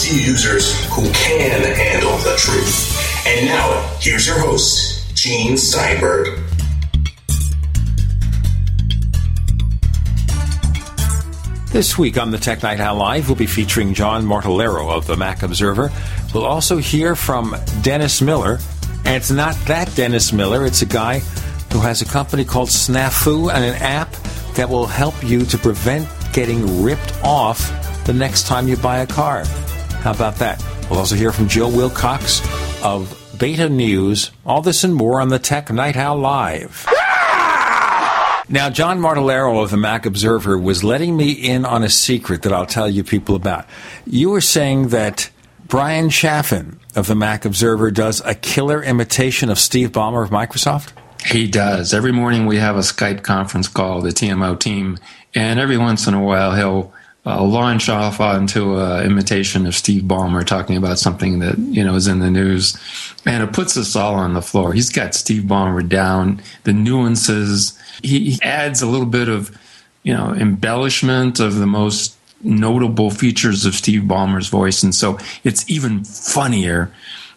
PC users who can handle the truth. And now, here's your host, Gene Steinberg. This week on the Tech Night Owl Live, we'll be featuring John Martellaro of the Mac Observer. We'll also hear from Dennis Miller. And it's not that Dennis Miller, it's a guy who has a company called Snafu and an app that will help you to prevent getting ripped off the next time you buy a car. How about that? We'll also hear from Joe Wilcox of Beta News. All this and more on the Tech Night Owl Live. Now, John Martellaro of the Mac Observer was letting me in on a secret that I'll tell you people about. You were saying that Brian Chaffin of the Mac Observer does a killer imitation of Steve Ballmer of Microsoft? He does. Every morning we have a Skype conference call, the TMO team, and every once in a while he'll launch off onto an imitation of Steve Ballmer talking about something that you know is in the news, and it puts us all on the floor. He's got Steve Ballmer down, the nuances. He, he adds a little bit of you know embellishment of the most notable features of Steve Ballmer's voice, and so it's even funnier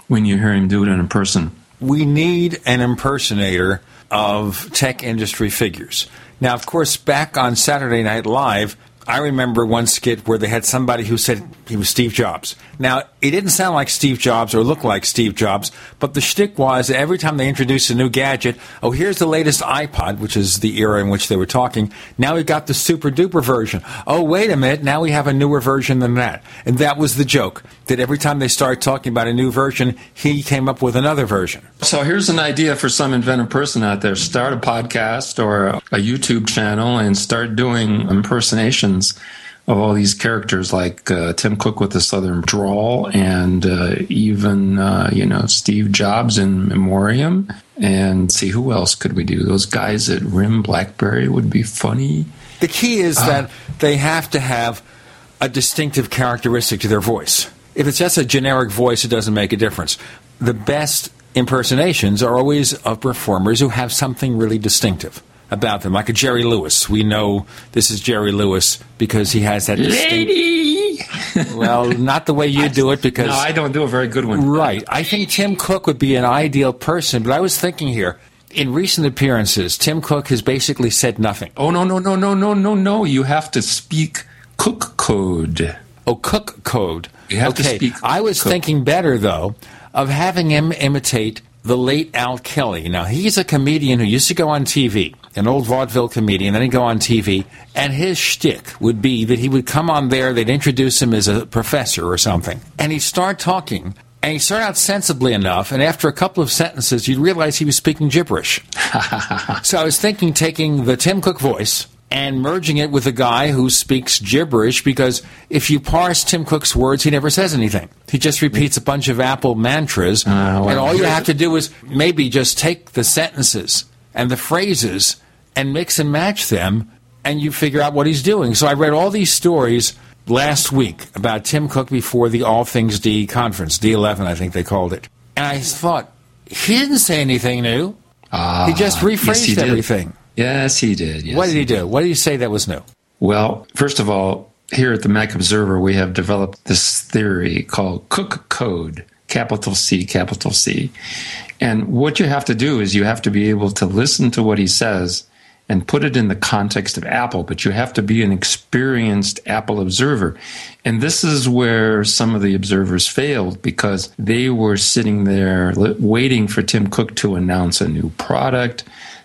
when you hear him do it in person. We need an impersonator of tech industry figures. Now, of course, back on Saturday Night Live, I remember one skit where they had somebody who said he was Steve Jobs. Now, he didn't sound like Steve Jobs or look like Steve Jobs, but the shtick was every time they introduced a new gadget, oh, here's the latest iPod, which is the era in which they were talking. Now we've got the super duper version. Oh, wait a minute, now we have a newer version than that. And that was the joke, that every time they started talking about a new version, he came up with another version. So here's an idea for some inventive person out there start a podcast or a YouTube channel and start doing impersonations of all these characters like uh, Tim Cook with the Southern drawl and uh, even, uh, you know, Steve Jobs in memoriam. And see, who else could we do? Those guys at RIM Blackberry would be funny. The key is that they have to have a distinctive characteristic to their voice. If it's just a generic voice, it doesn't make a difference. The best impersonations are always of performers who have something really distinctive about them, like a Jerry Lewis. We know this is Jerry Lewis because he has that Lady! distinct. well, not the way you do it because No, I don't do a very good one. right. I think Tim Cook would be an ideal person, but I was thinking here. In recent appearances, Tim Cook has basically said nothing. Oh, no, no, no, no, no, no, no. You have to speak cook code. Oh, Cook code. You have to okay. speak I was Cook. thinking better though of having him imitate the late Al Kelly. Now he's a comedian who used to go on TV, an old vaudeville comedian. Then he'd go on TV, and his shtick would be that he would come on there. They'd introduce him as a professor or something, and he'd start talking. And he'd start out sensibly enough, and after a couple of sentences, you'd realize he was speaking gibberish. so I was thinking taking the Tim Cook voice and merging it with a guy who speaks gibberish because if you parse Tim Cook's words, he never says anything. He just repeats a bunch of Apple mantras, well, and all you have to do is maybe just take the sentences and the phrases and mix and match them, and you figure out what he's doing. So I read all these stories last week about Tim Cook before the All Things D conference, D11, I think they called it. And I thought, he didn't say anything new. Ah, he just rephrased yes, he did. Yes, he did. Yes, What did he do? What did he say that was new? Well, first of all, here at the Mac Observer, we have developed this theory called Cook Code, capital C, capital C. And what you have to do is you have to be able to listen to what he says and put it in the context of Apple, but you have to be an experienced Apple observer. And this is where some of the observers failed because they were sitting there waiting for Tim Cook to announce a new product,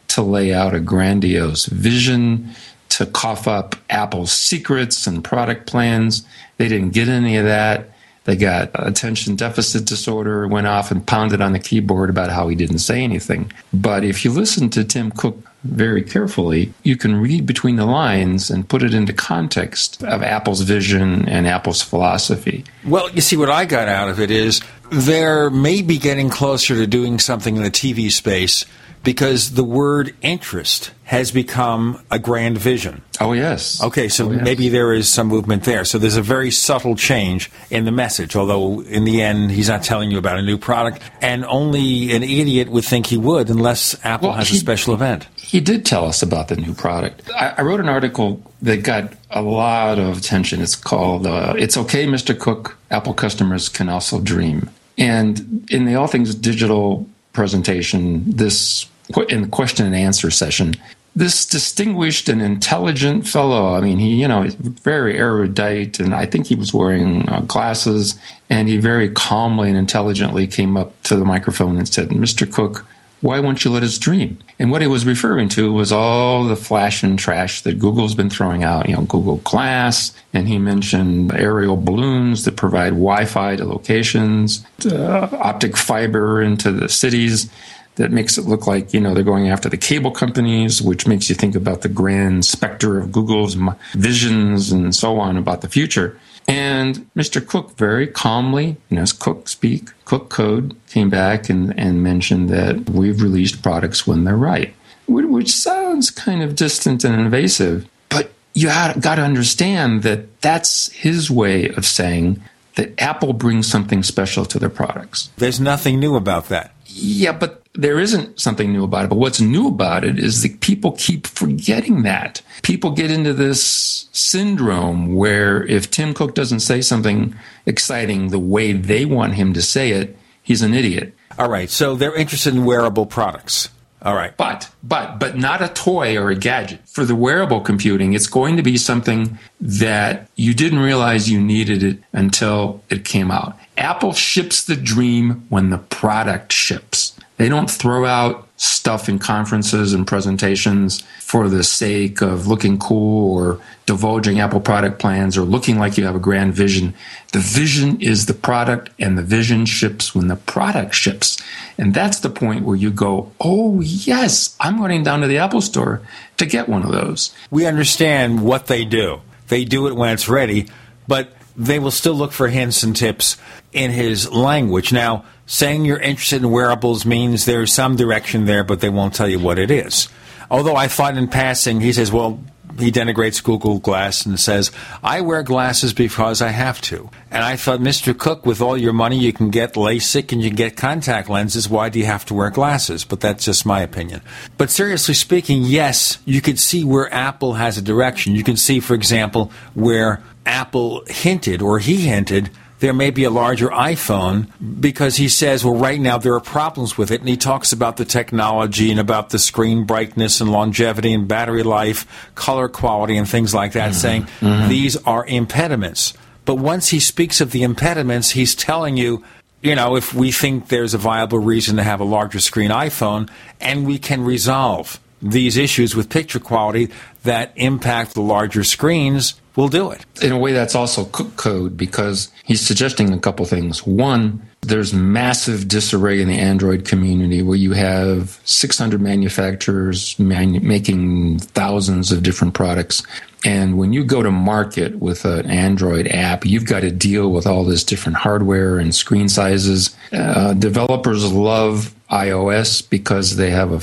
to lay out a grandiose vision, to cough up Apple's secrets and product plans. They didn't get any of that. They got attention deficit disorder, went off and pounded on the keyboard about how he didn't say anything. But if you listen to Tim Cook very carefully, you can read between the lines and put it into context of Apple's vision and Apple's philosophy. Well, you see, what I got out of it is they're maybe getting closer to doing something in the TV space because the word interest has become a grand vision. Oh, yes. Okay, so Oh, yes. maybe there is some movement there. So there's a very subtle change in the message, although in the end, he's not telling you about a new product, and only an idiot would think he would unless Apple Well, has a special event. he did tell us about the new product. I, I wrote an article that got a lot of attention. It's called uh, "It's Okay, Mr. Cook. Apple customers can also dream." And in the All Things Digital presentation, this in the question and answer session, this distinguished and intelligent fellow. I mean, he, you know, very erudite, and I think he was wearing uh, glasses. And he very calmly and intelligently came up to the microphone and said, "Mr. Cook, why won't you let us dream?" And what he was referring to was all the flash and trash that Google's been throwing out. You know, Google Glass, and he mentioned aerial balloons that provide Wi-Fi to locations, uh, optic fiber into the cities that makes it look like you know they're going after the cable companies, which makes you think about the grand specter of Google's visions and so on about the future. And Mr. Cook very calmly, you know, as Cook speak, Cook code came back and, and mentioned that we've released products when they're right, which sounds kind of distant and invasive, but you got to understand that that's his way of saying that Apple brings something special to their products. There's nothing new about that. Yeah, but there isn't something new about it. But what's new about it is that people keep forgetting that. People get into this syndrome where if Tim Cook doesn't say something exciting the way they want him to say it, he's an idiot. All right. So they're interested in wearable products. All right. But, but, but not a toy or a gadget. For the wearable computing, it's going to be something that you didn't realize you needed it until it came out. Apple ships the dream when the product ships. They don't throw out stuff in conferences and presentations for the sake of looking cool or divulging Apple product plans or looking like you have a grand vision. The vision is the product, and the vision ships when the product ships. And that's the point where you go, oh, yes, I'm running down to the Apple store to get one of those. We understand what they do, they do it when it's ready, but they will still look for hints and tips in his language. Now, saying you're interested in wearables means there's some direction there, but they won't tell you what it is. Although I thought in passing, he says, well, he denigrates Google Glass and says, I wear glasses because I have to. And I thought, Mr. Cook, with all your money, you can get LASIK and you can get contact lenses. Why do you have to wear glasses? But that's just my opinion. But seriously speaking, yes, you could see where Apple has a direction. You can see, for example, where Apple hinted or he hinted there may be a larger iPhone because he says, well, right now there are problems with it. And he talks about the technology and about the screen brightness and longevity and battery life, color quality, and things like that, mm-hmm. saying mm-hmm. these are impediments. But once he speaks of the impediments, he's telling you, you know, if we think there's a viable reason to have a larger screen iPhone and we can resolve these issues with picture quality that impact the larger screens, we'll do it. In a way, that's also cook code because he's suggesting a couple things. One, there's massive disarray in the Android community where you have 600 manufacturers manu- making thousands of different products. And when you go to market with an Android app, you've got to deal with all this different hardware and screen sizes. Uh, developers love iOS because they have a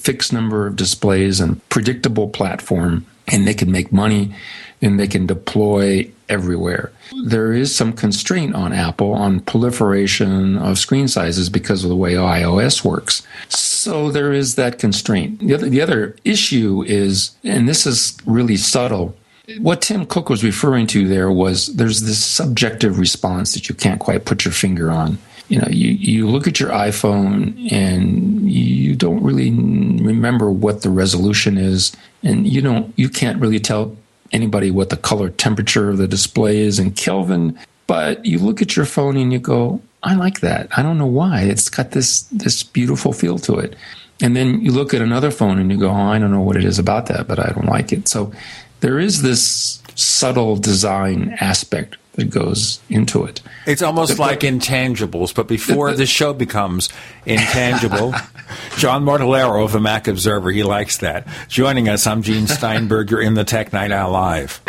fixed number of displays and predictable platform, and they can make money and they can deploy everywhere. There is some constraint on Apple on proliferation of screen sizes because of the way iOS works. So there is that constraint. The other, the other issue is, and this is really subtle, what Tim Cook was referring to there was there's this subjective response that you can't quite put your finger on you know, you, you look at your iPhone and you don't really remember what the resolution is, and you don't, you can't really tell anybody what the color temperature of the display is in Kelvin. But you look at your phone and you go, I like that. I don't know why. It's got this this beautiful feel to it. And then you look at another phone and you go, oh, I don't know what it is about that, but I don't like it. So there is this subtle design aspect that goes into it. It's almost the, like intangibles, but before the, show becomes intangible, John Martellaro of the Mac Observer, he likes that. Joining us, I'm Gene Steinberg. You're in the Tech Night Owl Live.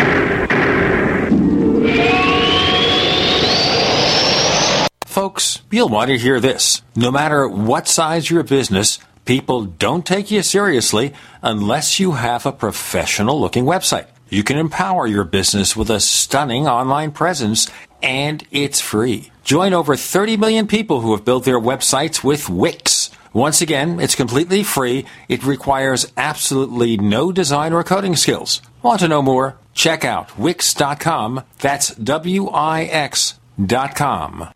Folks, you'll want to hear this. No matter what size your business, people don't take you seriously unless you have a professional looking website. You can empower your business with a stunning online presence and it's free. Join over 30 million people who have built their websites with Wix. Once again, it's completely free. It requires absolutely no design or coding skills. Want to know more? Check out Wix.com. That's W-I-X Com.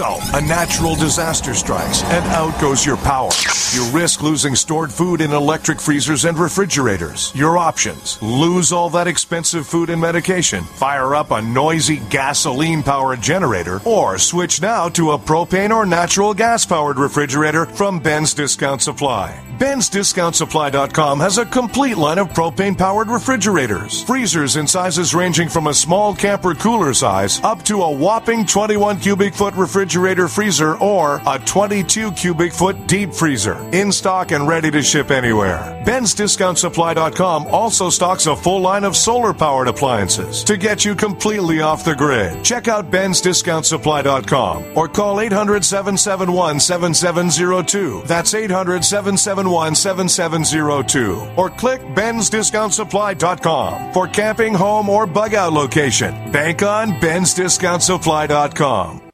So, a natural disaster strikes, and out goes your power. You risk losing stored food in electric freezers and refrigerators. Your options lose all that expensive food and medication, fire up a noisy gasoline powered generator, or switch now to a propane or natural gas powered refrigerator from Ben's Discount Supply. Ben's.DiscountSupply.com has a complete line of propane powered refrigerators, freezers in sizes ranging from a small camper cooler size up to a whopping 21 cubic foot refrigerator freezer or a 22 cubic foot deep freezer. In stock and ready to ship anywhere. Ben's.DiscountSupply.com also stocks a full line of solar powered appliances to get you completely off the grid. Check out Ben's.DiscountSupply.com or call 800 771 7702. That's 800 771 7702 or click bensdiscountsupply.com for camping, home, or bug out location. Bank on bensdiscountsupply.com.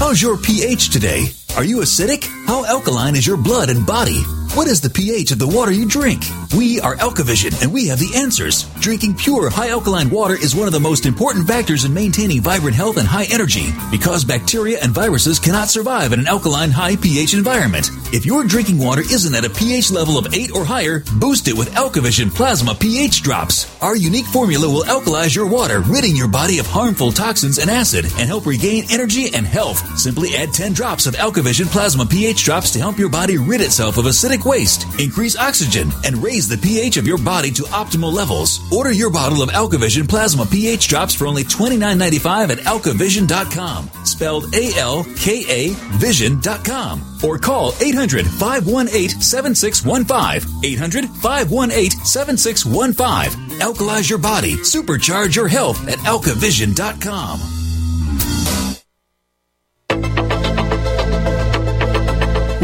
How's your pH today? Are you acidic? How alkaline is your blood and body? What is the pH of the water you drink? We are Alkavision and we have the answers. Drinking pure, high alkaline water is one of the most important factors in maintaining vibrant health and high energy because bacteria and viruses cannot survive in an alkaline, high pH environment. If your drinking water isn't at a pH level of 8 or higher, boost it with Alkavision Plasma pH drops. Our unique formula will alkalize your water, ridding your body of harmful toxins and acid and help regain energy and health. Simply add 10 drops of Alkavision Plasma pH drops to help your body rid itself of acidic waste, increase oxygen, and raise the pH of your body to optimal levels. Order your bottle of Alkavision Plasma pH drops for only $29.95 at alkavision.com. Spelled A L K A Vision.com. Or call 800 518 7615. 800 518 7615. Alkalize your body, supercharge your health at alkavision.com.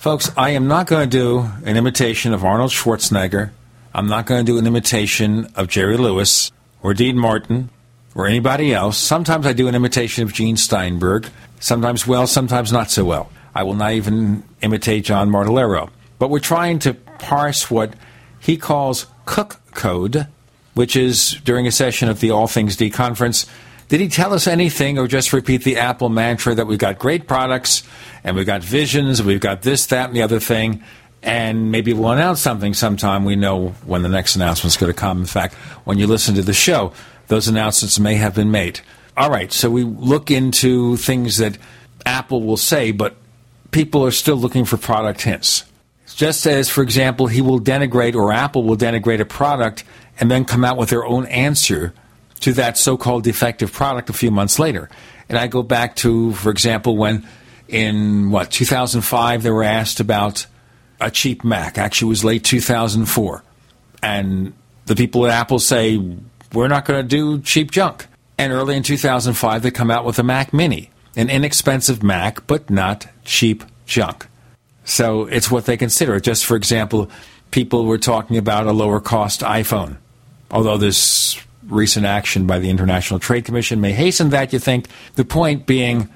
Folks, I am not going to do an imitation of Arnold Schwarzenegger. I'm not going to do an imitation of Jerry Lewis or Dean Martin or anybody else. Sometimes I do an imitation of Gene Steinberg. Sometimes well, sometimes not so well. I will not even imitate John Martellaro. But we're trying to parse what he calls cook code, which is during a session of the All Things D conference did he tell us anything or just repeat the Apple mantra that we've got great products and we've got visions, we've got this, that, and the other thing, and maybe we'll announce something sometime. We know when the next announcement's going to come. In fact, when you listen to the show, those announcements may have been made. All right, so we look into things that Apple will say, but people are still looking for product hints. Just as, for example, he will denigrate or Apple will denigrate a product and then come out with their own answer to that so called defective product a few months later. And I go back to, for example, when in what, 2005, they were asked about a cheap Mac. Actually, it was late 2004. And the people at Apple say, we're not going to do cheap junk. And early in 2005, they come out with a Mac Mini, an inexpensive Mac, but not cheap junk. So it's what they consider. Just for example, people were talking about a lower cost iPhone. Although this recent action by the International Trade Commission may hasten that, you think. The point being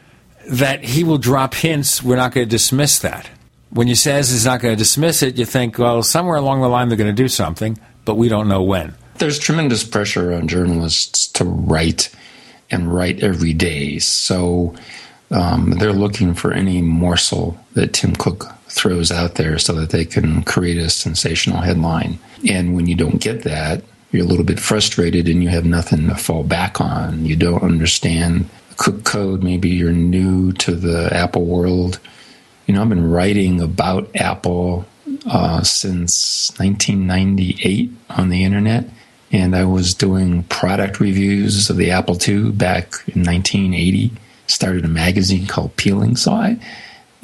that he will drop hints. We're not going to dismiss that. When he says he's not going to dismiss it, you think, well, somewhere along the line they're going to do something, but we don't know when. There's tremendous pressure on journalists to write and write every day. So um, they're looking for any morsel that Tim Cook throws out there so that they can create a sensational headline. And when you don't get that, you're a little bit frustrated and you have nothing to fall back on. You don't understand Cook code. Maybe you're new to the Apple world. You know, I've been writing about Apple uh, since 1998 on the internet, and I was doing product reviews of the Apple II back in 1980 started a magazine called Peeling. So I,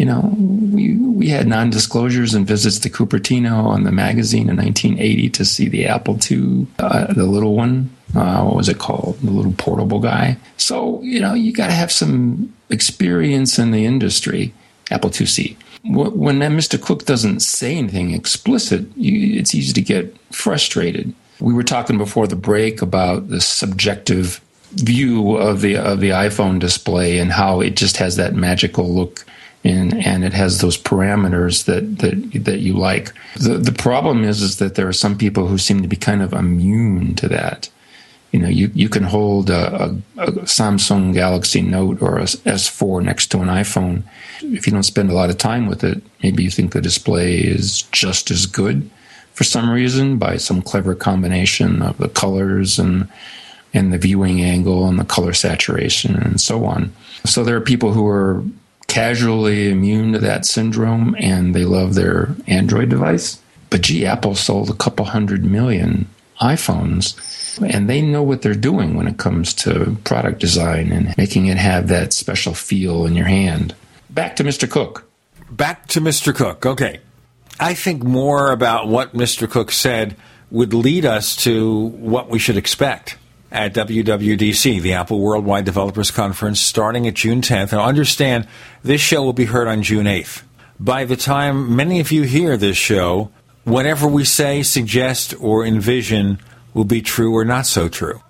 you know, we we had non-disclosures and visits to Cupertino on the magazine in 1980 to see the Apple II, uh, the little one. Uh, what was it called? The little portable guy. So you know, you got to have some experience in the industry. Apple IIc. When Mr. Cook doesn't say anything explicit, you, it's easy to get frustrated. We were talking before the break about the subjective view of the of the iPhone display and how it just has that magical look and and it has those parameters that that that you like. The the problem is is that there are some people who seem to be kind of immune to that. You know, you, you can hold a, a, a Samsung Galaxy Note or a S4 next to an iPhone. If you don't spend a lot of time with it, maybe you think the display is just as good for some reason by some clever combination of the colors and and the viewing angle and the color saturation and so on. So there are people who are casually immune to that syndrome and they love their Android device. But gee, Apple sold a couple hundred million iPhones and they know what they're doing when it comes to product design and making it have that special feel in your hand. Back to Mr. Cook. Back to Mr. Cook. Okay. I think more about what Mr. Cook said would lead us to what we should expect at WWDC, the Apple Worldwide Developers Conference, starting at June 10th. Now, understand this show will be heard on June 8th. By the time many of you hear this show, whatever we say, suggest, or envision will be true or not so true.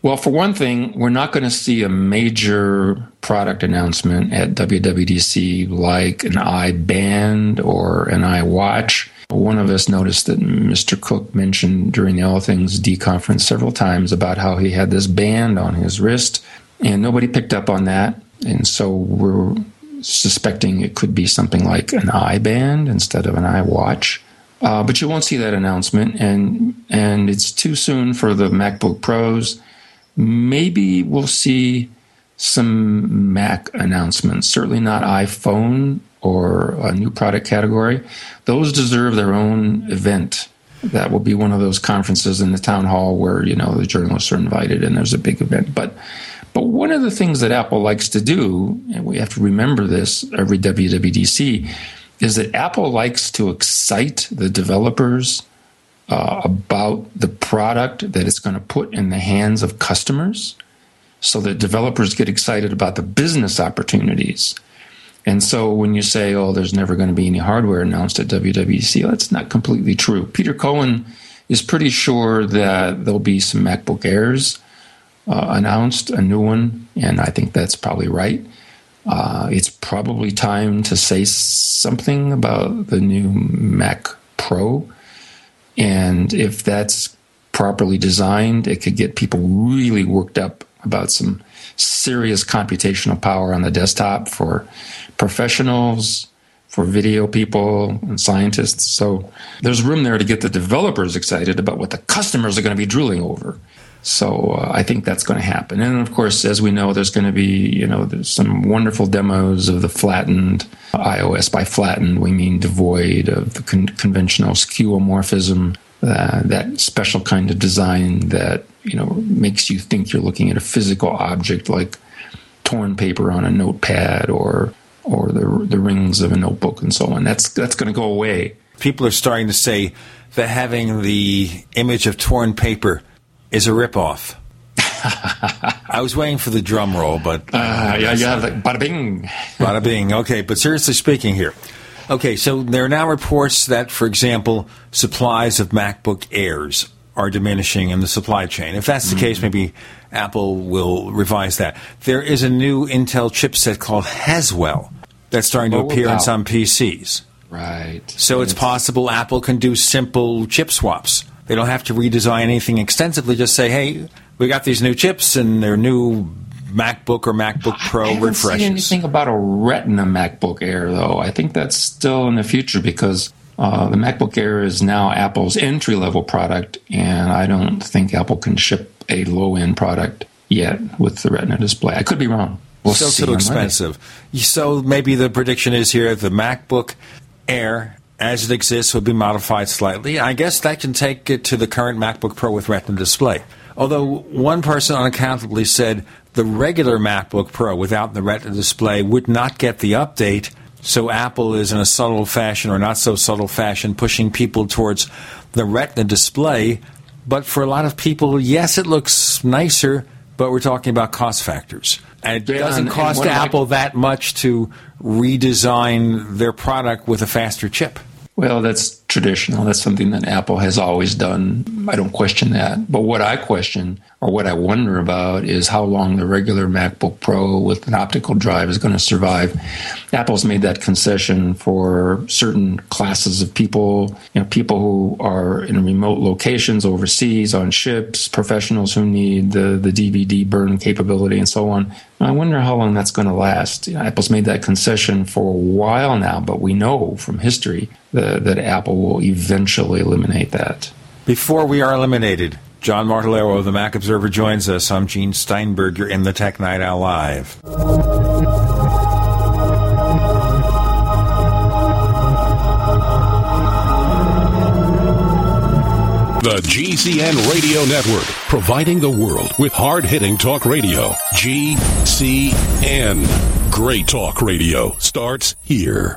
Well, for one thing, we're not going to see a major product announcement at WWDC like an iBand or an iWatch one of us noticed that Mr. Cook mentioned during the All Things D conference several times about how he had this band on his wrist, and nobody picked up on that. And so we're suspecting it could be something like an iBand instead of an iWatch. Uh, but you won't see that announcement, and and it's too soon for the MacBook Pros. Maybe we'll see some Mac announcements. Certainly not iPhone or a new product category, those deserve their own event. That will be one of those conferences in the town hall where you know the journalists are invited and there's a big event. But but one of the things that Apple likes to do, and we have to remember this every WWDC, is that Apple likes to excite the developers uh, about the product that it's going to put in the hands of customers so that developers get excited about the business opportunities and so when you say, oh, there's never going to be any hardware announced at WWDC, that's not completely true. Peter Cohen is pretty sure that there'll be some MacBook Airs uh, announced, a new one, and I think that's probably right. Uh, it's probably time to say something about the new Mac Pro. And if that's properly designed, it could get people really worked up about some serious computational power on the desktop for professionals, for video people and scientists. So there's room there to get the developers excited about what the customers are going to be drooling over. So uh, I think that's going to happen. And of course, as we know, there's going to be you know there's some wonderful demos of the flattened iOS. By flattened, we mean devoid of the con- conventional skeuomorphism, uh, that special kind of design that you know makes you think you're looking at a physical object like torn paper on a notepad or or the the rings of a notebook and so on. That's that's going to go away. People are starting to say that having the image of torn paper is a ripoff. I was waiting for the drum roll, but uh, yeah, yeah, like bada bing, bada bing. Okay, but seriously speaking here, okay, so there are now reports that, for example, supplies of MacBook Airs are diminishing in the supply chain. If that's the mm-hmm. case, maybe Apple will revise that. There is a new Intel chipset called Haswell that's starting to oh, appear wow. in some PCs. Right. So it's possible Apple can do simple chip swaps. They don't have to redesign anything extensively. Just say, hey, we got these new chips and they're new MacBook or MacBook Pro I haven't refreshes. Seen anything about a Retina MacBook Air though? I think that's still in the future because uh, the MacBook Air is now Apple's entry level product, and I don't think Apple can ship a low end product yet with the Retina display. I could be wrong. We'll expensive. So maybe the prediction is here the MacBook Air as it exists will be modified slightly. I guess that can take it to the current MacBook Pro with Retina display. Although one person unaccountably said the regular MacBook Pro without the Retina display would not get the update, so Apple is in a subtle fashion or not so subtle fashion pushing people towards the Retina display. But for a lot of people, yes, it looks nicer, but we're talking about cost factors. And it yeah, doesn't cost Apple that much to redesign their product with a faster chip. Well, that's traditional. That's something that Apple has always done. I don't question that. But what I question or what I wonder about is how long the regular MacBook Pro with an optical drive is going to survive. Apple's made that concession for certain classes of people, you know, people who are in remote locations overseas on ships, professionals who need the, the DVD burn capability and so on. I wonder how long that's going to last. Apple's made that concession for a while now, but we know from history that, that Apple will eventually eliminate that. Before we are eliminated, John Martellaro of the Mac Observer joins us. I'm Gene Steinberg. You're in the Tech Night Owl Live. The GCN Radio Network, providing the world with hard hitting talk radio. GCN. Great talk radio starts here.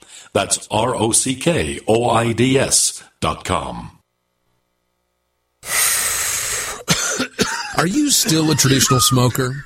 That's R O C K O I D S dot com. Are you still a traditional smoker?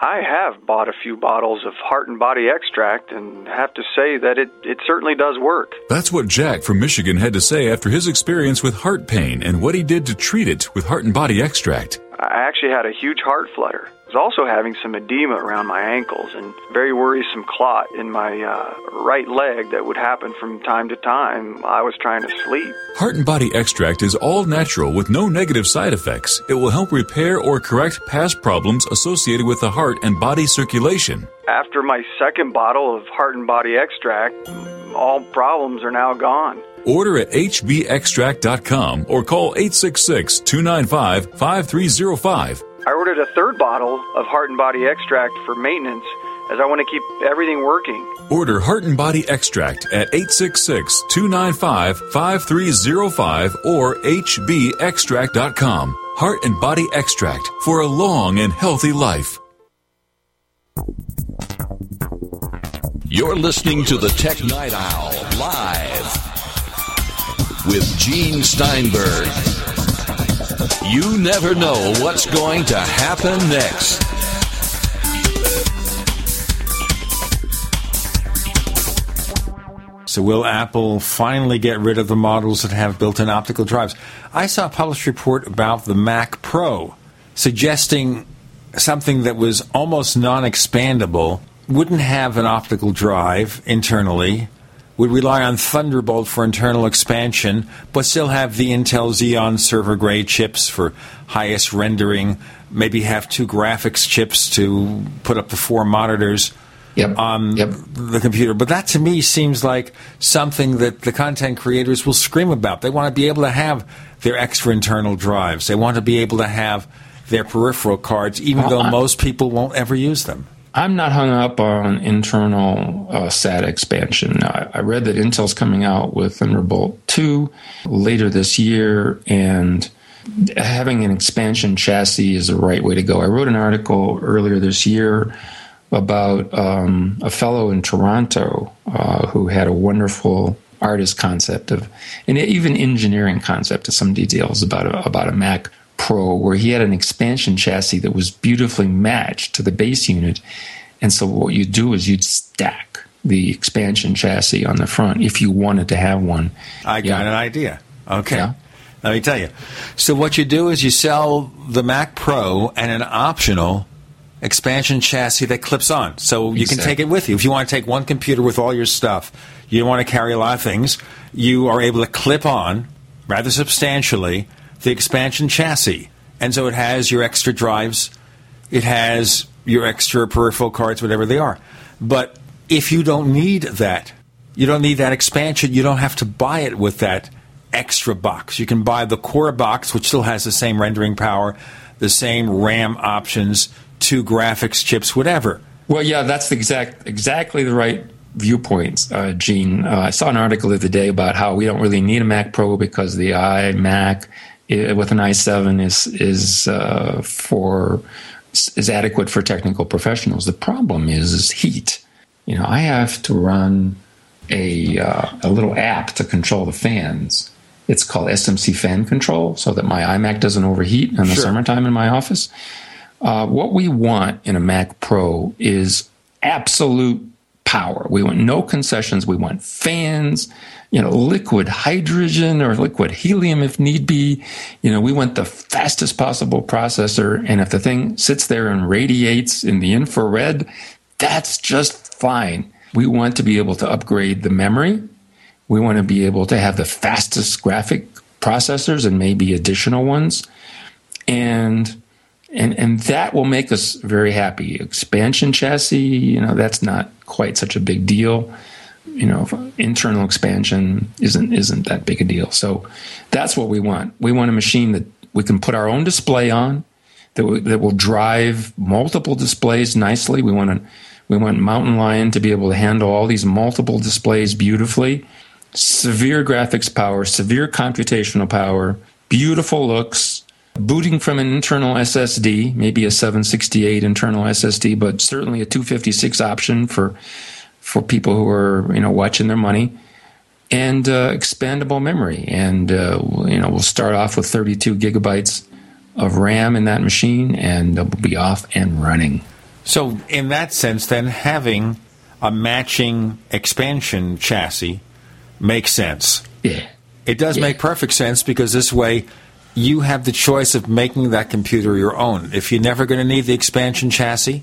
I have bought a few bottles of Heart and Body Extract and have to say that it, it certainly does work. That's what Jack from Michigan had to say after his experience with heart pain and what he did to treat it with Heart and Body Extract. I actually had a huge heart flutter. I was also having some edema around my ankles and very worrisome clot in my uh, right leg that would happen from time to time. I was trying to sleep. Heart and Body Extract is all natural with no negative side effects. It will help repair or correct past problems associated with the heart and body circulation. After my second bottle of Heart and Body Extract, all problems are now gone. Order at hbextract.com or call 866 295 5305. I ordered a third bottle of Heart and Body Extract for maintenance as I want to keep everything working. Order Heart and Body Extract at 866 295 5305 or hbextract.com. Heart and Body Extract for a long and healthy life. You're listening to the Tech Night Owl live with Gene Steinberg. You never know what's going to happen next. So will Apple finally get rid of the models that have built-in optical drives? I saw a published report about the Mac Pro suggesting something that was almost non-expandable, wouldn't have an optical drive internally, would rely on Thunderbolt for internal expansion, but still have the Intel Xeon server grade chips for highest rendering, maybe have two graphics chips to put up the four monitors yep. on yep. the computer. But that to me seems like something that the content creators will scream about. They want to be able to have their extra internal drives, they want to be able to have their peripheral cards, even well, though I- most people won't ever use them. I'm not hung up on internal uh, SATA expansion. I, I, read that Intel's coming out with Thunderbolt 2 later this year, and having an expansion chassis is the right way to go. I wrote an article earlier this year about um, a fellow in Toronto uh, who had a wonderful artist concept of, and even engineering concept of some details about a, about a Mac Pro where he had an expansion chassis that was beautifully matched to the base unit. And so what you'd do is you'd stack the expansion chassis on the front if you wanted to have one. I got yeah. an idea. Okay. Yeah. Let me tell you. So what you do is you sell the Mac Pro and an optional expansion chassis that clips on. So you exactly. can take it with you. If you want to take one computer with all your stuff, you don't want to carry a lot of things, you are able to clip on rather substantially the expansion chassis. And so it has your extra drives, it has your extra peripheral cards, whatever they are. But if you don't need that, you don't need that expansion, you don't have to buy it with that extra box. You can buy the core box, which still has the same rendering power, the same RAM options, two graphics chips, whatever. Well, yeah, that's the exact exactly the right viewpoints, uh, Gene. Uh, I saw an article the other day about how we don't really need a Mac Pro because the iMac with an i7 is is uh, for is adequate for technical professionals. The problem is, is heat. You know, I have to run a uh, a little app to control the fans. It's called SMC Fan Control, so that my iMac doesn't overheat in the sure. summertime in my office. Uh, what we want in a Mac Pro is absolute power. We want no concessions. We want fans you know, liquid hydrogen or liquid helium if need be. You know, we want the fastest possible processor. And if the thing sits there and radiates in the infrared, That's just fine. We want to be able to upgrade the memory. We want to be able to have the fastest graphic processors and maybe additional ones. And and and that will make us very happy. Expansion chassis, you know, that's not quite such a big deal. You know, internal expansion isn't isn't that big a deal. So that's what we want. We want a machine that we can put our own display on that that will drive multiple displays nicely. We want to we want Mountain Lion to be able to handle all these multiple displays beautifully. Severe graphics power, severe computational power, beautiful looks, booting from an internal SSD, maybe a 768 internal SSD, but certainly a 256 option for for people who are you know watching their money, and uh, expandable memory. And uh, you know we'll start off with 32 gigabytes of RAM in that machine, and we'll be off and running. So in that sense, then having a matching expansion chassis makes sense. Yeah. It does Yeah. make perfect sense because this way you have the choice of making that computer your own. If you're never going to need the expansion chassis,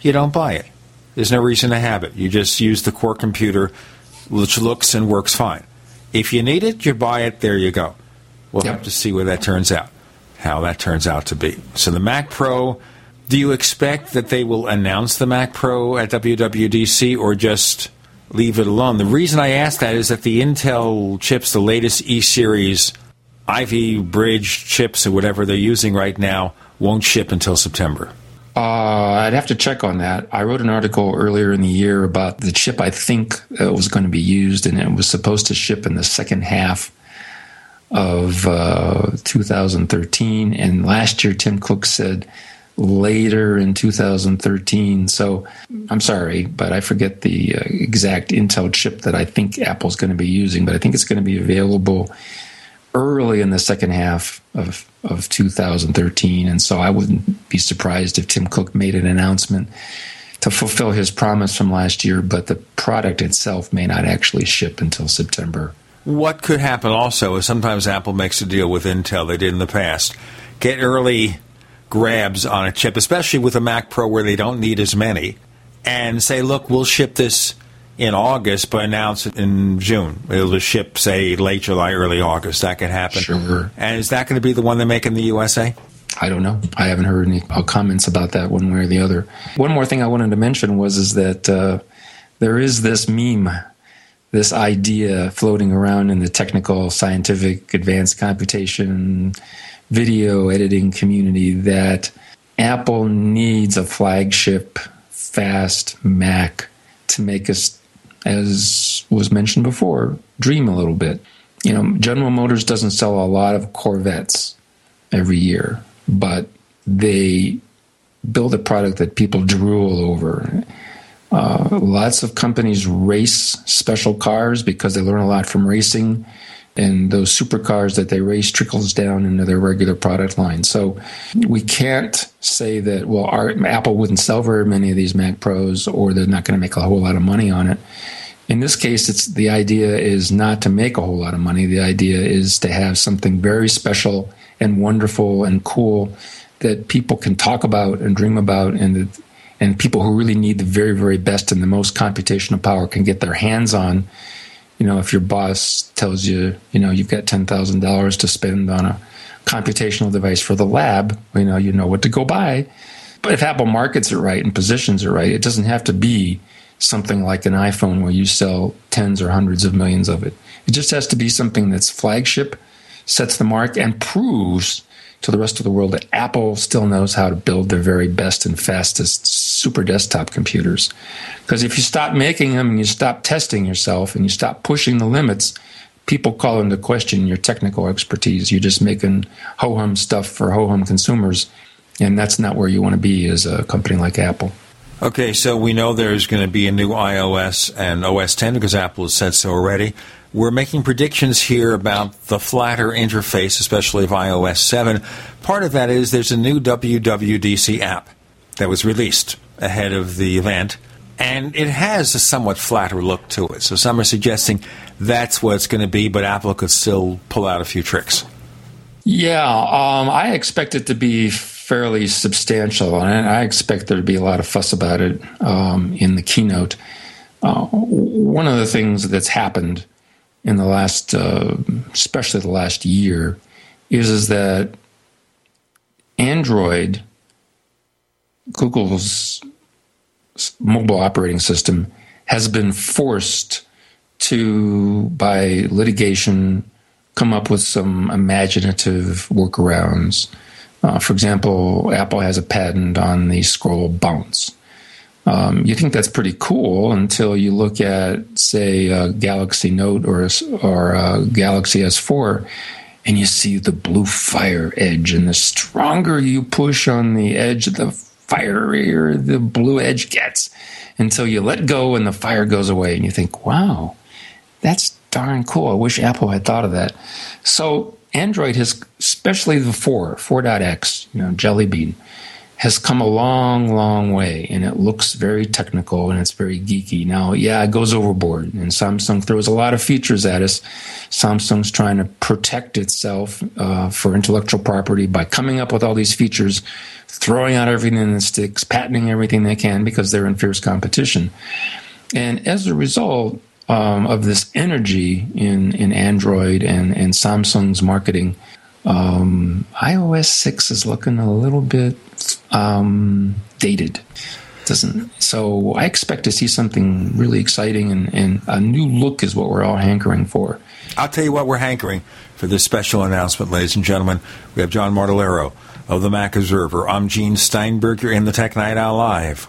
you don't buy it. There's no reason to have it. You just use the core computer, which looks and works fine. If you need it, you buy it. There you go. We'll have to see where that turns out, how that turns out to be. So the Mac Pro, do you expect that they will announce the Mac Pro at WWDC or just leave it alone? The reason I ask that is that the Intel chips, the latest E series Ivy Bridge chips or whatever they're using right now, won't ship until September. Uh, I'd have to check on that. I wrote an article earlier in the year about the chip I think uh, was going to be used, and it was supposed to ship in the second half of uh, 2013. And last year, Tim Cook said later in 2013. So I'm sorry, but I forget the uh, exact Intel chip that I think Apple's going to be using, but I think it's going to be available early in the second half of, of 2013. And so I wouldn't be surprised if Tim Cook made an announcement to fulfill his promise from last year, but the product itself may not actually ship until September. What could happen also is sometimes Apple makes a deal with Intel, they did in the past. Get early grabs on a chip, especially with a Mac Pro where they don't need as many, and say, look, we'll ship this in August, but announce it in June. It'll just ship, say, late July, early August. That could happen. Sure. And is that going to be the one they make in the USA? I don't know. I haven't heard any uh, comments about that one way or the other. One more thing I wanted to mention was is that uh, there is this meme, this idea floating around in the technical, scientific, advanced computation, video editing community that Apple needs a flagship, fast Mac to make us, as was mentioned before, dream a little bit. You know, General Motors doesn't sell a lot of Corvettes every year, but they build a product that people drool over. Uh, lots of companies race special cars because they learn a lot from racing, and those supercars that they race trickles down into their regular product line. So we can't say that well, our, Apple wouldn't sell very many of these Mac Pros, or they're not going to make a whole lot of money on it. In this case, it's the idea is not to make a whole lot of money. The idea is to have something very special and wonderful and cool that people can talk about and dream about, and and people who really need the very very best and the most computational power can get their hands on. You know, if your boss tells you, you know, you've got ten thousand dollars to spend on a computational device for the lab, you know, you know what to go buy. But if Apple markets it right and positions it right, it doesn't have to be something like an iPhone where you sell tens or hundreds of millions of it. It just has to be something that's flagship, sets the mark, and proves to the rest of the world that Apple still knows how to build their very best and fastest super desktop computers. Because if you stop making them and you stop testing yourself and you stop pushing the limits, people call into question your technical expertise. You're just making ho hum stuff for ho hum consumers. And that's not where you want to be as a company like Apple. Okay, so we know there's going to be a new iOS and OS 10 because Apple has said so already. We're making predictions here about the flatter interface, especially of iOS 7. Part of that is there's a new WWDC app that was released ahead of the event, and it has a somewhat flatter look to it. So some are suggesting that's what it's going to be, but Apple could still pull out a few tricks. Yeah, um, I expect it to be fairly substantial, and I expect there to be a lot of fuss about it um, in the keynote. Uh, one of the things that's happened in the last, uh, especially the last year, is is that Android, Google's mobile operating system, has been forced to, by litigation, come up with some imaginative workarounds. Uh, for example, Apple has a patent on the scroll bounce. Um, you think that's pretty cool until you look at, say, a Galaxy Note or or a Galaxy S4, and you see the blue fire edge. And the stronger you push on the edge, the fierier the blue edge gets until you let go and the fire goes away. And you think, wow, that's darn cool. I wish Apple had thought of that. So Android has, especially the 4, 4.x, you know, Jelly Bean, has come a long, long way, and it looks very technical and it's very geeky. Now, yeah, it goes overboard, and Samsung throws a lot of features at us. Samsung's trying to protect itself uh, for intellectual property by coming up with all these features, throwing out everything that sticks, patenting everything they can because they're in fierce competition. And as a result, um, of this energy in, in Android and, and Samsung's marketing, um, iOS 6 is looking a little bit um, dated. Doesn't so I expect to see something really exciting and, and a new look is what we're all hankering for. I'll tell you what we're hankering for this special announcement, ladies and gentlemen. We have John Martellaro of the Mac Observer. I'm Gene Steinberg in the Tech Night Owl Live.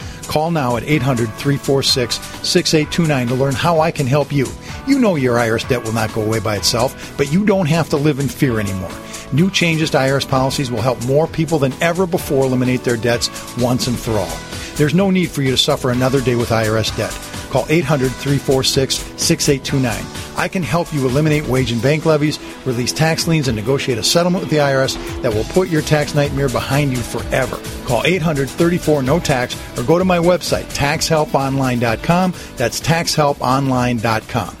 Call now at 800 346 6829 to learn how I can help you. You know your IRS debt will not go away by itself, but you don't have to live in fear anymore. New changes to IRS policies will help more people than ever before eliminate their debts once and for all. There's no need for you to suffer another day with IRS debt. Call 800 346 6829. I can help you eliminate wage and bank levies, release tax liens, and negotiate a settlement with the IRS that will put your tax nightmare behind you forever. Call 800 34 no tax or go to my website, taxhelponline.com. That's taxhelponline.com.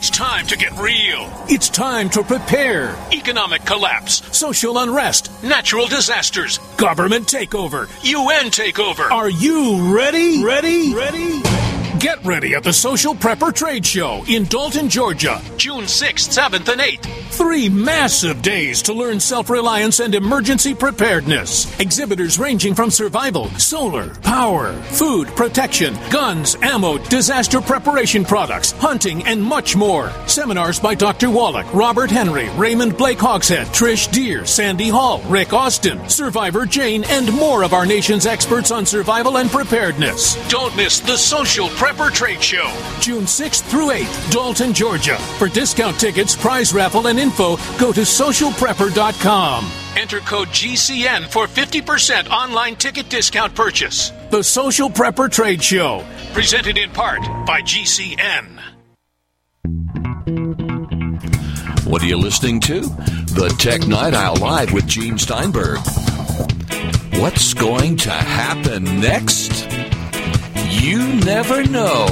It's time to get real. It's time to prepare. Economic collapse, social unrest, natural disasters, government takeover, UN takeover. Are you ready? Ready? Ready? Get ready at the Social Prepper Trade Show in Dalton, Georgia, June 6th, 7th, and 8th. Three massive days to learn self reliance and emergency preparedness. Exhibitors ranging from survival, solar, power, food, protection, guns, ammo, disaster preparation products, hunting, and much more. Seminars by Dr. Wallach, Robert Henry, Raymond Blake Hogshead, Trish Deer, Sandy Hall, Rick Austin, Survivor Jane, and more of our nation's experts on survival and preparedness. Don't miss the Social Prepper Trade Show, June 6th through 8th, Dalton, Georgia. For discount tickets, prize raffle, and info, go to socialprepper.com. Enter code GCN for 50% online ticket discount purchase. The Social Prepper Trade Show, presented in part by GCN. What are you listening to? The Tech Night Owl Live with Gene Steinberg. What's going to happen next? You never know.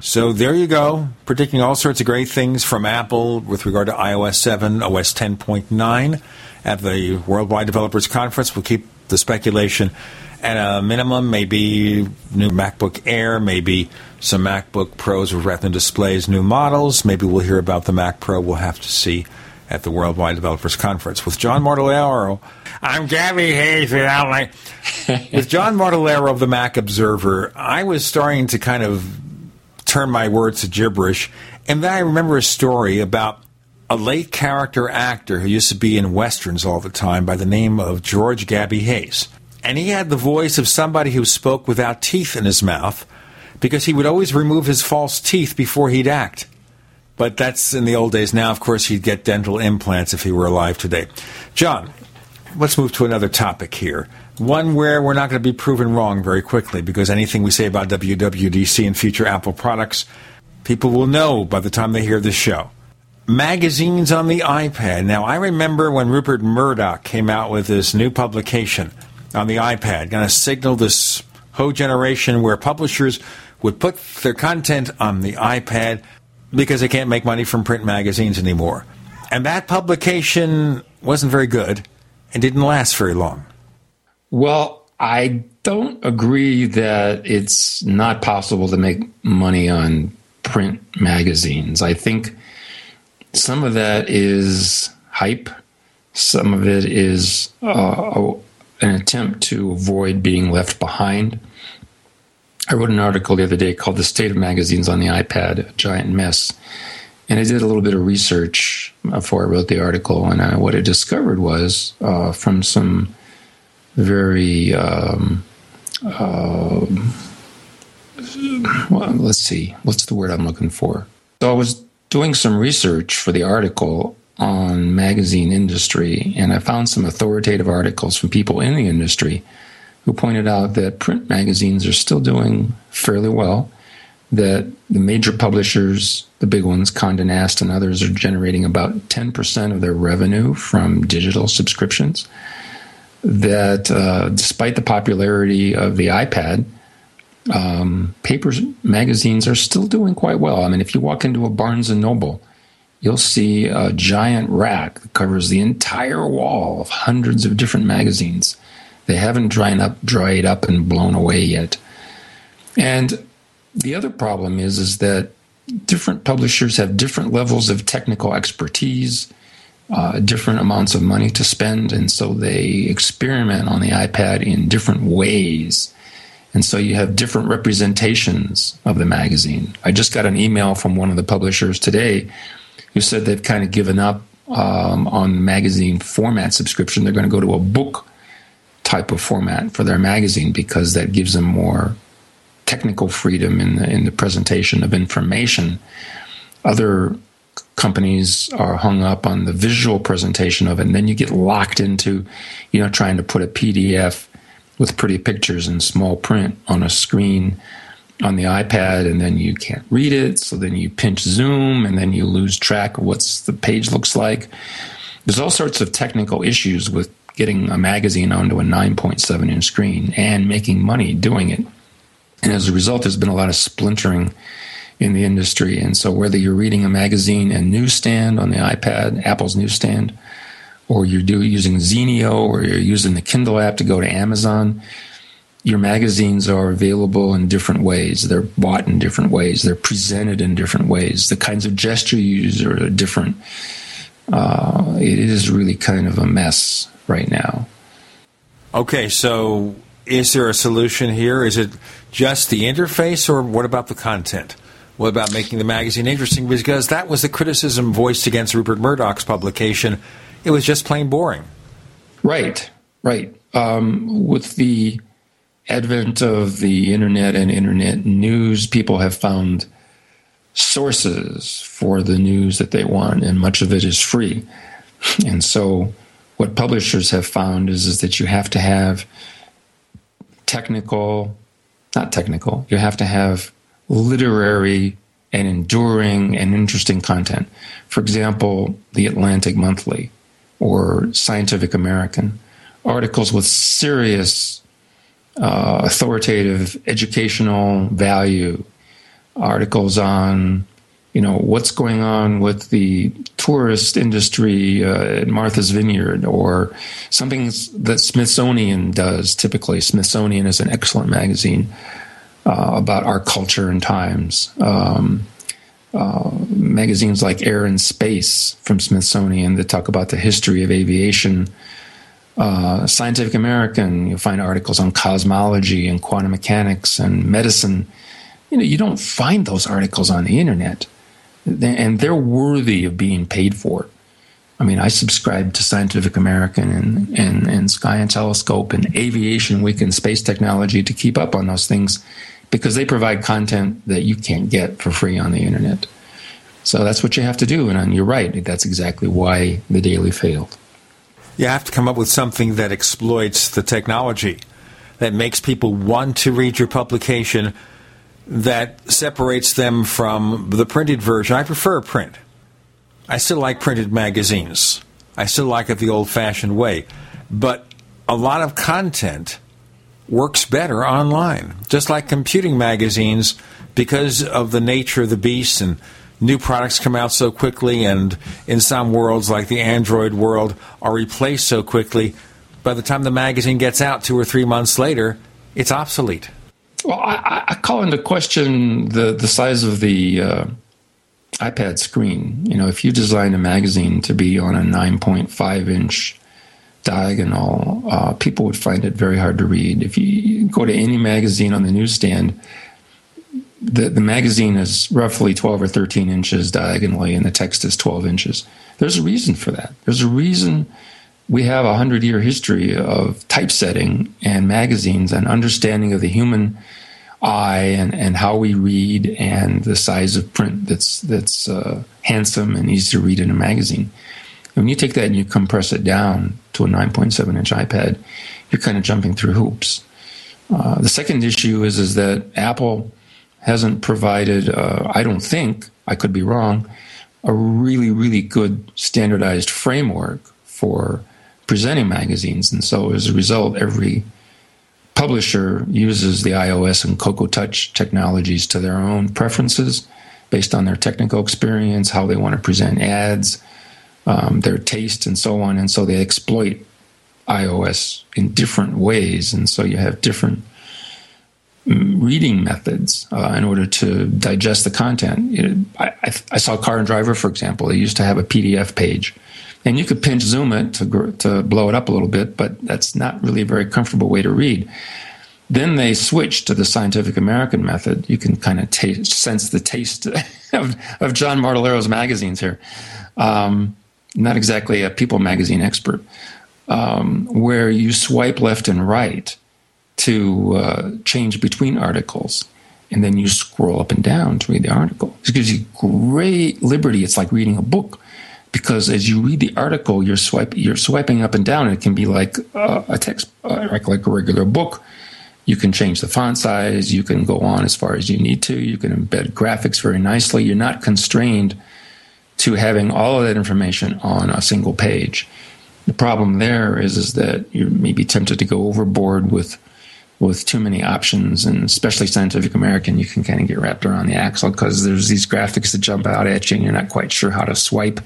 So there you go, predicting all sorts of great things from Apple with regard to iOS 7, OS 10.9 at the Worldwide Developers Conference. We'll keep the speculation at a minimum, maybe new MacBook Air, maybe some MacBook Pros with Retina displays, new models. Maybe we'll hear about the Mac Pro. We'll have to see at the Worldwide Developers Conference. With John Martellaro, I'm Gabby Hayes. With John Martellaro of the Mac Observer, I was starting to kind of turn my words to gibberish, and then I remember a story about a late character actor who used to be in westerns all the time by the name of George Gabby Hayes. And he had the voice of somebody who spoke without teeth in his mouth because he would always remove his false teeth before he'd act. But that's in the old days. Now, of course, he'd get dental implants if he were alive today. John, let's move to another topic here. One where we're not going to be proven wrong very quickly because anything we say about WWDC and future Apple products, people will know by the time they hear this show. Magazines on the iPad. Now, I remember when Rupert Murdoch came out with this new publication on the iPad, going to signal this whole generation where publishers would put their content on the iPad because they can't make money from print magazines anymore. And that publication wasn't very good and didn't last very long. Well, I don't agree that it's not possible to make money on print magazines. I think some of that is hype, some of it is uh, an attempt to avoid being left behind. I wrote an article the other day called The State of Magazines on the iPad, a Giant Mess. And I did a little bit of research before I wrote the article. And I, what I discovered was uh, from some very, um, uh, well, let's see, what's the word I'm looking for? So I was doing some research for the article on magazine industry, and I found some authoritative articles from people in the industry who pointed out that print magazines are still doing fairly well, that the major publishers, the big ones, Condé Nast and others, are generating about 10% of their revenue from digital subscriptions. That uh, despite the popularity of the iPad, um, papers magazines are still doing quite well. I mean, if you walk into a Barnes and Noble, you'll see a giant rack that covers the entire wall of hundreds of different magazines. They haven't dried up, dried up and blown away yet. And the other problem is, is that different publishers have different levels of technical expertise, uh, different amounts of money to spend, and so they experiment on the iPad in different ways. And so you have different representations of the magazine. I just got an email from one of the publishers today who said they've kind of given up um, on magazine format subscription. They're going to go to a book type of format for their magazine because that gives them more technical freedom in the in the presentation of information. Other companies are hung up on the visual presentation of it, and then you get locked into, you know, trying to put a PDF with pretty pictures and small print on a screen on the iPad, and then you can't read it. So then you pinch zoom, and then you lose track of what the page looks like. There's all sorts of technical issues with getting a magazine onto a 9.7 inch screen and making money doing it. And as a result, there's been a lot of splintering in the industry. And so, whether you're reading a magazine and newsstand on the iPad, Apple's newsstand, or you're do, using Zinio, or you're using the Kindle app to go to Amazon, your magazines are available in different ways. They're bought in different ways. They're presented in different ways. The kinds of gesture you use are different. Uh, it is really kind of a mess right now. Okay, so is there a solution here? Is it just the interface, or what about the content? What about making the magazine interesting? Because that was the criticism voiced against Rupert Murdoch's publication. It was just plain boring. Right, right. Um, with the advent of the internet and internet news, people have found sources for the news that they want, and much of it is free. And so, what publishers have found is, is that you have to have technical, not technical, you have to have literary and enduring and interesting content. For example, the Atlantic Monthly or Scientific American, articles with serious uh, authoritative educational value, articles on you know what's going on with the tourist industry uh, at Martha's Vineyard, or something that Smithsonian does. Typically, Smithsonian is an excellent magazine uh, about our culture and times. Um, uh, magazines like Air and Space from Smithsonian that talk about the history of aviation. Uh, Scientific American, you'll find articles on cosmology and quantum mechanics and medicine. You know, you don't find those articles on the internet, and they're worthy of being paid for. I mean, I subscribe to Scientific American and, and, and Sky and Telescope and Aviation Week and Space Technology to keep up on those things because they provide content that you can't get for free on the internet. So that's what you have to do. And you're right, that's exactly why the Daily failed. You have to come up with something that exploits the technology, that makes people want to read your publication, that separates them from the printed version. I prefer print. I still like printed magazines. I still like it the old fashioned way. But a lot of content works better online. Just like computing magazines, because of the nature of the beast and new products come out so quickly, and in some worlds, like the Android world, are replaced so quickly, by the time the magazine gets out two or three months later, it's obsolete. Well, I, I call into question the, the size of the uh, iPad screen. You know, if you design a magazine to be on a 9.5 inch diagonal, uh, people would find it very hard to read. If you go to any magazine on the newsstand, the, the magazine is roughly 12 or 13 inches diagonally, and the text is 12 inches. There's a reason for that. There's a reason we have a 100 year history of typesetting and magazines and understanding of the human eye and, and how we read and the size of print that's, that's uh, handsome and easy to read in a magazine. When you take that and you compress it down to a 9.7 inch iPad, you're kind of jumping through hoops. Uh, the second issue is is that Apple hasn't provided, uh, I don't think, I could be wrong, a really really good standardized framework for presenting magazines, and so as a result, every publisher uses the iOS and Cocoa Touch technologies to their own preferences based on their technical experience, how they want to present ads, um, their taste and so on. And so they exploit iOS in different ways. And so you have different mm, reading methods uh, in order to digest the content. I, I, saw Car and Driver, for example. They used to have a PDF page. And you could pinch zoom it to, to blow it up a little bit, but that's not really a very comfortable way to read. Then they switched to the Scientific American method. You can kind of taste, sense the taste of, of John Martellaro's magazines here. Um, not exactly a People magazine expert. um, where you swipe left and right to uh, change between articles. And then you scroll up and down to read the article. It gives you great liberty. It's like reading a book because as you read the article, you're swipe you're swiping up and down. And it can be like uh, a text, uh, like, like a regular book. You can change the font size. You can go on as far as you need to. You can embed graphics very nicely. You're not constrained to having all of that information on a single page. The problem there is, is that you may be tempted to go overboard with with too many options, and especially Scientific American, you can kind of get wrapped around the axle because there's these graphics that jump out at you, and you're not quite sure how to swipe,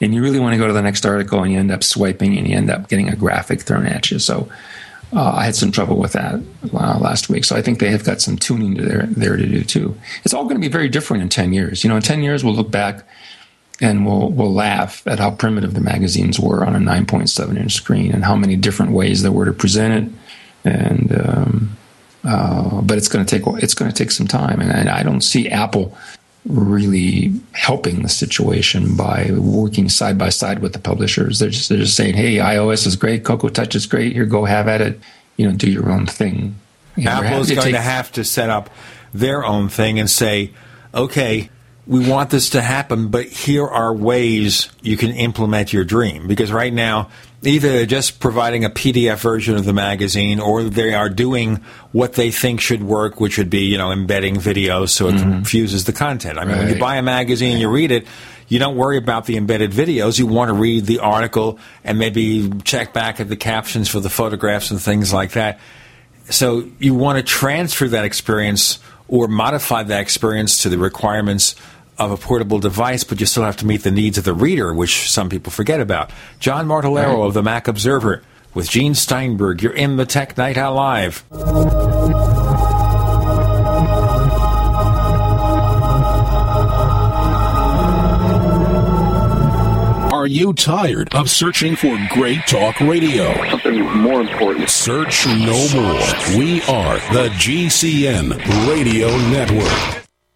and you really want to go to the next article, and you end up swiping, and you end up getting a graphic thrown at you. So. Uh, I had some trouble with that uh, last week, so I think they have got some tuning to there, there to do too. It's all going to be very different in ten years. You know, in ten years we'll look back and we'll we'll laugh at how primitive the magazines were on a 9.7 inch screen and how many different ways there were to present it and um, uh, but it's going to take it's going to take some time, and I don't see Apple really helping the situation by working side by side with the publishers. They're just they're just saying, "Hey, iOS is great, Cocoa Touch is great. Here, go have at it. You know, do your own thing." You know, Apple is to going take- to have to set up their own thing and say, "Okay, we want this to happen, but here are ways you can implement your dream." Because right now, either they're just providing a PDF version of the magazine, or they are doing what they think should work, which would be, you know, embedding videos so it mm-hmm. confuses the content. I mean, when you buy a magazine, you read it. You don't worry about the embedded videos. You want to read the article and maybe check back at the captions for the photographs and things like that. So you want to transfer that experience or modify that experience to the requirements of a portable device, but you still have to meet the needs of the reader, which some people forget about. John Martellaro Right. of the Mac Observer with Gene Steinberg. You're in the Tech Night Owl Live. Are you tired of searching for great talk radio? Something more important. Search no more. We are the GCN Radio Network.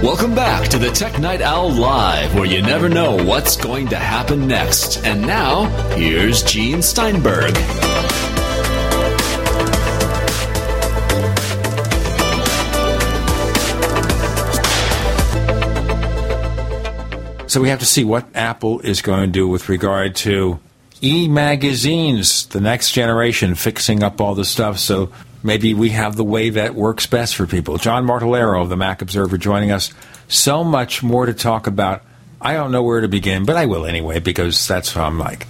Welcome back to the Tech Night Owl Live, where you never know what's going to happen next. And now, here's Gene Steinberg. So we have to see what Apple is going to do with regard to e-magazines, the next generation, fixing up all the stuff. So maybe we have the way that works best for people. John Martellaro of the Mac Observer joining us. So much more to talk about I don't know where to begin, but I will anyway because that's how I'm like.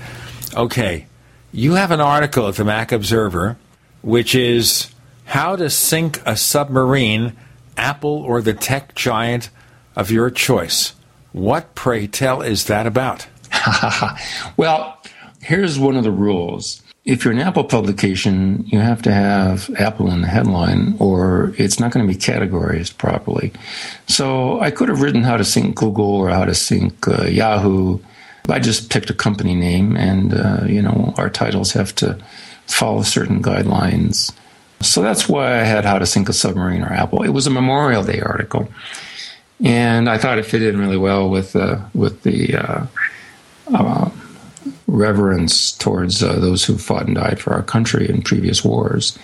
Okay, you have an article at the Mac Observer, which is how to sink a submarine, Apple or the tech giant of your choice. What, pray tell, is that about? well, here's one of the rules. If you're an Apple publication, you have to have Apple in the headline, or it's not going to be categorized properly. So I could have written how to sink Google or how to sink uh, Yahoo. I just picked a company name, and uh, you know our titles have to follow certain guidelines. So that's why I had how to sink a submarine or Apple. It was a Memorial Day article, and I thought it fit in really well with uh, with the uh, uh, reverence towards uh, those who fought and died for our country in previous wars.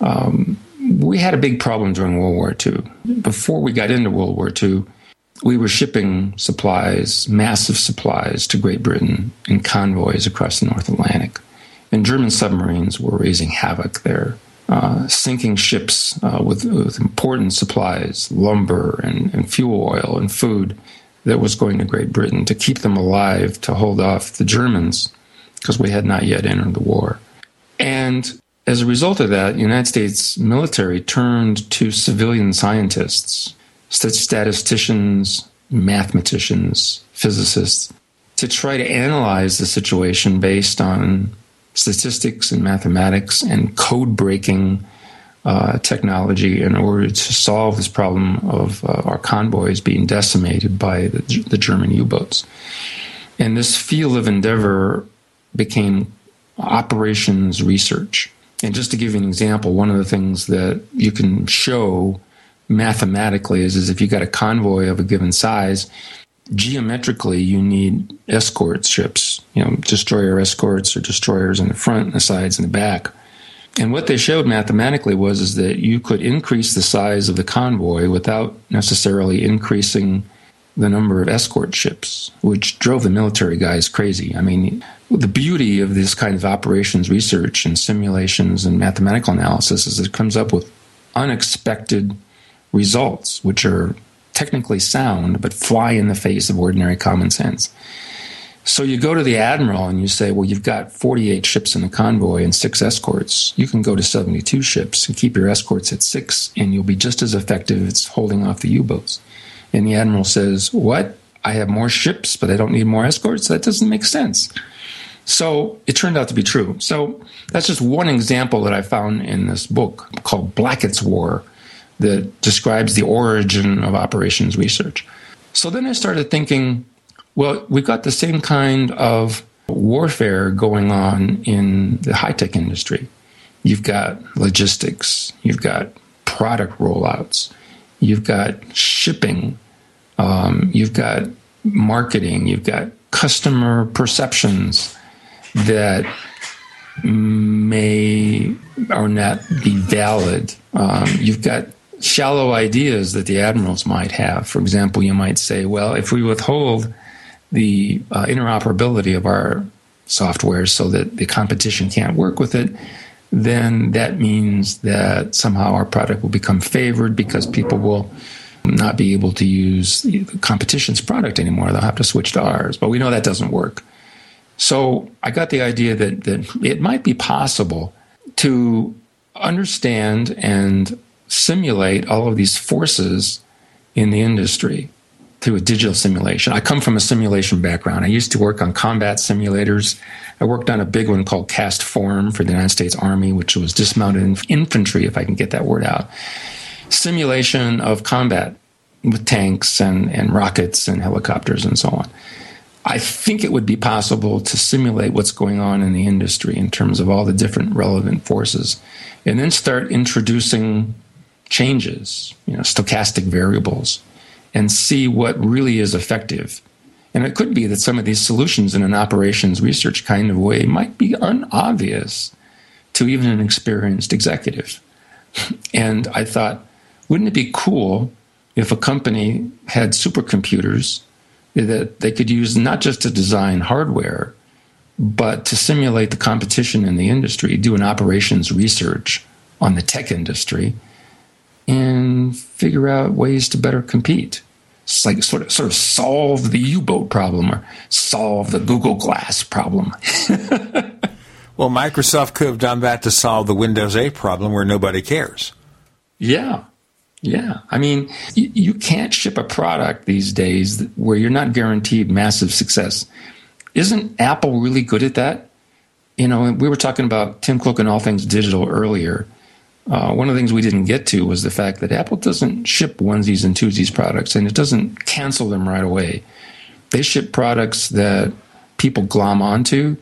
Um, we had a big problem during World War II. Before we got into World War II, we were shipping supplies, massive supplies, to Great Britain in convoys across the North Atlantic. And German submarines were raising havoc there, uh, sinking ships uh, with, with, important supplies, lumber and, and fuel oil and food that was going to Great Britain to keep them alive, to hold off the Germans, because we had not yet entered the war. And as a result of that, United States military turned to civilian scientists statisticians, mathematicians, physicists, to try to analyze the situation based on statistics and mathematics and code breaking uh, technology in order to solve this problem of uh, our convoys being decimated by the, the German U boats. And this field of endeavor became operations research. And just to give you an example, one of the things that you can show mathematically is, is if you've got a convoy of a given size, geometrically you need escort ships, you know, destroyer escorts or destroyers in the front and the sides and the back. And what they showed mathematically was is that you could increase the size of the convoy without necessarily increasing the number of escort ships, which drove the military guys crazy. I mean, the beauty of this kind of operations research and simulations and mathematical analysis is it comes up with unexpected results, which are technically sound but fly in the face of ordinary common sense. So you go to the admiral and you say, well, you've got 48 ships in the convoy and six escorts. You can go to 72 ships and keep your escorts at six, and you'll be just as effective as holding off the U boats. And the admiral says, what? I have more ships, but I don't need more escorts? That doesn't make sense. So it turned out to be true. So that's just one example that I found in this book called Blackett's War that describes the origin of operations research. So then I started thinking, well, we've got the same kind of warfare going on in the high tech industry. You've got logistics, you've got product rollouts, you've got shipping, um, you've got marketing, you've got customer perceptions that may or not be valid. Um, you've got shallow ideas that the admirals might have. For example, you might say, well, if we withhold the uh, interoperability of our software so that the competition can't work with it, then that means that somehow our product will become favored because people will not be able to use the competition's product anymore. They'll have to switch to ours. But we know that doesn't work. So I got the idea that, that it might be possible to understand and simulate all of these forces in the industry through a digital simulation. I come from a simulation background. I used to work on combat simulators. I worked on a big one called CASTFOREM for the United States Army, which was dismounted infantry, if I can get that word out. Simulation of combat with tanks and, and rockets and helicopters and so on. I think it would be possible to simulate what's going on in the industry in terms of all the different relevant forces and then start introducing changes, you know, stochastic variables, and see what really is effective. And it could be that some of these solutions in an operations research kind of way might be unobvious to even an experienced executive. And I thought, wouldn't it be cool if a company had supercomputers that they could use not just to design hardware, but to simulate the competition in the industry, do an operations research on the tech industry, and figure out ways to better compete. It's like sort of sort of solve the U-boat problem or solve the Google Glass problem. well, Microsoft could have done that to solve the Windows 8 problem where nobody cares. Yeah. Yeah. I mean, you, you can't ship a product these days where you're not guaranteed massive success. Isn't Apple really good at that? You know, we were talking about Tim Cook and all things digital earlier. Uh, one of the things we didn't get to was the fact that Apple doesn't ship onesies and twosies products, and it doesn't cancel them right away. They ship products that people glom onto,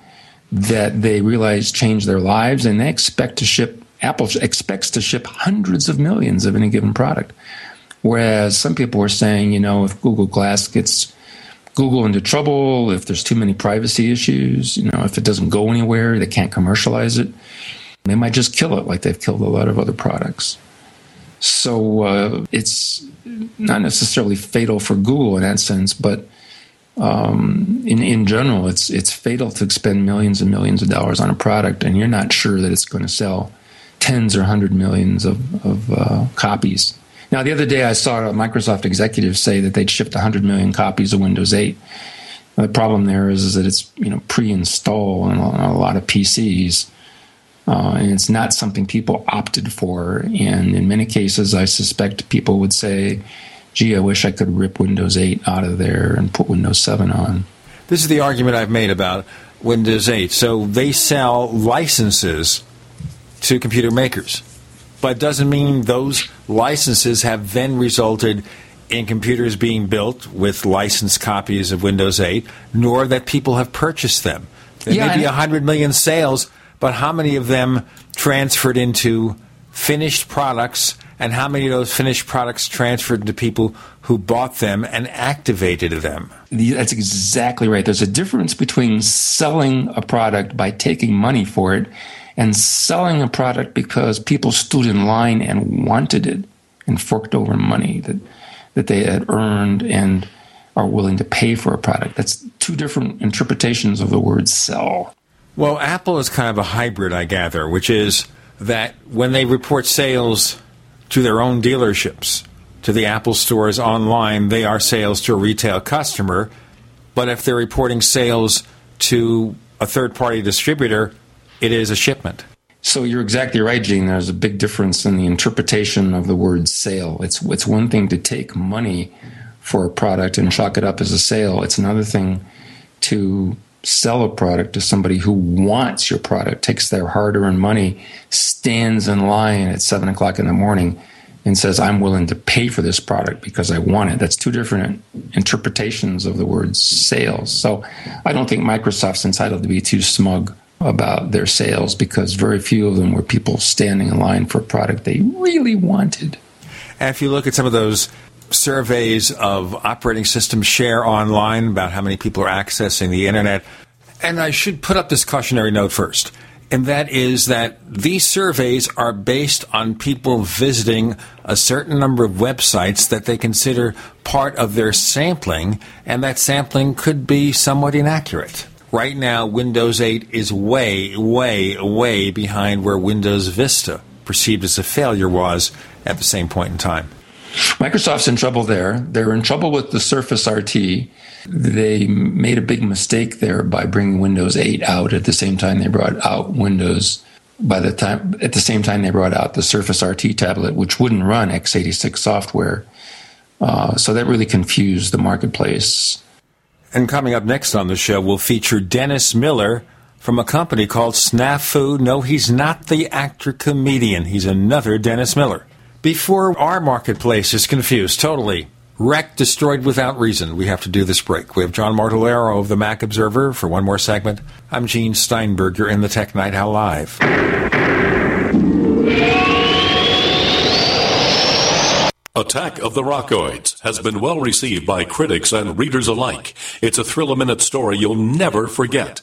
that they realize change their lives, and they expect to ship. Apple expects to ship hundreds of millions of any given product. Whereas some people are saying, you know, if Google Glass gets Google into trouble, if there's too many privacy issues, you know, if it doesn't go anywhere, they can't commercialize it they might just kill it like they've killed a lot of other products. So uh, it's not necessarily fatal for Google in that sense, but um, in in general, it's it's fatal to spend millions and millions of dollars on a product, and you're not sure that it's going to sell tens or hundred millions of, of uh, copies. Now, the other day, I saw a Microsoft executive say that they'd shipped 100 million copies of Windows 8. The problem there is, is that it's you know pre-installed on a lot of PCs, uh, and it's not something people opted for. And in many cases, I suspect people would say, gee, I wish I could rip Windows 8 out of there and put Windows 7 on. This is the argument I've made about Windows 8. So they sell licenses to computer makers, but it doesn't mean those licenses have then resulted in computers being built with licensed copies of Windows 8, nor that people have purchased them. There yeah, may be 100 million sales, but how many of them transferred into finished products, and how many of those finished products transferred to people who bought them and activated them? That's exactly right. There's a difference between selling a product by taking money for it and selling a product because people stood in line and wanted it and forked over money that that they had earned and are willing to pay for a product. That's two different interpretations of the word sell. Well, Apple is kind of a hybrid, I gather, which is that when they report sales to their own dealerships, to the Apple stores online, they are sales to a retail customer. But if they're reporting sales to a third party distributor, it is a shipment. So you're exactly right, Gene. There's a big difference in the interpretation of the word sale. It's it's one thing to take money for a product and chalk it up as a sale. It's another thing to sell a product to somebody who wants your product, takes their hard earned money, stands in line at seven o'clock in the morning, and says, I'm willing to pay for this product because I want it. That's two different interpretations of the word sales. So I don't think Microsoft's entitled to be too smug about their sales because very few of them were people standing in line for a product they really wanted. And if you look at some of those surveys of operating system share online about how many people are accessing the internet. And I should put up this cautionary note first, and that is that these surveys are based on people visiting a certain number of websites that they consider part of their sampling, and that sampling could be somewhat inaccurate. Right now, Windows 8 is way, way, way behind where Windows Vista, perceived as a failure, was at the same point in time. Microsoft's in trouble there. They're in trouble with the Surface RT. They made a big mistake there by bringing Windows 8 out at the same time they brought out Windows. By the time, at the same time they brought out the Surface RT tablet, which wouldn't run x86 software. Uh, so that really confused the marketplace. And coming up next on the show, we'll feature Dennis Miller from a company called Snafu. No, he's not the actor comedian. He's another Dennis Miller before our marketplace is confused totally. Wrecked, destroyed without reason. We have to do this break. We have John Martellaro of the Mac Observer for one more segment. I'm Gene Steinberg. You're in the Tech Night Owl Live. Attack of the Rockoids has been well received by critics and readers alike. It's a thrill a minute story you'll never forget.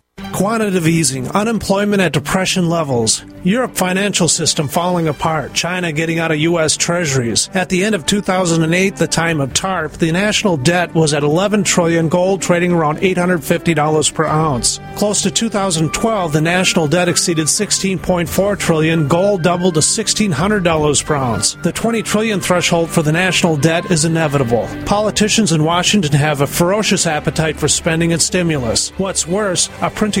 Quantitative easing, unemployment at depression levels, Europe financial system falling apart, China getting out of U.S. treasuries. At the end of 2008, the time of TARP, the national debt was at 11 trillion, gold trading around $850 per ounce. Close to 2012, the national debt exceeded 16.4 trillion, gold doubled to $1,600 per ounce. The 20 trillion threshold for the national debt is inevitable. Politicians in Washington have a ferocious appetite for spending and stimulus. What's worse, a printing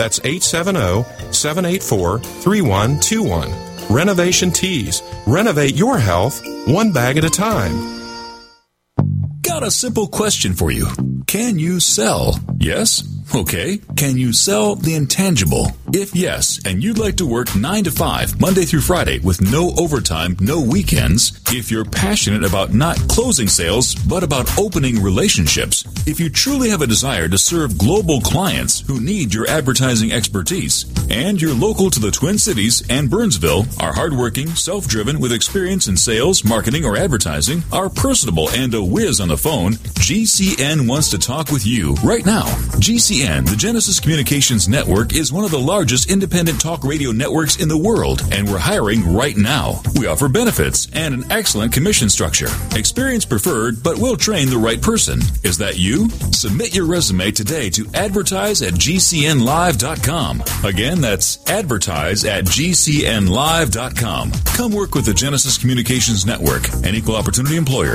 That's 870 784 3121. Renovation Teas. Renovate your health one bag at a time. Got a simple question for you. Can you sell? Yes? Okay. Can you sell the intangible? If yes, and you'd like to work 9 to 5, Monday through Friday, with no overtime, no weekends, if you're passionate about not closing sales, but about opening relationships, if you truly have a desire to serve global clients who need your advertising expertise, and you're local to the Twin Cities and Burnsville, are hardworking, self driven, with experience in sales, marketing, or advertising, are personable, and a whiz on the phone, GCN wants to talk with you right now. GCN, the Genesis Communications Network, is one of the largest independent talk radio networks in the world, and we're hiring right now. We offer benefits and an excellent commission structure. Experience preferred, but we'll train the right person. Is that you? Submit your resume today to advertise at GCNlive.com. Again, that's advertise at GCNlive.com. Come work with the Genesis Communications Network, an equal opportunity employer.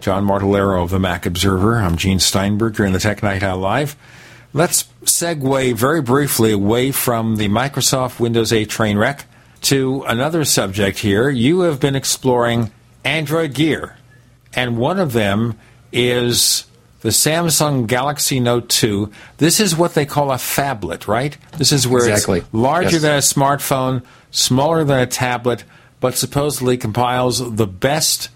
John Martellaro of the Mac Observer. I'm Gene Steinberg. You're in the Tech Night Owl Live. Let's segue very briefly away from the Microsoft Windows 8 train wreck to another subject here. You have been exploring Android Gear, and one of them is the Samsung Galaxy Note 2. This is what they call a phablet, right? This is where Exactly. it's larger Yes. than a smartphone, smaller than a tablet, but supposedly compiles the best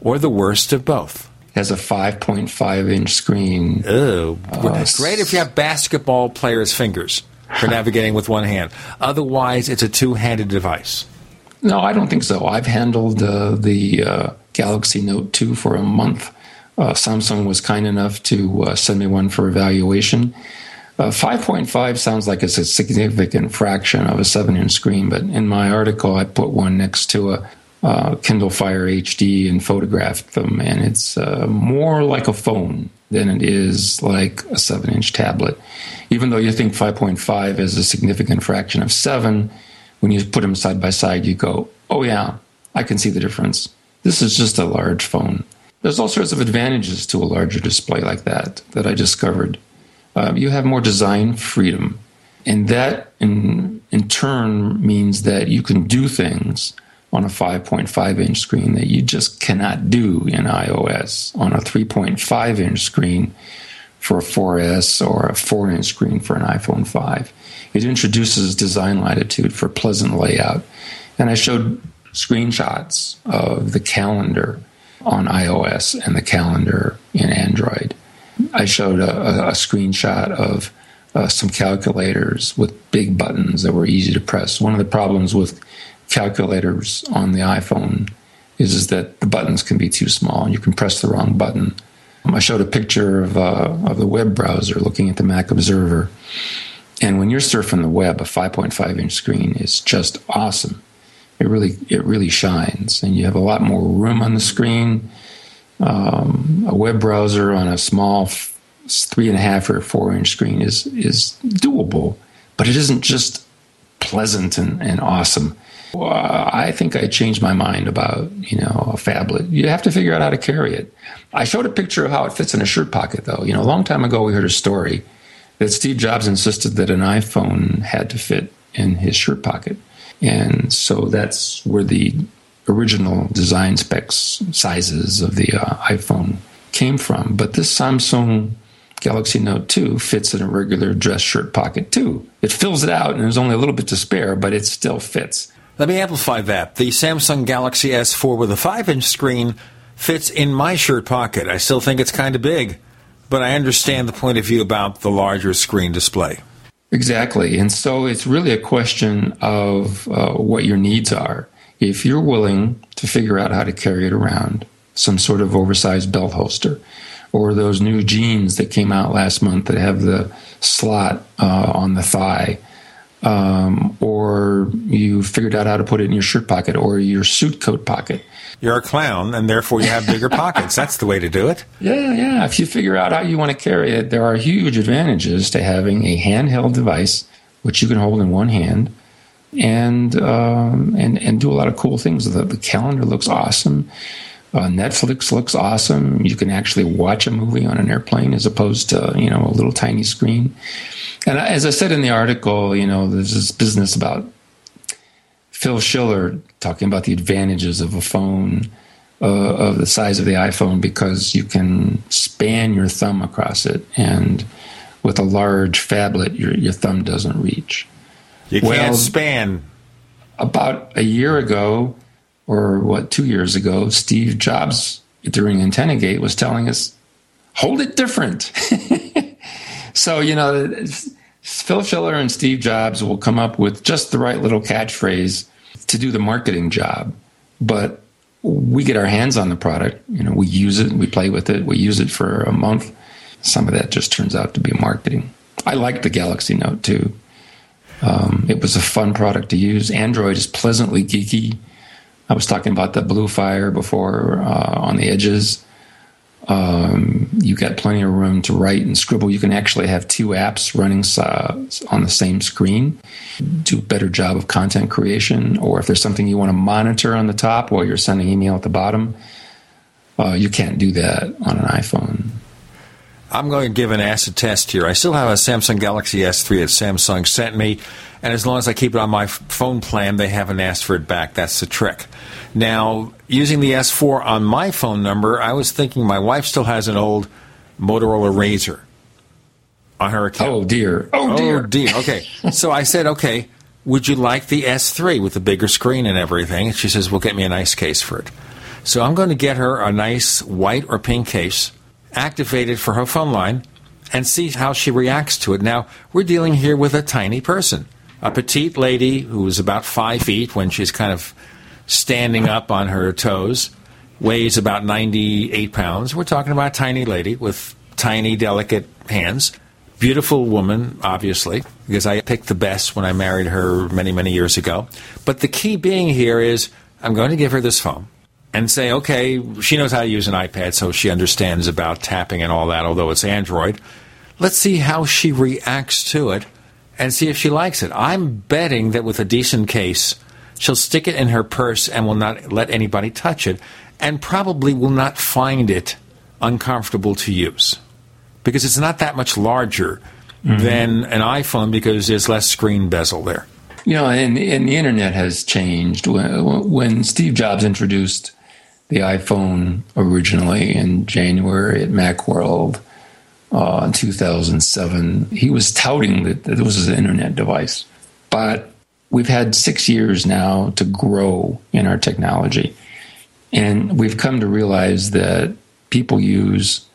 or the worst of both. Has a 5.5 inch screen. Oh, Uh, great if you have basketball players' fingers for navigating with one hand. Otherwise, it's a two-handed device. No, I don't think so. I've handled uh, the uh, Galaxy Note 2 for a month. Uh, Samsung was kind enough to uh, send me one for evaluation. Uh, 5.5 sounds like it's a significant fraction of a 7 inch screen, but in my article, I put one next to a uh, Kindle Fire HD and photographed them, and it's uh, more like a phone than it is like a seven inch tablet. Even though you think 5.5 is a significant fraction of seven, when you put them side by side, you go, oh, yeah, I can see the difference. This is just a large phone. There's all sorts of advantages to a larger display like that that I discovered. Uh, you have more design freedom. And that, in, in turn, means that you can do things on a 5.5 inch screen that you just cannot do in iOS on a 3.5 inch screen for a 4S or a 4 inch screen for an iPhone 5. It introduces design latitude for pleasant layout. And I showed screenshots of the calendar on iOS and the calendar in Android. I showed a, a, screenshot of uh, some calculators with big buttons that were easy to press. One of the problems with calculators on the iPhone is, that the buttons can be too small and you can press the wrong button. Um, I showed a picture of, uh, of the web browser looking at the Mac Observer. And when you're surfing the web, a 5.5 inch screen is just awesome. It really, it really shines, and you have a lot more room on the screen. Um, a web browser on a small three and a half or four inch screen is is doable, but it isn't just pleasant and, and awesome. Well, I think I changed my mind about you know a phablet. You have to figure out how to carry it. I showed a picture of how it fits in a shirt pocket, though. You know, a long time ago we heard a story that Steve Jobs insisted that an iPhone had to fit in his shirt pocket, and so that's where the original design specs sizes of the uh, iPhone came from. But this Samsung Galaxy Note 2 fits in a regular dress shirt pocket too. It fills it out and there's only a little bit to spare, but it still fits. Let me amplify that. The Samsung Galaxy S4 with a 5 inch screen fits in my shirt pocket. I still think it's kind of big, but I understand the point of view about the larger screen display. Exactly. And so it's really a question of uh, what your needs are. If you're willing to figure out how to carry it around, some sort of oversized belt holster, or those new jeans that came out last month that have the slot uh, on the thigh um, or you figured out how to put it in your shirt pocket or your suit coat pocket. You're a clown, and therefore you have bigger pockets. That's the way to do it. Yeah, yeah. If you figure out how you want to carry it, there are huge advantages to having a handheld device, which you can hold in one hand, and um, and and do a lot of cool things. The, the calendar looks awesome. Uh, Netflix looks awesome. You can actually watch a movie on an airplane as opposed to you know a little tiny screen. And as I said in the article, you know, there's this business about Phil Schiller talking about the advantages of a phone uh, of the size of the iPhone because you can span your thumb across it, and with a large phablet, your your thumb doesn't reach. You can't well, span. About a year ago, or what, two years ago, Steve Jobs during Antenna Gate was telling us, hold it different. so, you know, Phil Schiller and Steve Jobs will come up with just the right little catchphrase to do the marketing job. But we get our hands on the product, you know, we use it, we play with it, we use it for a month. Some of that just turns out to be marketing. I like the Galaxy Note 2. Um, it was a fun product to use. Android is pleasantly geeky. I was talking about the blue fire before uh, on the edges. Um, you got plenty of room to write and scribble. You can actually have two apps running uh, on the same screen. Do a better job of content creation, or if there's something you want to monitor on the top while you're sending email at the bottom, uh, you can't do that on an iPhone. I'm going to give an acid test here. I still have a Samsung Galaxy S3 that Samsung sent me, and as long as I keep it on my phone plan, they haven't asked for it back. That's the trick. Now, using the S4 on my phone number, I was thinking my wife still has an old Motorola Razr on her account. Oh dear. Oh dear. Oh dear. Okay. so I said, okay, would you like the S3 with the bigger screen and everything? And she says, well, get me a nice case for it. So I'm going to get her a nice white or pink case activated for her phone line and see how she reacts to it. Now, we're dealing here with a tiny person, a petite lady who is about five feet when she's kind of standing up on her toes, weighs about 98 pounds. We're talking about a tiny lady with tiny, delicate hands. Beautiful woman, obviously, because I picked the best when I married her many, many years ago. But the key being here is I'm going to give her this phone and say, okay, she knows how to use an iPad, so she understands about tapping and all that, although it's Android. Let's see how she reacts to it and see if she likes it. I'm betting that with a decent case, she'll stick it in her purse and will not let anybody touch it, and probably will not find it uncomfortable to use because it's not that much larger mm-hmm. than an iPhone because there's less screen bezel there. You know, and, and the internet has changed. When, when Steve Jobs introduced the iPhone originally in January at Macworld uh, in 2007, he was touting that, that this was an internet device. But we've had six years now to grow in our technology. And we've come to realize that people use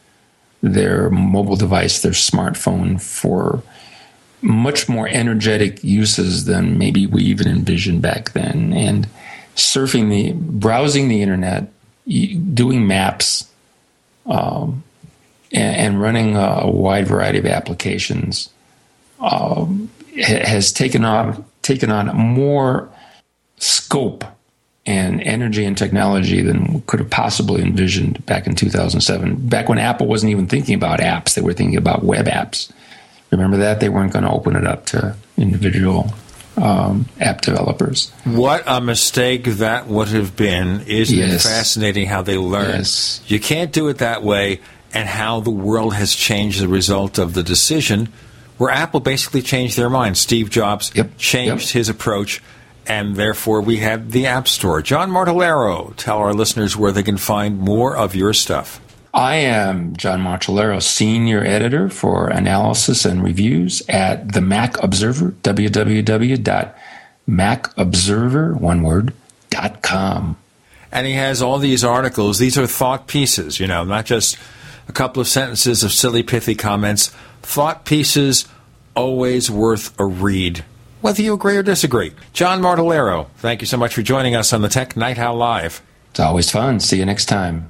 their mobile device, their smartphone, for much more energetic uses than maybe we even envisioned back then. And surfing the, browsing the internet, doing maps, um, and, and, running a, wide variety of applications um, has taken on taken on more scope and energy and technology than could have possibly envisioned back in 2007. Back when Apple wasn't even thinking about apps, they were thinking about web apps. Remember that? They weren't going to open it up to individual um, app developers. What a mistake that would have been. Isn't yes. it fascinating how they learn? Yes. You can't do it that way, and how the world has changed as a result of the decision where Apple basically changed their mind. Steve Jobs yep. changed yep. his approach and therefore we have the App Store. John Martellaro, tell our listeners where they can find more of your stuff. I am John Martellaro, Senior Editor for Analysis and Reviews at the Mac Observer, www.macobserver, one word, dot com. And he has all these articles. These are thought pieces, you know, not just a couple of sentences of silly, pithy comments. Thought pieces always worth a read whether you agree or disagree. John Martellaro, thank you so much for joining us on the Tech Night Owl Live. It's always fun. See you next time.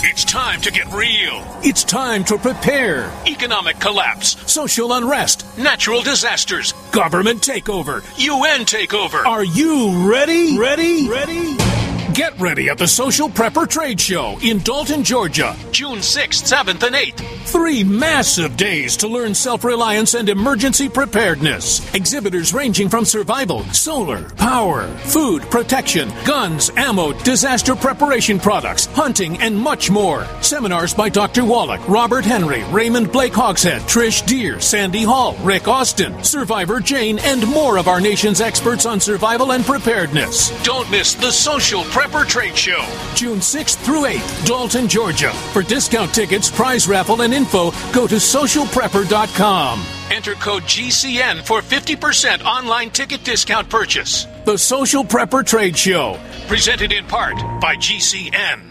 It's time to get real. It's time to prepare. Economic collapse, social unrest, natural disasters, government takeover, UN takeover. Are you ready? Ready? Ready? Get ready at the Social Prepper Trade Show in Dalton, Georgia, June 6th, 7th, and 8th. Three massive days to learn self reliance and emergency preparedness. Exhibitors ranging from survival, solar, power, food, protection, guns, ammo, disaster preparation products, hunting, and much more. Seminars by Dr. Wallach, Robert Henry, Raymond Blake Hogshead, Trish Deer, Sandy Hall, Rick Austin, Survivor Jane, and more of our nation's experts on survival and preparedness. Don't miss the Social Prepper Prepper Trade Show, June 6th through 8th, Dalton, Georgia. For discount tickets, prize raffle, and info, go to socialprepper.com. Enter code GCN for 50% online ticket discount purchase. The Social Prepper Trade Show, presented in part by GCN.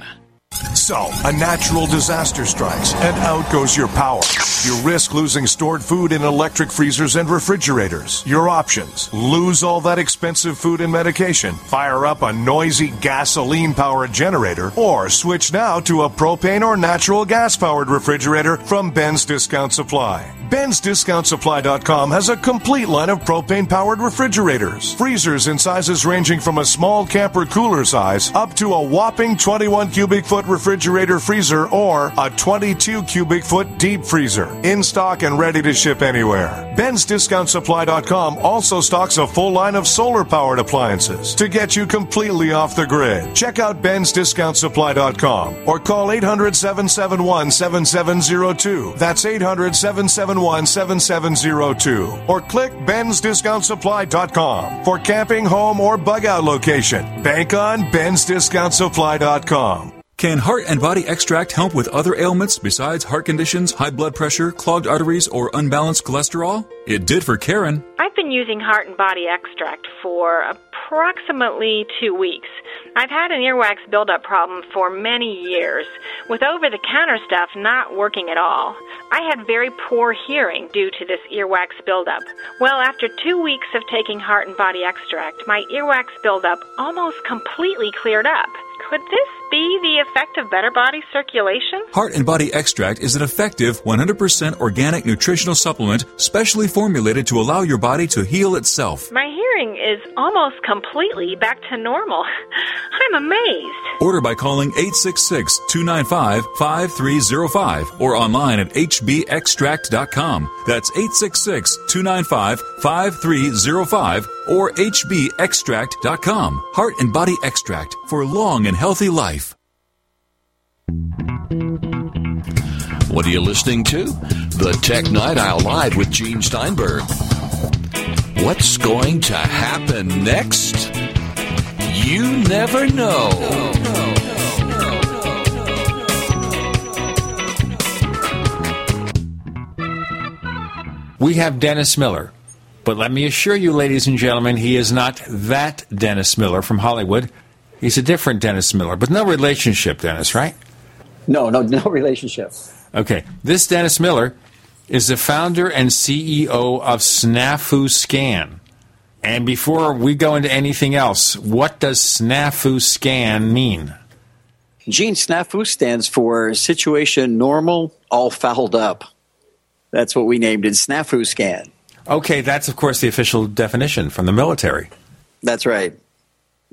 So, a natural disaster strikes, and out goes your power. You risk losing stored food in electric freezers and refrigerators. Your options lose all that expensive food and medication, fire up a noisy gasoline powered generator, or switch now to a propane or natural gas powered refrigerator from Ben's Discount Supply. Ben's.DiscountSupply.com has a complete line of propane powered refrigerators, freezers in sizes ranging from a small camper cooler size up to a whopping 21 cubic foot refrigerator freezer or a 22 cubic foot deep freezer. In stock and ready to ship anywhere. Ben's.DiscountSupply.com also stocks a full line of solar powered appliances to get you completely off the grid. Check out Ben's.DiscountSupply.com or call 800 771 7702. That's 800 771 7702 or click bensdiscountsupply.com for camping, home, or bug out location. Bank on bensdiscountsupply.com. Can heart and body extract help with other ailments besides heart conditions, high blood pressure, clogged arteries, or unbalanced cholesterol? It did for Karen. I've been using heart and body extract for approximately two weeks. I've had an earwax buildup problem for many years, with over the counter stuff not working at all. I had very poor hearing due to this earwax buildup. Well, after two weeks of taking heart and body extract, my earwax buildup almost completely cleared up. Could this be the effect of better body circulation? Heart and Body Extract is an effective 100% organic nutritional supplement specially formulated to allow your body to heal itself. My hearing is almost completely back to normal. I'm amazed. Order by calling 866 295 5305 or online at hbextract.com. That's 866 295 5305 or hbextract.com. Heart and Body Extract for long and healthy life. What are you listening to? The Tech Night Owl Live with Gene Steinberg. What's going to happen next? You never know. We have Dennis Miller. But let me assure you, ladies and gentlemen, he is not that Dennis Miller from Hollywood. He's a different Dennis Miller, but no relationship, Dennis, right? No, no, no relationship. Okay. This Dennis Miller is the founder and CEO of Snafu Scan. And before we go into anything else, what does Snafu Scan mean? Gene Snafu stands for Situation Normal, All Fouled Up. That's what we named it, Snafu Scan. Okay, that's of course the official definition from the military. That's right.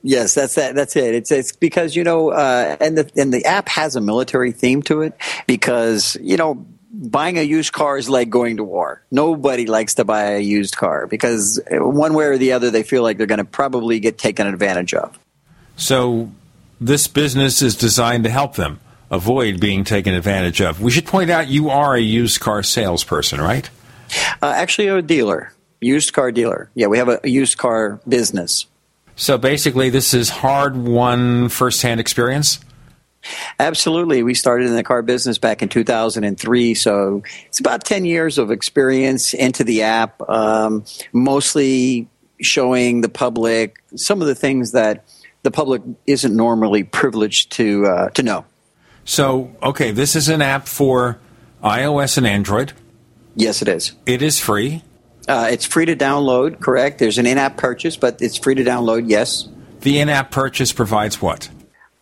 Yes, that's that. That's it. It's it's because you know, uh, and the and the app has a military theme to it because you know buying a used car is like going to war. Nobody likes to buy a used car because one way or the other they feel like they're going to probably get taken advantage of. So this business is designed to help them avoid being taken advantage of. We should point out you are a used car salesperson, right? Uh, actually, a dealer, used car dealer. Yeah, we have a, a used car business. So basically, this is hard won first hand experience? Absolutely. We started in the car business back in 2003. So it's about 10 years of experience into the app, um, mostly showing the public some of the things that the public isn't normally privileged to, uh, to know. So, okay, this is an app for iOS and Android. Yes, it is. It is free. Uh, it's free to download, correct? There's an in app purchase, but it's free to download, yes. The in app purchase provides what?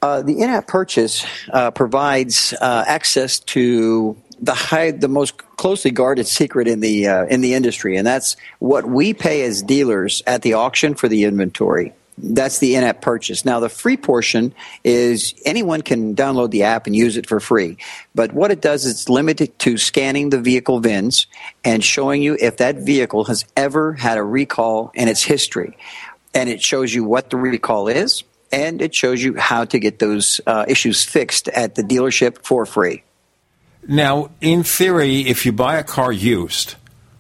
Uh, the in app purchase uh, provides uh, access to the high, the most closely guarded secret in the uh, in the industry, and that's what we pay as dealers at the auction for the inventory. That's the in-app purchase. Now, the free portion is anyone can download the app and use it for free. But what it does is it's limited to scanning the vehicle VINs and showing you if that vehicle has ever had a recall in its history. And it shows you what the recall is, and it shows you how to get those uh, issues fixed at the dealership for free. Now, in theory, if you buy a car used,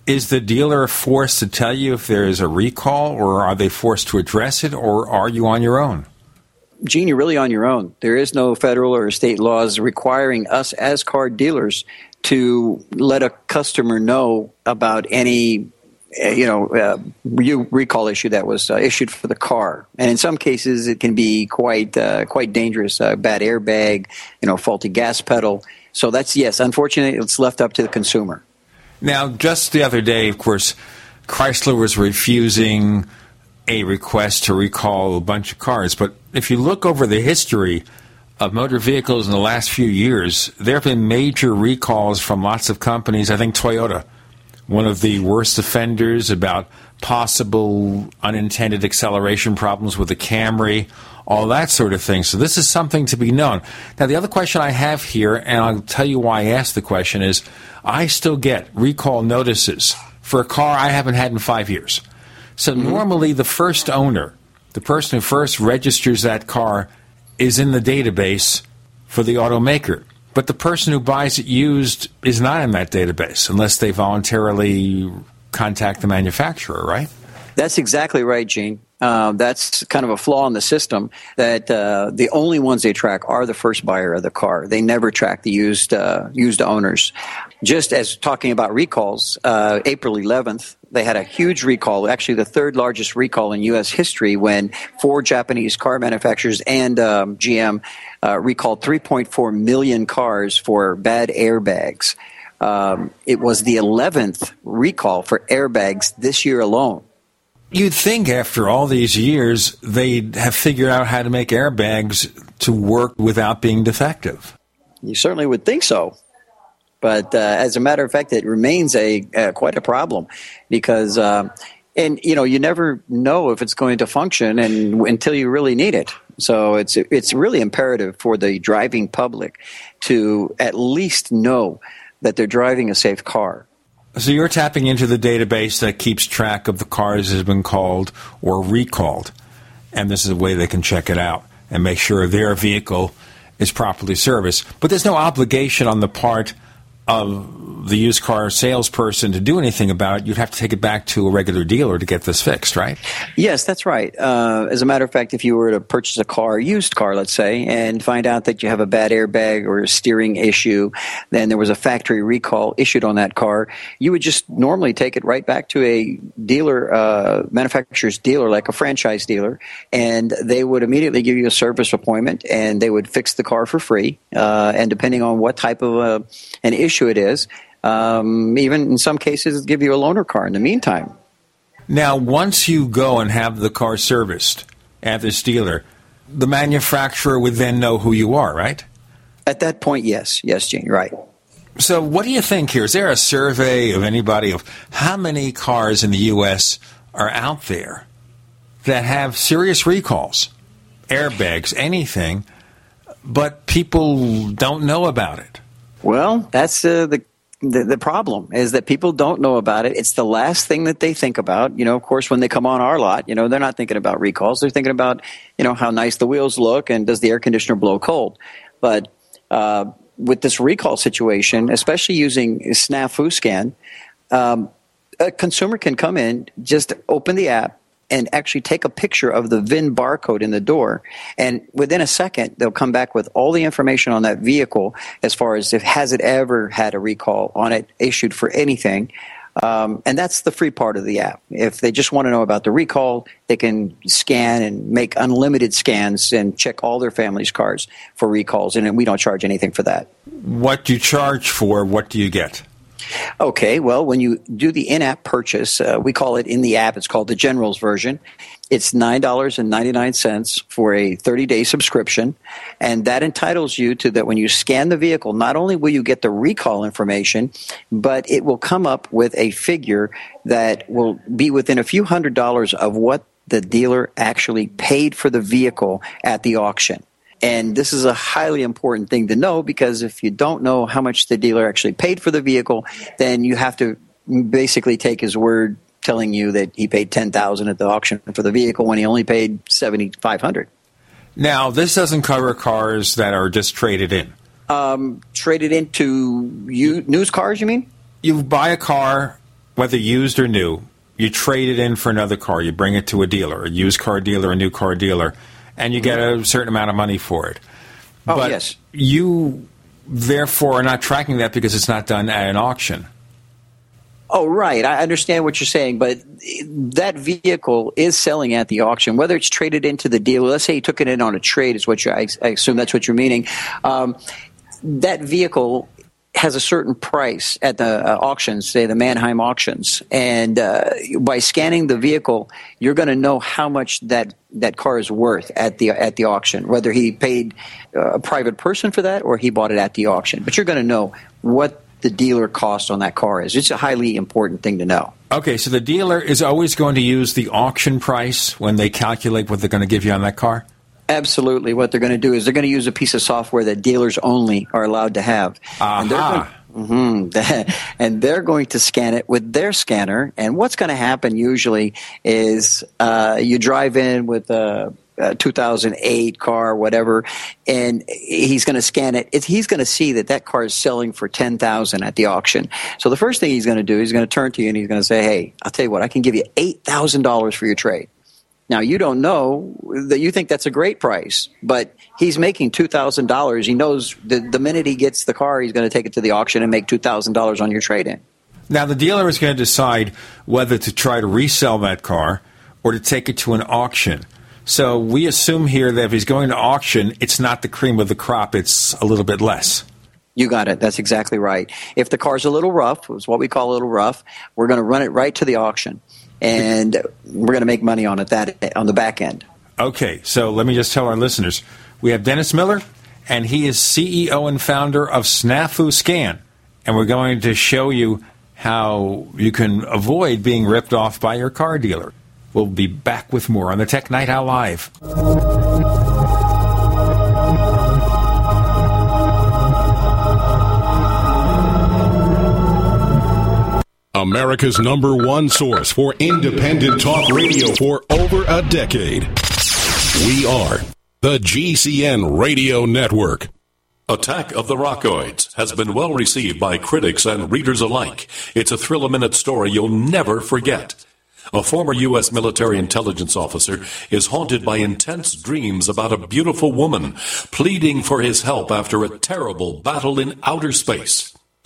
is the dealer forced to tell you if there is a recall, or are they forced to address it, or are you on your own? Gene, you're really on your own. There is no federal or state laws requiring us as car dealers to let a customer know about any uh, you know, uh, recall issue that was uh, issued for the car, and in some cases it can be quite uh, quite dangerous. Bad airbag, you know, faulty gas pedal. So that's yes, unfortunately, it's left up to the consumer. Now, just the other day, of course, Chrysler was refusing a request to recall a bunch of cars, but if you look over the history of motor vehicles in the last few years, there have been major recalls from lots of companies. I think Toyota one of the worst offenders about possible unintended acceleration problems with the Camry, all that sort of thing. So this is something to be known. Now, the other question I have here, and I'll tell you why I asked the question, is I still get recall notices for a car I haven't had in five years. So mm-hmm. normally the first owner, the person who first registers that car, is in the database for the automaker. But the person who buys it used is not in that database unless they voluntarily contact the manufacturer, right? That's exactly right, Gene. Uh, that's kind of a flaw in the system that uh, the only ones they track are the first buyer of the car. They never track the used uh, used owners. Just as talking about recalls, uh, April 11th, they had a huge recall, actually the third largest recall in U.S. history, when four Japanese car manufacturers and um, GM uh, recalled 3.4 million cars for bad airbags. Um, it was the 11th recall for airbags this year alone. You'd think after all these years they'd have figured out how to make airbags to work without being defective. You certainly would think so. But uh, as a matter of fact, it remains a uh, quite a problem because, uh, and you know, you never know if it's going to function and until you really need it. So it's it's really imperative for the driving public to at least know that they're driving a safe car. So you're tapping into the database that keeps track of the cars that have been called or recalled, and this is a way they can check it out and make sure their vehicle is properly serviced. But there's no obligation on the part of the used car salesperson to do anything about it, you'd have to take it back to a regular dealer to get this fixed, right? Yes, that's right. Uh, as a matter of fact, if you were to purchase a car, used car, let's say, and find out that you have a bad airbag or a steering issue, then there was a factory recall issued on that car, you would just normally take it right back to a dealer, uh, manufacturer's dealer, like a franchise dealer, and they would immediately give you a service appointment and they would fix the car for free. Uh, and depending on what type of a, an issue issue it is. Um, even in some cases, give you a loaner car in the meantime. Now, once you go and have the car serviced at this dealer, the manufacturer would then know who you are, right? At that point, yes. Yes, Gene, right. So, what do you think here? Is there a survey of anybody of how many cars in the U.S. are out there that have serious recalls, airbags, anything, but people don't know about it? Well, that's uh, the, the, the problem is that people don't know about it. It's the last thing that they think about. You know, of course, when they come on our lot, you know, they're not thinking about recalls. They're thinking about, you know, how nice the wheels look and does the air conditioner blow cold. But uh, with this recall situation, especially using Snafu Scan, um, a consumer can come in, just open the app, and actually take a picture of the VIN barcode in the door. And within a second, they'll come back with all the information on that vehicle as far as if has it ever had a recall on it issued for anything. Um, and that's the free part of the app. If they just want to know about the recall, they can scan and make unlimited scans and check all their family's cars for recalls, and we don't charge anything for that. What do you charge for, what do you get? Okay, well, when you do the in app purchase, uh, we call it in the app, it's called the Generals version. It's $9.99 for a 30 day subscription. And that entitles you to that when you scan the vehicle, not only will you get the recall information, but it will come up with a figure that will be within a few hundred dollars of what the dealer actually paid for the vehicle at the auction. And this is a highly important thing to know because if you don't know how much the dealer actually paid for the vehicle, then you have to basically take his word telling you that he paid 10000 at the auction for the vehicle when he only paid 7500 Now, this doesn't cover cars that are just traded in. Um, traded into you, news cars, you mean? You buy a car, whether used or new, you trade it in for another car. You bring it to a dealer, a used car dealer, a new car dealer and you get a certain amount of money for it. Oh, but yes. You therefore are not tracking that because it's not done at an auction. Oh, right. I understand what you're saying, but that vehicle is selling at the auction, whether it's traded into the dealer. Let's say you took it in on a trade, is what you. I, I assume that's what you're meaning. Um, that vehicle has a certain price at the uh, auctions, say the Manheim auctions, and uh, by scanning the vehicle, you're going to know how much that that car is worth at the at the auction, whether he paid uh, a private person for that or he bought it at the auction. But you're going to know what the dealer cost on that car is. It's a highly important thing to know. Okay, so the dealer is always going to use the auction price when they calculate what they're going to give you on that car? Absolutely. What they're going to do is they're going to use a piece of software that dealers only are allowed to have. And they're, going, mm-hmm, and they're going to scan it with their scanner. And what's going to happen usually is uh, you drive in with a, a 2008 car, whatever, and he's going to scan it. It's, he's going to see that that car is selling for 10000 at the auction. So the first thing he's going to do, he's going to turn to you and he's going to say, hey, I'll tell you what, I can give you $8,000 for your trade. Now you don't know that you think that's a great price, but he's making two thousand dollars. He knows the the minute he gets the car, he's going to take it to the auction and make two thousand dollars on your trade in. Now the dealer is going to decide whether to try to resell that car or to take it to an auction. So we assume here that if he's going to auction, it's not the cream of the crop; it's a little bit less. You got it. That's exactly right. If the car's a little rough, it's what we call a little rough, we're going to run it right to the auction and we're going to make money on it that on the back end. Okay, so let me just tell our listeners we have Dennis Miller, and he is CEO and founder of Snafu Scan, and we're going to show you how you can avoid being ripped off by your car dealer. We'll be back with more on the Tech Night Owl Live. America's number one source for independent talk radio for over a decade. We are the GCN Radio Network. Attack of the Rockoids has been well received by critics and readers alike. It's a thrill a minute story you'll never forget. A former U.S. military intelligence officer is haunted by intense dreams about a beautiful woman pleading for his help after a terrible battle in outer space.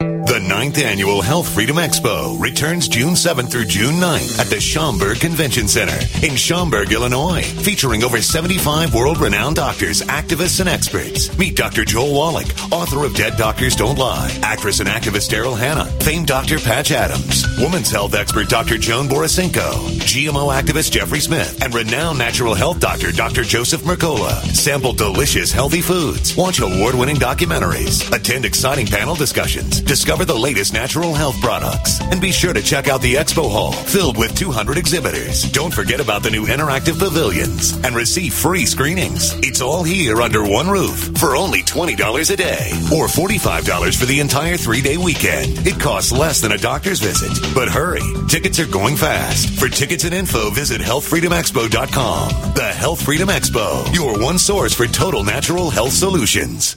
The ninth annual Health Freedom Expo returns June 7th through June 9th at the Schaumburg Convention Center in Schaumburg, Illinois, featuring over 75 world-renowned doctors, activists, and experts. Meet Dr. Joel Wallach, author of Dead Doctors Don't Lie, actress and activist Daryl Hannah, famed Dr. Patch Adams, women's health expert Dr. Joan Borysenko, GMO activist Jeffrey Smith, and renowned natural health doctor Dr. Joseph Mercola. Sample delicious healthy foods, watch award-winning documentaries, attend exciting panel discussions, discover the latest natural health products, and be sure to check out the expo hall filled with 200 exhibitors. Don't forget about the new interactive pavilions and receive free screenings. It's all here under one roof for only $20 a day or $45 for the entire three day weekend. It costs less than a doctor's visit. But hurry, tickets are going fast. For tickets and info, visit healthfreedomexpo.com. The Health Freedom Expo, your one source for total natural health solutions.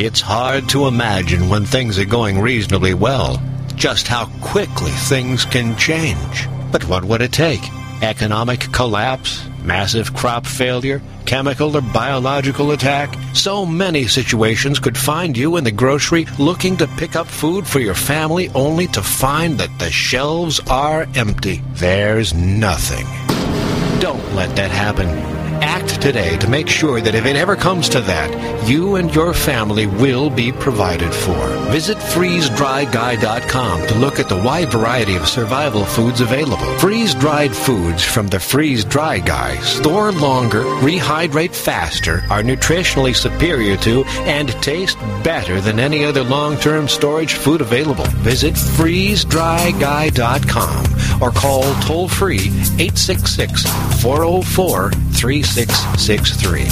It's hard to imagine when things are going reasonably well just how quickly things can change. But what would it take? Economic collapse? Massive crop failure? Chemical or biological attack? So many situations could find you in the grocery looking to pick up food for your family only to find that the shelves are empty. There's nothing. Don't let that happen. Act today to make sure that if it ever comes to that, you and your family will be provided for. Visit freezedryguy.com to look at the wide variety of survival foods available. Freeze dried foods from the Freeze Dry Guy store longer, rehydrate faster, are nutritionally superior to, and taste better than any other long term storage food available. Visit freezedryguy.com or call toll free 866 404 3663.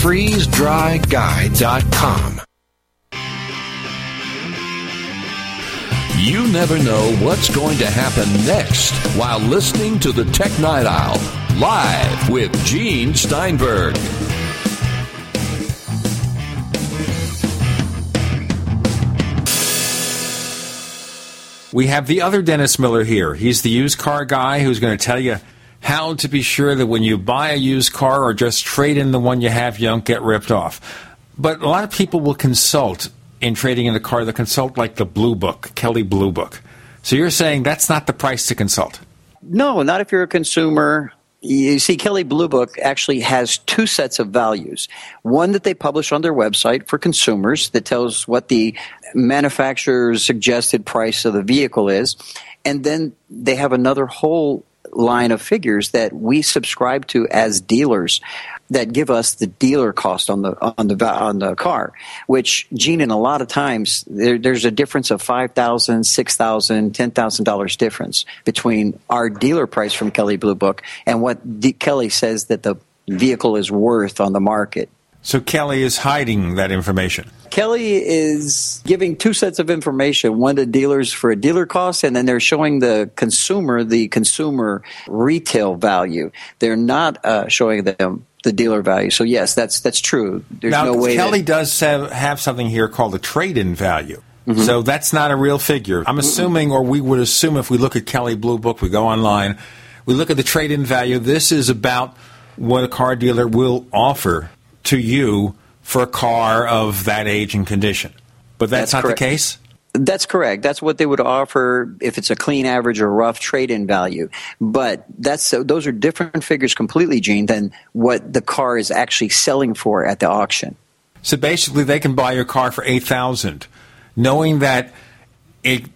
FreezeDryGuy.com. You never know what's going to happen next while listening to the Tech Night Owl live with Gene Steinberg. We have the other Dennis Miller here. He's the used car guy who's going to tell you how to be sure that when you buy a used car or just trade in the one you have, you don't get ripped off. But a lot of people will consult in trading in a car. They consult like the Blue Book, Kelley Blue Book. So you're saying that's not the price to consult? No, not if you're a consumer. You see, Kelley Blue Book actually has two sets of values. One that they publish on their website for consumers that tells what the manufacturer's suggested price of the vehicle is. And then they have another whole line of figures that we subscribe to as dealers that give us the dealer cost on the on the on the car which gene in a lot of times there, there's a difference of five thousand six thousand ten thousand dollars difference between our dealer price from kelley blue book and what D- kelley says that the vehicle is worth on the market so Kelley is hiding that information. Kelley is giving two sets of information, one to dealers for a dealer cost, and then they're showing the consumer the consumer retail value. They're not uh, showing them the dealer value. So yes, that's that's true. There's now, no way Kelley that, does have, have something here called a trade-in value. Mm-hmm. So that's not a real figure. I'm assuming, or we would assume, if we look at Kelley Blue Book, we go online, we look at the trade-in value. This is about what a car dealer will offer to you for a car of that age and condition. But that's, that's not correct. the case? That's correct. That's what they would offer if it's a clean average or rough trade-in value. But that's those are different figures completely, Gene, than what the car is actually selling for at the auction. So basically, they can buy your car for eight thousand, knowing that it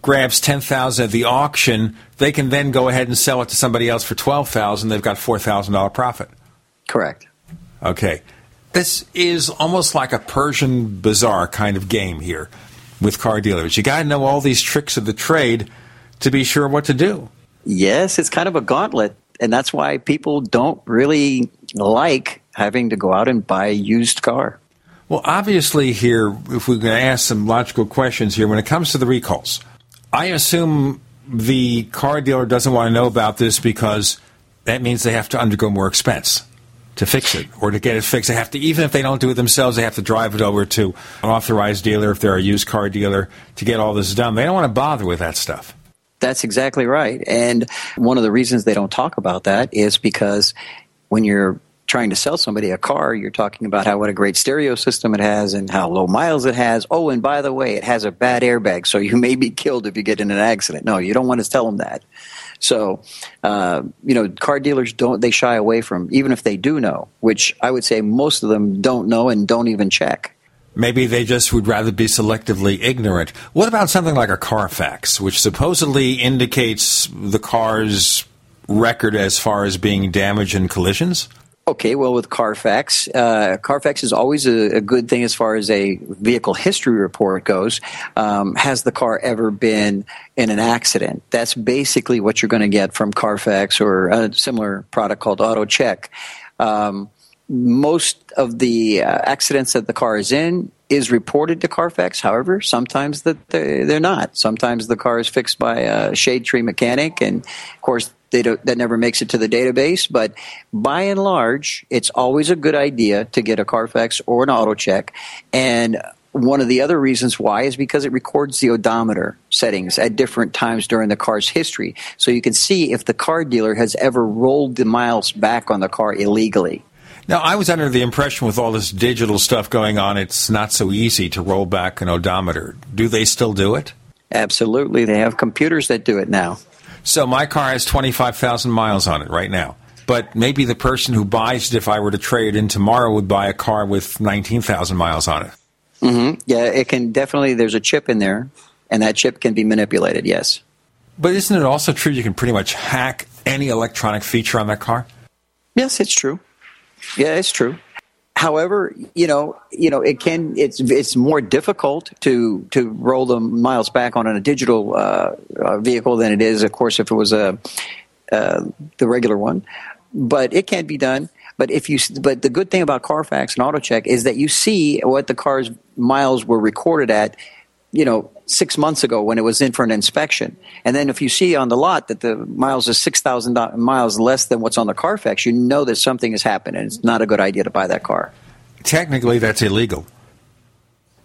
grabs ten thousand at the auction. They can then go ahead and sell it to somebody else for twelve thousand. They've got four thousand dollar profit. Correct. Okay. This is almost like a Persian bazaar kind of game here with car dealers. You got to know all these tricks of the trade to be sure what to do. Yes, it's kind of a gauntlet, and that's why people don't really like having to go out and buy a used car. Well, obviously, here, if we're going to ask some logical questions here, when it comes to the recalls, I assume the car dealer doesn't want to know about this because that means they have to undergo more expense to fix it or to get it fixed. They have to, even if they don't do it themselves, they have to drive it over to an authorized dealer if they're a used car dealer to get all this done. They don't want to bother with that stuff. That's exactly right. And one of the reasons they don't talk about that is because when you're trying to sell somebody a car, you're talking about how what a great stereo system it has and how low miles it has. Oh, and by the way, it has a bad airbag, so you may be killed if you get in an accident. No, you don't want to tell them that. So, uh, you know, car dealers don't, they shy away from, even if they do know, which I would say most of them don't know and don't even check. Maybe they just would rather be selectively ignorant. What about something like a Carfax, which supposedly indicates the car's record as far as being damaged in collisions? Okay, well, with Carfax, uh, Carfax is always a, a, good thing as far as a vehicle history report goes. Um, has the car ever been in an accident? That's basically what you're going to get from Carfax or a similar product called Auto Check. Um, most of the uh, accidents that the car is in is reported to Carfax. However, sometimes that they're not. Sometimes the car is fixed by a shade tree mechanic, and of course they that never makes it to the database. But by and large, it's always a good idea to get a Carfax or an auto check. And one of the other reasons why is because it records the odometer settings at different times during the car's history. So you can see if the car dealer has ever rolled the miles back on the car illegally. Now, I was under the impression with all this digital stuff going on, it's not so easy to roll back an odometer. Do they still do it? Absolutely. They have computers that do it now. So my car has 25,000 miles on it right now. But maybe the person who buys it, if I were to trade in tomorrow, would buy a car with 19,000 miles on it. Mm-hmm. Yeah, it can definitely, there's a chip in there, and that chip can be manipulated, yes. But isn't it also true you can pretty much hack any electronic feature on that car? Yes, it's true. Yeah, it's true. However, you know, you know, it can. It's it's more difficult to to roll the miles back on a digital uh, uh, vehicle than it is, of course, if it was a uh, the regular one. But it can be done. But if you, but the good thing about Carfax and AutoCheck is that you see what the car's miles were recorded at you know, six months ago when it was in for an inspection. And then if you see on the lot that the miles is 6,000 miles less than what's on the Carfax, you know that something has happened and it's not a good idea to buy that car. Technically, that's illegal.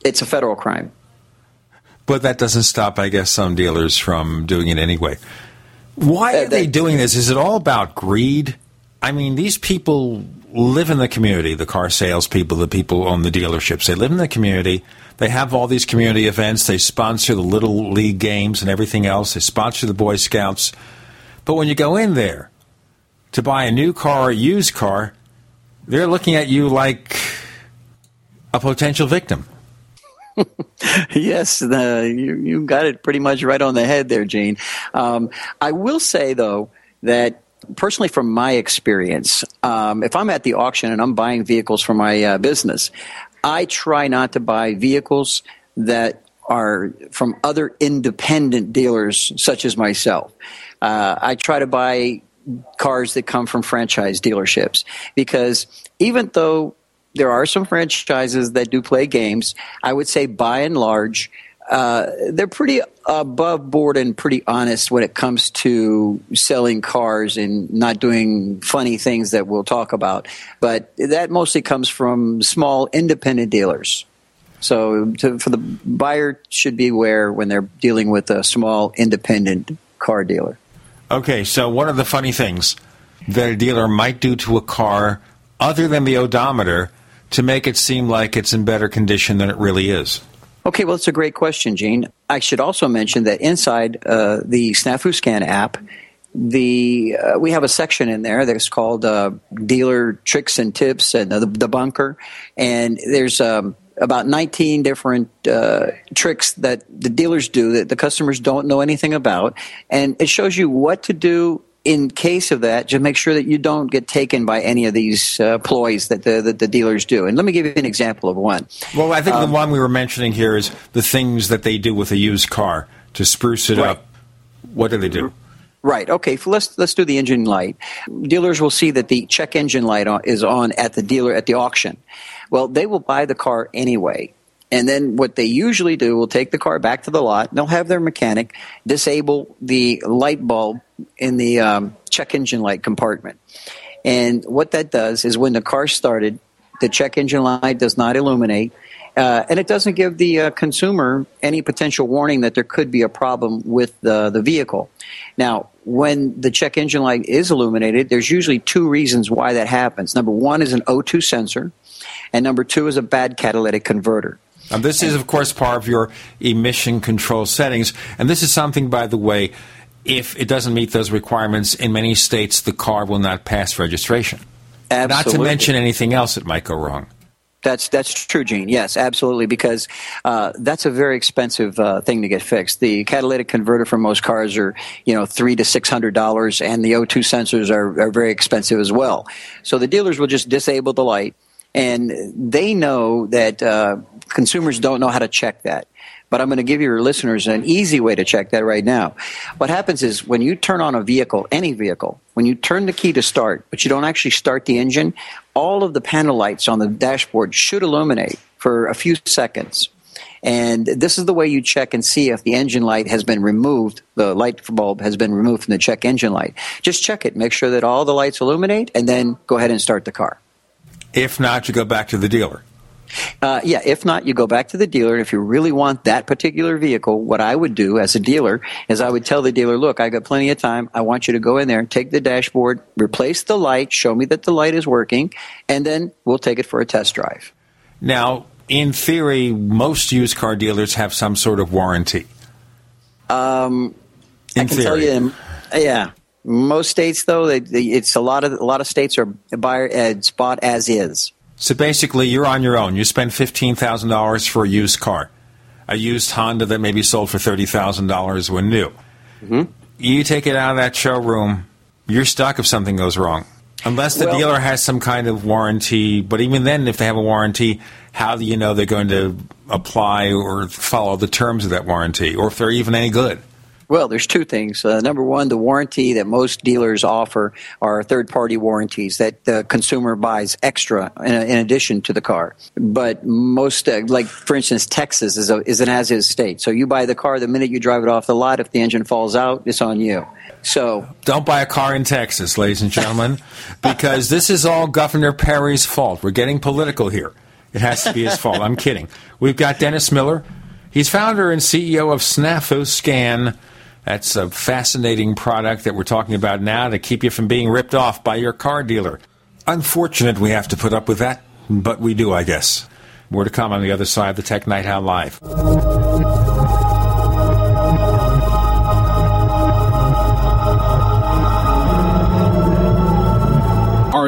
It's a federal crime. But that doesn't stop, I guess, some dealers from doing it anyway. Why uh, are they doing this? Is it all about greed? I mean, these people live in the community, the car salespeople, the people on the dealerships. They live in the community they have all these community events. They sponsor the little league games and everything else. They sponsor the Boy Scouts. But when you go in there to buy a new car or a used car, they're looking at you like a potential victim. yes, the, you, you got it pretty much right on the head there, Gene. Um, I will say, though, that personally from my experience, um, if I'm at the auction and I'm buying vehicles for my uh, business, I try not to buy vehicles that are from other independent dealers, such as myself. Uh, I try to buy cars that come from franchise dealerships because even though there are some franchises that do play games, I would say by and large, uh, they're pretty above board and pretty honest when it comes to selling cars and not doing funny things that we'll talk about. But that mostly comes from small independent dealers. So to, for the buyer should be aware when they're dealing with a small independent car dealer. Okay, so one of the funny things that a dealer might do to a car other than the odometer to make it seem like it's in better condition than it really is? Okay, well, it's a great question, Gene. I should also mention that inside uh, the Snafu Scan app, the uh, we have a section in there that's called uh, dealer tricks and tips and the, the bunker, and there's um, about 19 different uh, tricks that the dealers do that the customers don't know anything about, and it shows you what to do in case of that, just make sure that you don't get taken by any of these uh, ploys that the, that the dealers do. And let me give you an example of one. Well, I think um, the one we were mentioning here is the things that they do with a used car to spruce it right. up. What do they do? Right. Okay. let's let's do the engine light. Dealers will see that the check engine light is on at the dealer at the auction. Well, they will buy the car anyway. And then what they usually do will take the car back to the lot. They'll have their mechanic disable the light bulb in the um, check engine light compartment. And what that does is when the car started, the check engine light does not illuminate. Uh, and it doesn't give the uh, consumer any potential warning that there could be a problem with the, the vehicle. Now, when the check engine light is illuminated, there's usually two reasons why that happens. Number one is an O2 sensor, and number two is a bad catalytic converter. Now, this is, of course, part of your emission control settings. And this is something, by the way, if it doesn't meet those requirements, in many states, the car will not pass registration. Absolutely. Not to mention anything else that might go wrong. That's that's true, Gene. Yes, absolutely, because uh, that's a very expensive uh, thing to get fixed. The catalytic converter for most cars are you know three to six hundred dollars, and the O2 sensors are, are very expensive as well. So the dealers will just disable the light, and they know that uh, consumers don't know how to check that. But I'm going to give your listeners an easy way to check that right now. What happens is when you turn on a vehicle, any vehicle, when you turn the key to start, but you don't actually start the engine, all of the panel lights on the dashboard should illuminate for a few seconds. And this is the way you check and see if the engine light has been removed, the light bulb has been removed from the check engine light. Just check it, make sure that all the lights illuminate, and then go ahead and start the car. If not, you go back to the dealer. Uh, yeah, if not, you go back to the dealer. And if you really want that particular vehicle, what I would do as a dealer is I would tell the dealer, look, I got plenty of time. I want you to go in there, take the dashboard, replace the light, show me that the light is working, and then we'll take it for a test drive. Now, in theory, most used car dealers have some sort of warranty. Um, I In can tell theory. you, um, yeah. Most states, though, they, they, it's a lot of a lot of states are buy uh, spot as is. So basically, you're on your own. You spend fifteen thousand dollars for a used car, a used Honda that maybe sold for thirty thousand dollars when new. Mm-hmm. You take it out of that showroom, you're stuck if something goes wrong, unless the Well- dealer has some kind of warranty. But even then, if they have a warranty, how do you know they're going to apply or follow the terms of that warranty, or if they're even any good? Well, there's two things. Uh, number one, the warranty that most dealers offer are third-party warranties that the consumer buys extra in, in addition to the car. But most, uh, like for instance, Texas is, a, is an as-is state. So you buy the car the minute you drive it off the lot. If the engine falls out, it's on you. So Don't buy a car in Texas, ladies and gentlemen, because this is all Governor Perry's fault. We're getting political here. It has to be his fault. I'm kidding. We've got Dennis Miller. He's founder and CEO of Snafu Scan. That's a fascinating product that we're talking about now to keep you from being ripped off by your car dealer. Unfortunate we have to put up with that, but we do, I guess. More to come on the other side of the Tech Night Owl Live.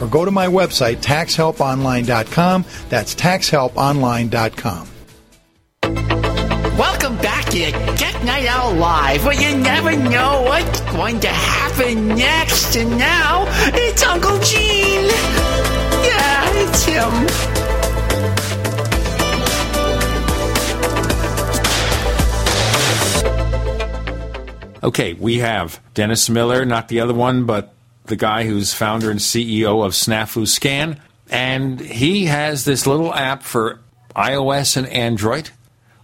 or go to my website taxhelponline.com. That's taxhelponline.com. Welcome back to Tech Night Owl Live, where you never know what's going to happen next. And now, it's Uncle Gene. Yeah, it's him. Okay, we have Dennis Miller, not the other one, but the guy who's founder and CEO of Snafu Scan, and he has this little app for iOS and Android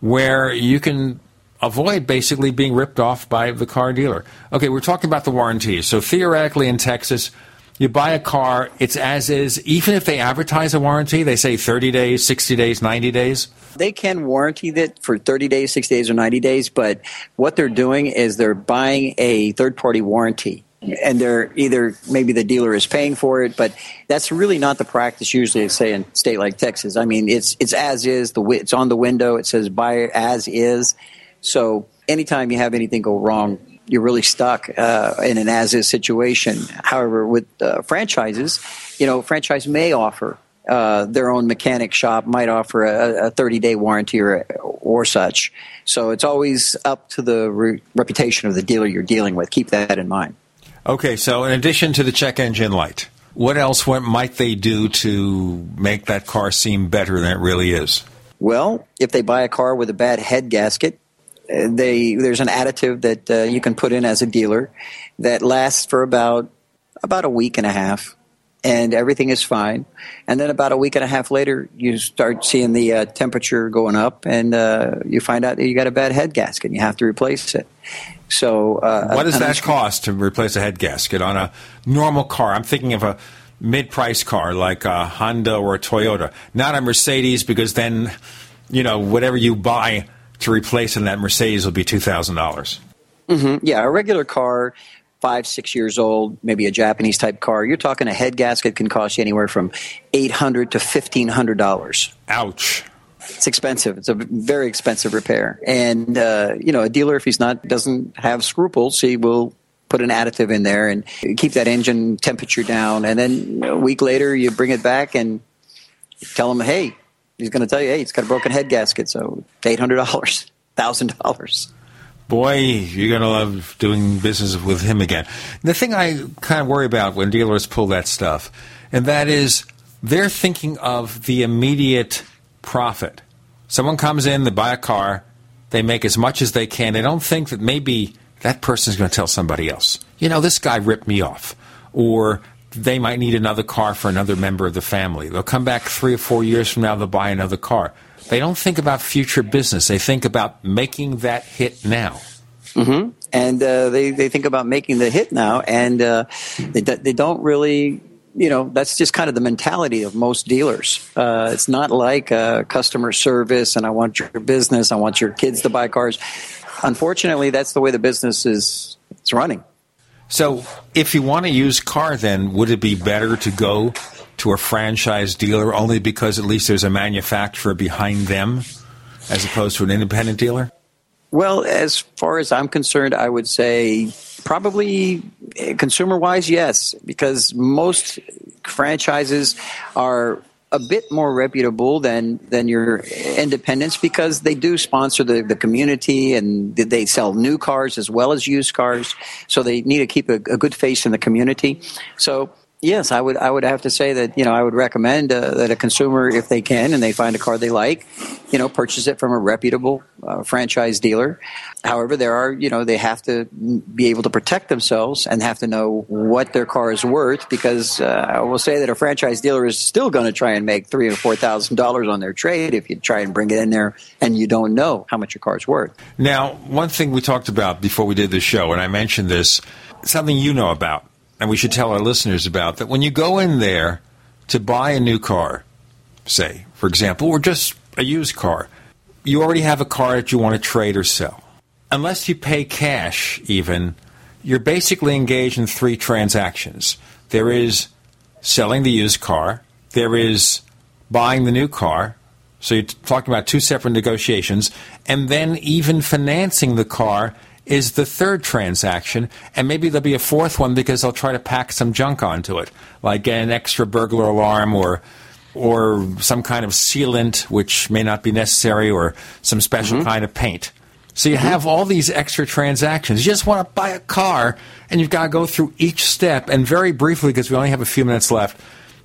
where you can avoid basically being ripped off by the car dealer. Okay, we're talking about the warranties. So theoretically in Texas, you buy a car, it's as is, even if they advertise a warranty, they say 30 days, 60 days, 90 days. They can warranty that for 30 days, 60 days, or 90 days, but what they're doing is they're buying a third party warranty. And they're either maybe the dealer is paying for it, but that's really not the practice usually. Say in state like Texas, I mean it's it's as is the it's on the window. It says buy as is. So anytime you have anything go wrong, you're really stuck uh, in an as is situation. However, with uh, franchises, you know, franchise may offer uh, their own mechanic shop might offer a, a 30 day warranty or, or such. So it's always up to the re- reputation of the dealer you're dealing with. Keep that in mind. Okay, so in addition to the check engine light, what else what might they do to make that car seem better than it really is? Well, if they buy a car with a bad head gasket, uh, they there's an additive that uh, you can put in as a dealer that lasts for about about a week and a half and everything is fine. And then about a week and a half later, you start seeing the uh, temperature going up, and uh, you find out that you got a bad head gasket, and you have to replace it. So, uh, what does that cost to replace a head gasket on a normal car? I'm thinking of a mid-price car like a Honda or a Toyota, not a Mercedes, because then, you know, whatever you buy to replace in that Mercedes will be two thousand dollars. Mm-hmm. Yeah, a regular car five, six years old, maybe a Japanese type car, you're talking a head gasket can cost you anywhere from eight hundred to fifteen hundred dollars. Ouch. It's expensive. It's a very expensive repair, and uh, you know a dealer, if he's not doesn't have scruples, he will put an additive in there and keep that engine temperature down. And then a week later, you bring it back and tell him, hey, he's going to tell you, hey, it's got a broken head gasket, so eight hundred dollars, thousand dollars boy, you're going to love doing business with him again. The thing I kind of worry about when dealers pull that stuff, and that is they're thinking of the immediate profit. Someone comes in, they buy a car, they make as much as they can. They don't think that maybe that person's going to tell somebody else. You know, this guy ripped me off. Or they might need another car for another member of the family. They'll come back three or four years from now, they'll buy another car. They don't think about future business. They think about making that hit now. Mm-hmm. And uh, they, they think about making the hit now, and uh, they, they don't really, you know, that's just kind of the mentality of most dealers. Uh, it's not like uh, customer service and I want your business, I want your kids to buy cars. Unfortunately, that's the way the business is it's running. So, if you want to use car, then would it be better to go to a franchise dealer only because at least there's a manufacturer behind them as opposed to an independent dealer? Well, as far as I'm concerned, I would say probably eh, consumer wise, yes, because most franchises are a bit more reputable than than your independents because they do sponsor the, the community and they sell new cars as well as used cars. So they need to keep a, a good face in the community. So Yes, I would. I would have to say that you know I would recommend uh, that a consumer, if they can, and they find a car they like, you know, purchase it from a reputable uh, franchise dealer. However, there are you know they have to be able to protect themselves and have to know what their car is worth because uh, I will say that a franchise dealer is still going to try and make three or four thousand dollars on their trade if you try and bring it in there and you don't know how much your car is worth. Now, one thing we talked about before we did the show, and I mentioned this, something you know about and we should tell our listeners about that when you go in there to buy a new car, say, for example, or just a used car, you already have a car that you want to trade or sell. Unless you pay cash, even, you're basically engaged in three transactions. There is selling the used car, there is buying the new car, so you're talking about two separate negotiations, and then even financing the car is the third transaction, and maybe there'll be a fourth one because they'll try to pack some junk onto it, like an extra burglar alarm or or some kind of sealant which may not be necessary or some special mm-hmm. kind of paint. So you mm-hmm. have all these extra transactions. You just want to buy a car and you've got to go through each step. And very briefly, because we only have a few minutes left,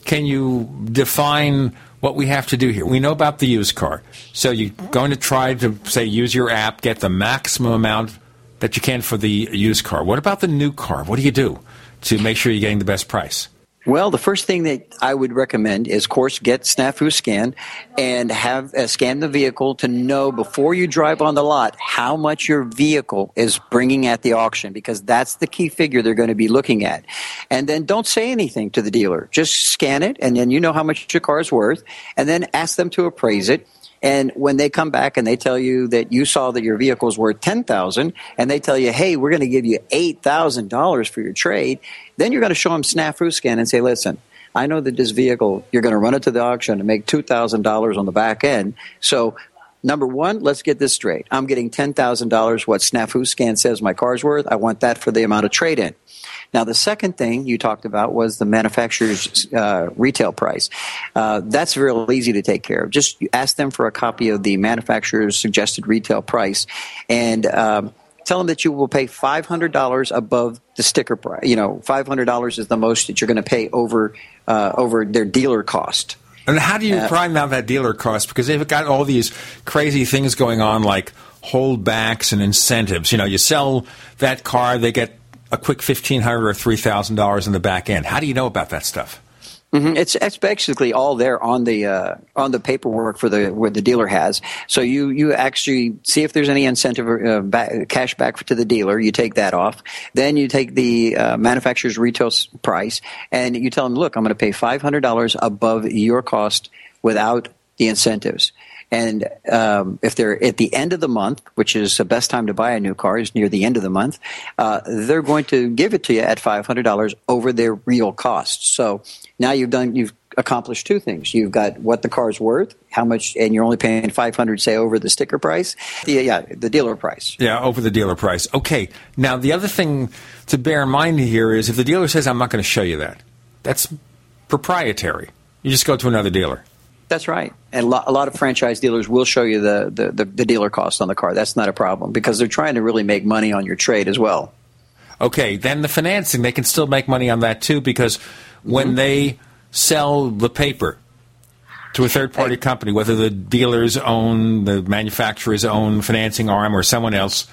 can you define what we have to do here? We know about the used car. So you're going to try to, say, use your app, get the maximum amount that you can for the used car. What about the new car? What do you do to make sure you're getting the best price? Well, the first thing that I would recommend is, of course, get Snafu Scan and have uh, scan the vehicle to know before you drive on the lot how much your vehicle is bringing at the auction because that's the key figure they're going to be looking at. And then don't say anything to the dealer. Just scan it and then you know how much your car is worth and then ask them to appraise it and when they come back and they tell you that you saw that your vehicle is worth ten thousand, and they tell you, "Hey, we're going to give you eight thousand dollars for your trade," then you're going to show them snafu scan and say, "Listen, I know that this vehicle you're going to run it to the auction and make two thousand dollars on the back end. So Number one, let's get this straight. I'm getting $10,000 what Snafu Scan says my car's worth. I want that for the amount of trade in. Now, the second thing you talked about was the manufacturer's uh, retail price. Uh, that's real easy to take care of. Just ask them for a copy of the manufacturer's suggested retail price and um, tell them that you will pay $500 above the sticker price. You know, $500 is the most that you're going to pay over, uh, over their dealer cost. And how do you Uh, prime out that dealer cost? Because they've got all these crazy things going on, like holdbacks and incentives. You know, you sell that car, they get a quick fifteen hundred or three thousand dollars in the back end. How do you know about that stuff? hmm It's it's basically all there on the uh, on the paperwork for the where the dealer has. So you you actually see if there's any incentive uh, back, cash back to the dealer. You take that off. Then you take the uh, manufacturer's retail price and you tell them, look, I'm going to pay five hundred dollars above your cost without the incentives. And um, if they're at the end of the month, which is the best time to buy a new car, is near the end of the month, uh, they're going to give it to you at five hundred dollars over their real cost. So now you've done, you've accomplished two things. You've got what the car's worth, how much, and you're only paying five hundred, say, over the sticker price. Yeah, yeah, the dealer price. Yeah, over the dealer price. Okay. Now the other thing to bear in mind here is if the dealer says I'm not going to show you that, that's proprietary. You just go to another dealer. That's right. And a lot, a lot of franchise dealers will show you the, the, the, the dealer cost on the car. That's not a problem because they're trying to really make money on your trade as well. Okay, then the financing, they can still make money on that too because when mm-hmm. they sell the paper to a third party company, whether the dealer's own, the manufacturer's own financing arm, or someone else,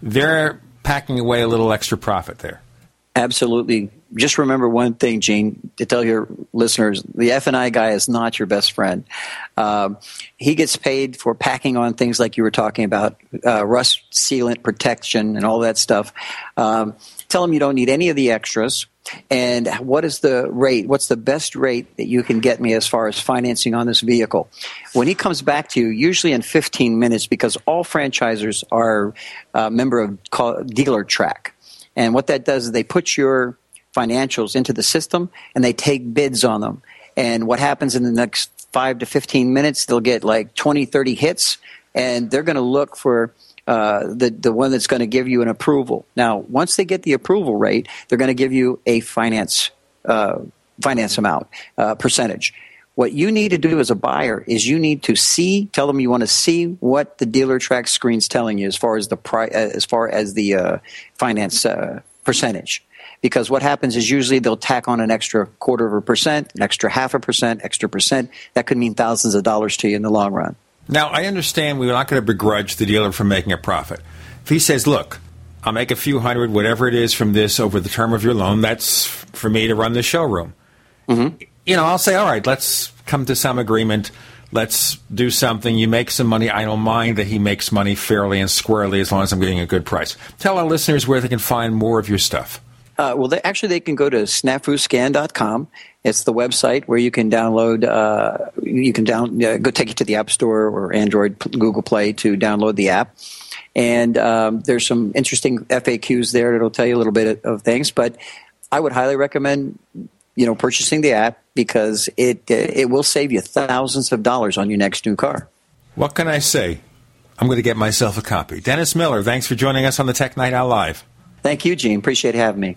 they're packing away a little extra profit there. Absolutely. Just remember one thing, Gene, to tell your listeners: the F and I guy is not your best friend. Um, he gets paid for packing on things like you were talking about, uh, rust sealant protection and all that stuff. Um, tell him you don't need any of the extras. And what is the rate? What's the best rate that you can get me as far as financing on this vehicle? When he comes back to you, usually in 15 minutes, because all franchisers are a member of Dealer Track. And what that does is they put your financials into the system and they take bids on them. And what happens in the next five to 15 minutes, they'll get like 20, 30 hits and they're going to look for uh, the, the one that's going to give you an approval. Now, once they get the approval rate, they're going to give you a finance, uh, finance amount, uh, percentage. What you need to do as a buyer is you need to see, tell them you want to see what the dealer track screen's telling you as far as the pri- uh, as far as the uh, finance uh, percentage. Because what happens is usually they'll tack on an extra quarter of a percent, an extra half a percent, extra percent. That could mean thousands of dollars to you in the long run. Now, I understand we're not going to begrudge the dealer from making a profit. If he says, look, I'll make a few hundred, whatever it is from this over the term of your loan, that's for me to run the showroom. Mm-hmm. You know, I'll say, all right, let's come to some agreement. Let's do something. You make some money. I don't mind that he makes money fairly and squarely as long as I'm getting a good price. Tell our listeners where they can find more of your stuff. Uh, well, they, actually, they can go to snafuscan.com. It's the website where you can download. Uh, you can down uh, go take you to the App Store or Android, Google Play to download the app. And um, there's some interesting FAQs there that'll tell you a little bit of things. But I would highly recommend you know purchasing the app because it it will save you thousands of dollars on your next new car. What can I say? I'm going to get myself a copy. Dennis Miller, thanks for joining us on the Tech Night Owl Live. Thank you, Gene. Appreciate having me.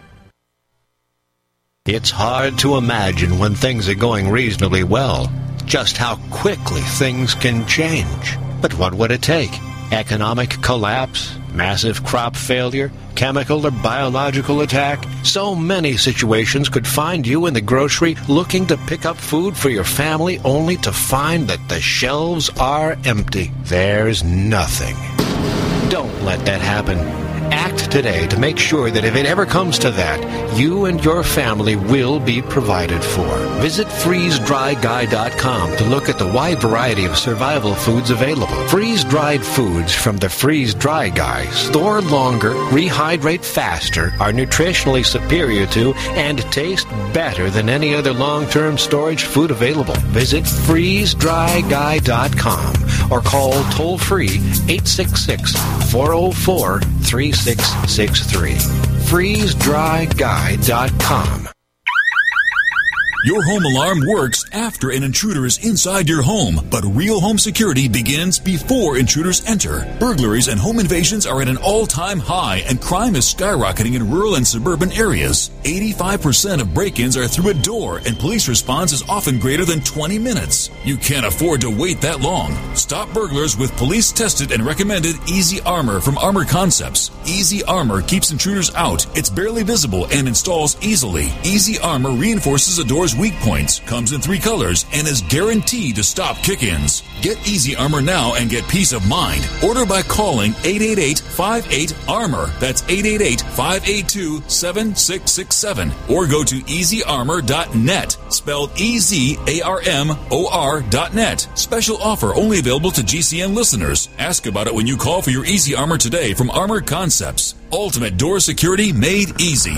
It's hard to imagine when things are going reasonably well just how quickly things can change. But what would it take? Economic collapse? Massive crop failure? Chemical or biological attack? So many situations could find you in the grocery looking to pick up food for your family only to find that the shelves are empty. There's nothing. Don't let that happen. Act today to make sure that if it ever comes to that, you and your family will be provided for. Visit freezedryguy.com to look at the wide variety of survival foods available. Freeze dried foods from the Freeze Dry Guy store longer, rehydrate faster, are nutritionally superior to, and taste better than any other long term storage food available. Visit freezedryguy.com or call toll free 866 404 3663. FreezeDryGuy.com. Your home alarm works after an intruder is inside your home, but real home security begins before intruders enter. Burglaries and home invasions are at an all time high, and crime is skyrocketing in rural and suburban areas. 85% of break ins are through a door, and police response is often greater than 20 minutes. You can't afford to wait that long. Stop burglars with police tested and recommended Easy Armor from Armor Concepts. Easy Armor keeps intruders out, it's barely visible, and installs easily. Easy Armor reinforces a door's weak points, comes in three colors, and is guaranteed to stop kick ins. Get Easy Armor now and get peace of mind. Order by calling 888 58 Armor. That's 888 582 7667. Or go to easyarmor.net, spelled E Z A R M O R.net. Special offer only available to GCN listeners. Ask about it when you call for your Easy Armor today from Armor Concepts. Ultimate door security made easy.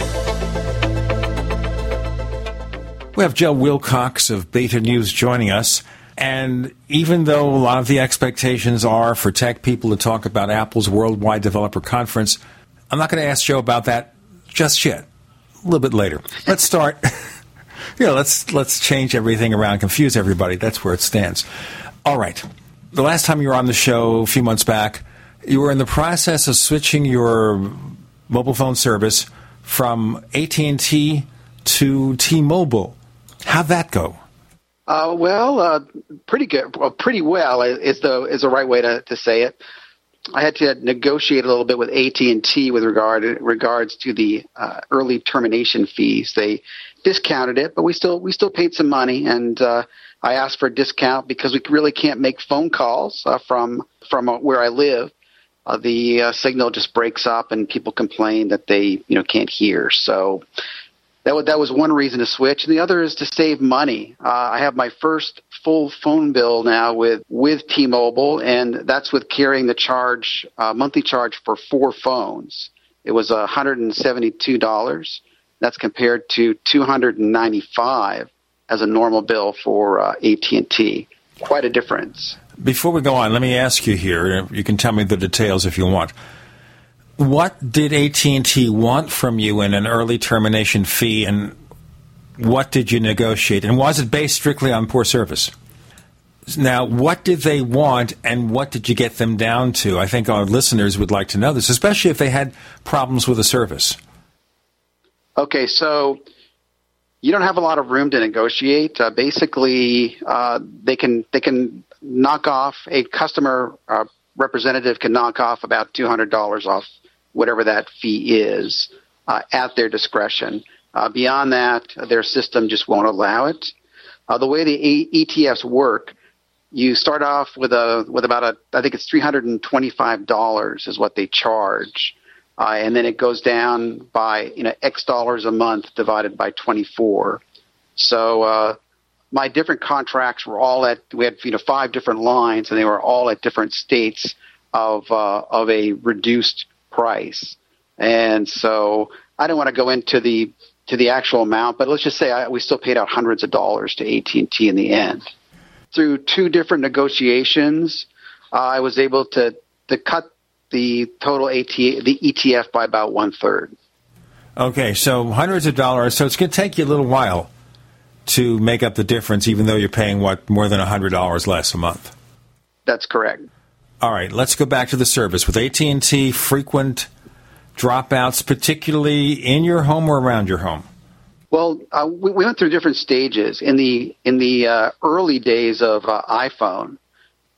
We have Joe Wilcox of Beta News joining us. And even though a lot of the expectations are for tech people to talk about Apple's Worldwide Developer Conference, I'm not going to ask Joe about that just yet. A little bit later. Let's start. you know, let's let's change everything around, confuse everybody. That's where it stands. All right. The last time you were on the show a few months back, you were in the process of switching your mobile phone service from AT&T to T-Mobile. How'd that go? Uh, well, uh, pretty good. Well, pretty well is the is the right way to, to say it. I had to negotiate a little bit with AT and T with regard regards to the uh, early termination fees. They discounted it, but we still we still paid some money, and uh, I asked for a discount because we really can't make phone calls uh, from from uh, where I live. Uh, the uh, signal just breaks up, and people complain that they you know can't hear. So that was, that was one reason to switch. And the other is to save money. Uh, I have my first full phone bill now with, with T-Mobile, and that's with carrying the charge, uh, monthly charge for four phones. It was $172. That's compared to 295 as a normal bill for uh, AT&T. Quite a difference. Before we go on, let me ask you here. You can tell me the details if you want what did AT&T want from you in an early termination fee and what did you negotiate? And was it based strictly on poor service? Now what did they want and what did you get them down to? I think our listeners would like to know this especially if they had problems with the service. Okay so you don't have a lot of room to negotiate. Uh, basically uh, they can they can knock off a customer uh, representative can knock off about $200 off whatever that fee is uh, at their discretion. Uh, beyond that, their system just won't allow it. Uh, the way the ETFs work, you start off with a with about a I think it's three hundred and twenty five dollars is what they charge, uh, and then it goes down by you know X dollars a month divided by twenty four. So uh, my different contracts were all at we had you know five different lines, and they were all at different states of uh, of a reduced price. And so I don't want to go into the to the actual amount, but let's just say I, we still paid out hundreds of dollars to AT and T in the end. Through two different negotiations, uh, I was able to to cut the total AT the ETF by about one third. Okay, so hundreds of dollars. So it's going to take you a little while to make up the difference, even though you're paying what more than hundred dollars less a month. That's correct. All right, let's go back to the service with AT&T. Frequent dropouts, particularly in your home or around your home. Well, uh, we, we, went through different stages. In the in the uh, early days of uh, iPhone,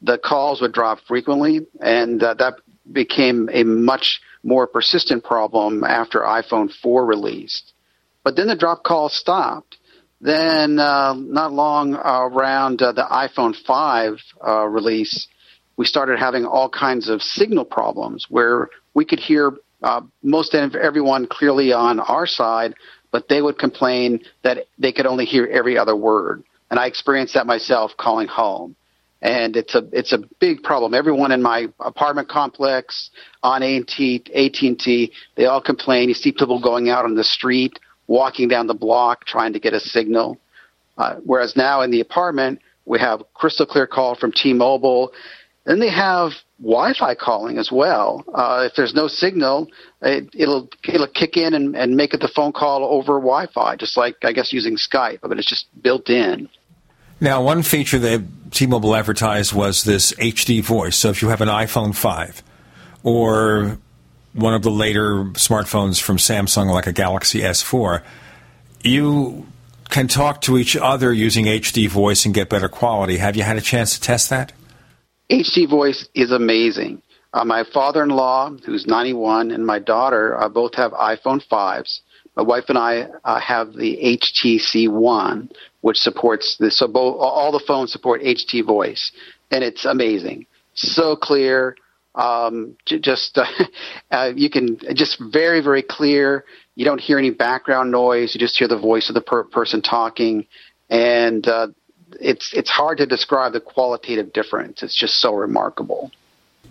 the calls would drop frequently, and uh, that became a much more persistent problem after iPhone 4 released. But then the drop calls stopped. Then, uh, not long around uh, the iPhone 5 release, we started having all kinds of signal problems where we could hear uh, most everyone clearly on our side, but they would complain that they could only hear every other word. And I experienced that myself calling home. And it's a it's a big problem. Everyone in my apartment complex on AT&T, AT&T, they all complain. You see people going out on the street, walking down the block, trying to get a signal. Uh, whereas now in the apartment, we have crystal clear call from T-Mobile then they have Wi-Fi calling as well. Uh, if there's no signal, it, will it'll kick in and, and make it the phone call over Wi-Fi, just like I guess using Skype, but it's just built in. Now, one feature that T-Mobile advertised was this HD voice. So if you have an iPhone 5 or one of the later smartphones from Samsung, like a Galaxy S4, you can talk to each other using HD voice and get better quality. Have you had a chance to test that? HD voice is amazing. Uh, my father-in-law, who's 91, and my daughter uh, both have iPhone 5s. My wife and I uh, have the HTC One, which supports this. So both, all the phones support HD voice, and it's amazing. So clear. Um, just uh, you can just very very clear. You don't hear any background noise. You just hear the voice of the per- person talking, and uh, it's it's hard to describe the qualitative difference. It's just so remarkable.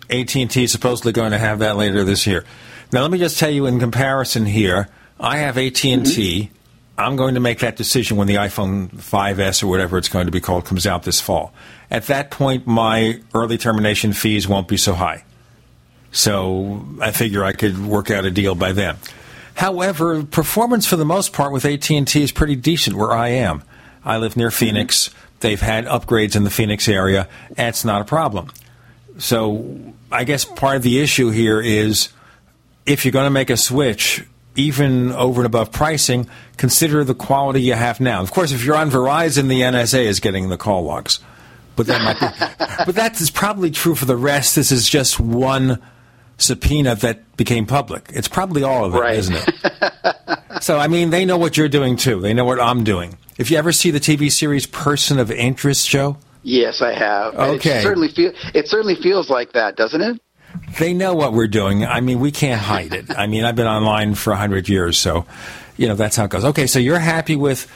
AT&T is supposedly going to have that later this year. Now, let me just tell you in comparison here, I have AT&T. Mm-hmm. I'm going to make that decision when the iPhone 5S or whatever it's going to be called comes out this fall. At that point, my early termination fees won't be so high. So I figure I could work out a deal by then. However, performance for the most part with AT&T is pretty decent where I am. I live near Phoenix. They've had upgrades in the Phoenix area, That's not a problem. So I guess part of the issue here is if you're going to make a switch, even over and above pricing, consider the quality you have now. Of course, if you're on Verizon, the NSA is getting the call logs. But that might be, but that is probably true for the rest. This is just one subpoena that became public. It's probably all of it, Right. not it? so, I mean, they know what you're doing too. They know what I'm doing. If you ever see the TV series Person of Interest show, Yes, I have. Okay. It certainly feel it certainly feels like that, doesn't it? they know what we're doing. I mean, we can't hide it. I mean, I've been online for 100 years, so, you know, that's how it goes. Okay, so you're happy with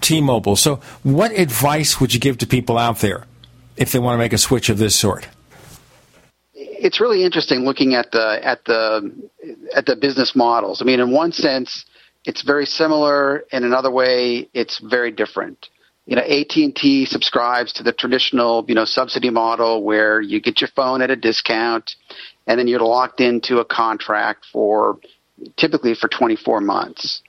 T Mobile. So, what advice would you give to people out there if they want to make a switch of this sort? it's really interesting looking at the at the at the business models. I mean, in one sense, it's very similar. In another way, it's very different. You know, AT and T subscribes to the traditional you know subsidy model where you get your phone at a discount, and then you're locked into a contract for typically for 24 months.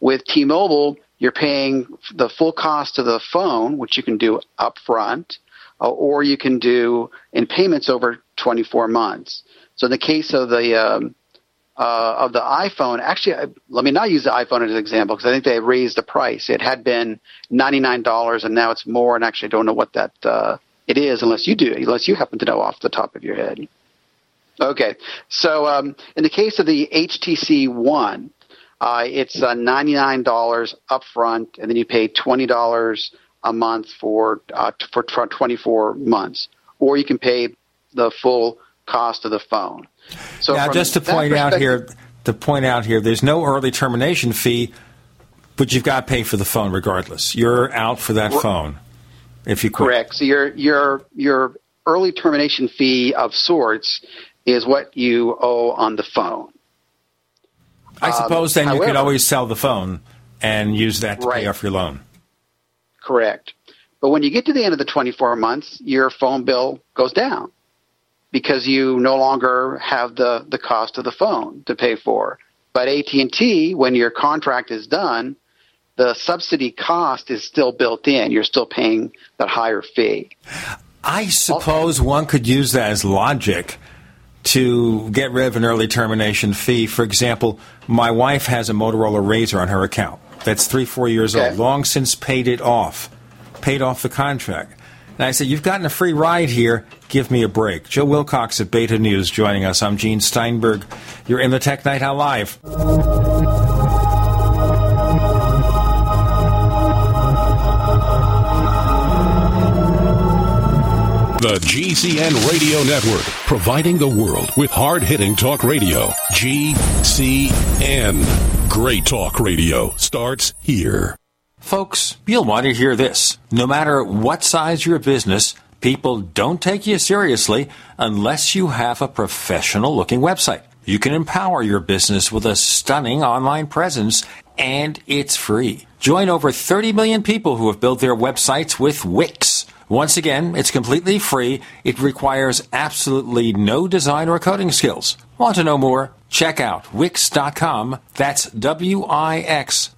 With T-Mobile, you're paying the full cost of the phone, which you can do upfront, uh, or you can do in payments over 24 months. So in the case of the um, uh, of the iPhone, actually, let me not use the iPhone as an example because I think they raised the price. It had been $99 and now it's more, and actually I don't know what that uh, it is unless you do, unless you happen to know off the top of your head. Okay, so um, in the case of the HTC One, uh, it's uh, $99 upfront, and then you pay $20 a month for uh, for 24 months, or you can pay the full cost of the phone. So now, just to point out here, to point out here, there's no early termination fee, but you've got to pay for the phone regardless. You're out for that phone if you quit. Correct. So your your your early termination fee of sorts is what you owe on the phone. I Um, suppose then you could always sell the phone and use that to Right. pay off your loan. Correct. But when you get to the end of the 24 months, your phone bill goes down because you no longer have the, the cost of the phone to pay for. But AT&T, when your contract is done, the subsidy cost is still built in. You're still paying that higher fee. I suppose one could use that as logic to get rid of an early termination fee. For example, my wife has a Motorola RAZR on her account. That's three, four years Okay. old. Long since paid it off, paid off the contract. And I said, You've gotten a free ride here. Give me a break. Joe Wilcox at Beta News joining us. I'm Gene Steinberg. You're in the Tech Night Owl Live. The GCN Radio Network, providing the world with hard hitting talk radio. GCN. Great talk radio starts here. Folks, you'll want to hear this. No matter what size your business, people don't take you seriously unless you have a professional looking website. You can empower your business with a stunning online presence and it's free. Join over 30 million people who have built their websites with Wix. Once again, it's completely free. It requires absolutely no design or coding skills. Want to know more? Check out Wix.com. That's W-I-X dot com.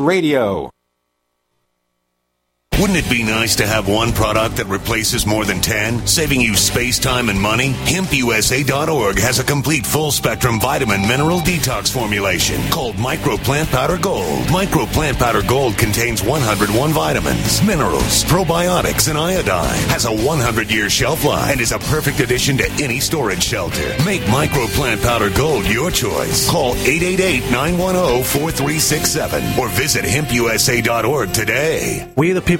radio. Wouldn't it be nice to have one product that replaces more than 10, saving you space, time, and money? HempUSA.org has a complete full spectrum vitamin mineral detox formulation called Micro Plant Powder Gold. Micro Plant Powder Gold contains 101 vitamins, minerals, probiotics, and iodine. Has a 100 year shelf life and is a perfect addition to any storage shelter. Make Micro Plant Powder Gold your choice. Call 888 910 4367 or visit HempUSA.org today. We, the people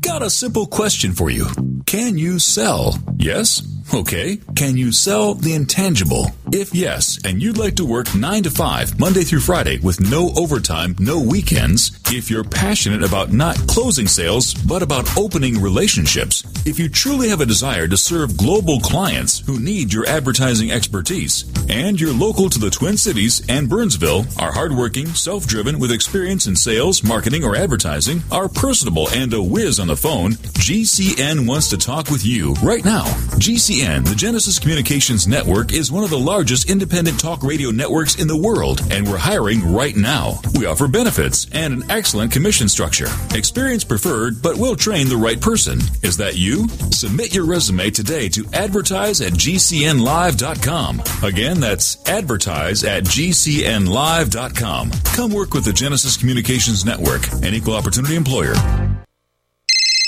Got a simple question for you. Can you sell? Yes? Okay. Can you sell the intangible? If yes, and you'd like to work 9 to 5, Monday through Friday, with no overtime, no weekends, if you're passionate about not closing sales, but about opening relationships, if you truly have a desire to serve global clients who need your advertising expertise, and you're local to the Twin Cities and Burnsville, are hardworking, self driven, with experience in sales, marketing, or advertising, are personable, and a whiz on the phone, GCN wants to talk with you right now. GCN, the Genesis Communications Network, is one of the largest independent talk radio networks in the world, and we're hiring right now. We offer benefits and an excellent commission structure. Experience preferred, but we'll train the right person. Is that you? Submit your resume today to advertise at GCNlive.com. Again, that's advertise at GCNlive.com. Come work with the Genesis Communications Network, an equal opportunity employer.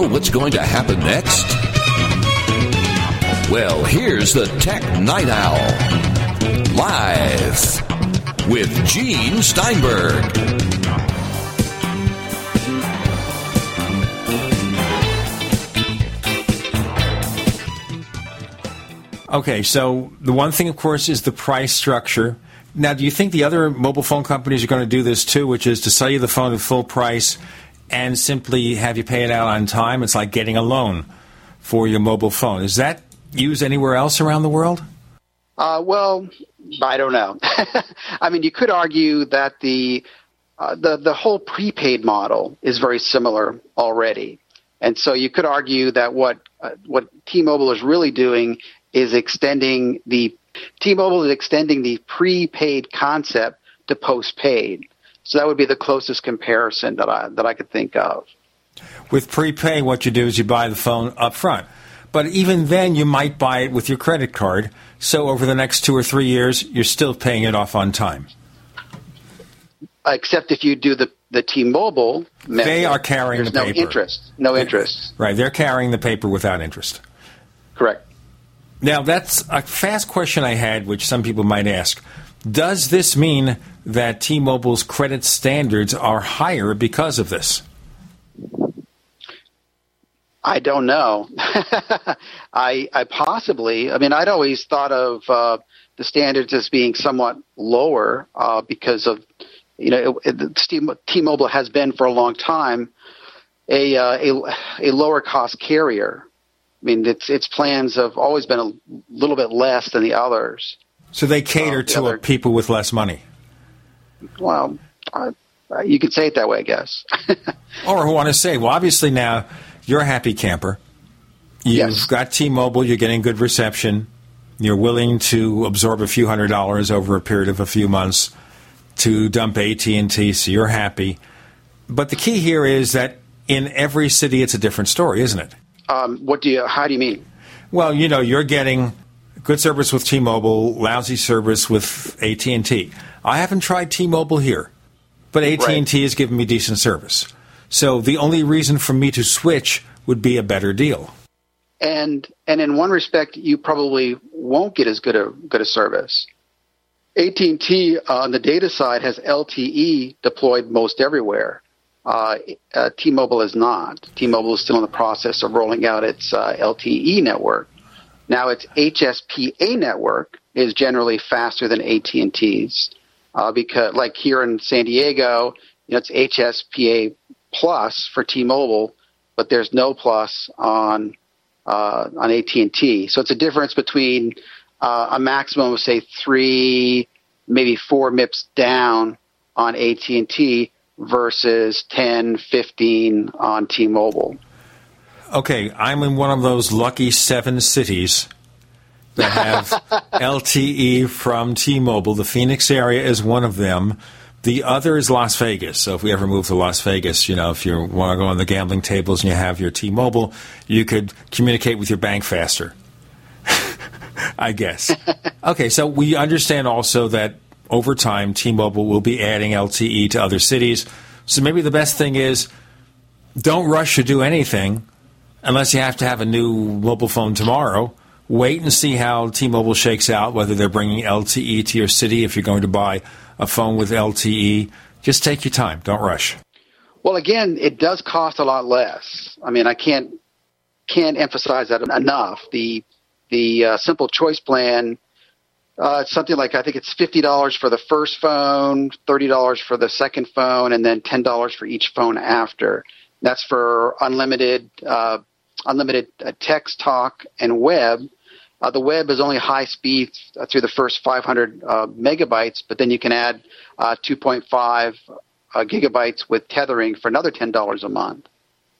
Know what's going to happen next? Well, here's the Tech Night Owl. Live with Gene Steinberg. Okay, so the one thing, of course, is the price structure. Now, do you think the other mobile phone companies are going to do this too, which is to sell you the phone at full price and simply have you pay it out on time? It's like getting a loan for your mobile phone. Is that used anywhere else around the world? Uh, well, I don't know. I mean, you could argue that the uh, the the whole prepaid model is very similar already, and so you could argue that what uh, what T-Mobile is really doing is extending the T-Mobile is extending the prepaid concept to postpaid. So that would be the closest comparison that I that I could think of. With prepay, what you do is you buy the phone up front. But even then, you might buy it with your credit card. So over the next two or three years, you're still paying it off on time. Except if you do the the T-Mobile, method, they are carrying there's the no paper. interest, no interest. Right, they're carrying the paper without interest. Correct. Now, that's a fast question I had, which some people might ask. Does this mean that T Mobile's credit standards are higher because of this? I don't know. I, I possibly. I mean, I'd always thought of uh, the standards as being somewhat lower uh, because of, you know, it, T-Mobile has been for a long time a uh, a, a lower cost carrier. I mean, its its plans have always been a little bit less than the others. So they cater the to other- people with less money, Well, uh, you could say it that way, I guess. or who want to say, well, obviously now you're a happy camper. You've got T-Mobile. You're getting good reception. You're willing to absorb a few hundred dollars over a period of a few months to dump AT&T, so you're happy. But the key here is that in every city, it's a different story, isn't it? um, what do you? How do you mean? Well, you know, you're getting good service with T-Mobile, lousy service with AT&T. I haven't tried T-Mobile here, but AT&T has given me decent service. So the only reason for me to switch would be a better deal. And and in one respect, you probably won't get as good a good a service. AT&T on the data side has LTE deployed most everywhere. Uh, uh, T-Mobile is not. T-Mobile is still in the process of rolling out its uh, LTE network. Now, its HSPA network is generally faster than AT&T's uh, because, like here in San Diego, you know, it's HSPA plus for T-Mobile, but there's no plus on uh, on AT&T. So it's a difference between uh, a maximum of say three, maybe four MIPS down on AT&T versus 10, 15 on T-Mobile. Okay, I'm in one of those lucky seven cities that have LTE from T-Mobile. The Phoenix area is one of them. The other is Las Vegas. So if we ever move to Las Vegas, you know, if you want to go on the gambling tables and you have your T-Mobile, you could communicate with your bank faster. I guess. okay, so we understand also that over time, T-Mobile will be adding LTE to other cities. So maybe the best thing is don't rush to do anything unless you have to have a new mobile phone tomorrow. Wait and see how T-Mobile shakes out, whether they're bringing LTE to your city if you're going to buy a phone with LTE. Just take your time. Don't rush. Well, again, it does cost a lot less. I mean, I can't can't emphasize that enough. The the uh, simple choice plan uh, it's something like I think it's fifty dollars for the first phone, thirty dollars for the second phone, and then ten dollars for each phone after. That's for unlimited uh, unlimited uh, text, talk, and web. Uh, the web is only high speed through the first 500 uh, megabytes, but then you can add uh, 2.5 gigabytes with tethering for another $10 a month.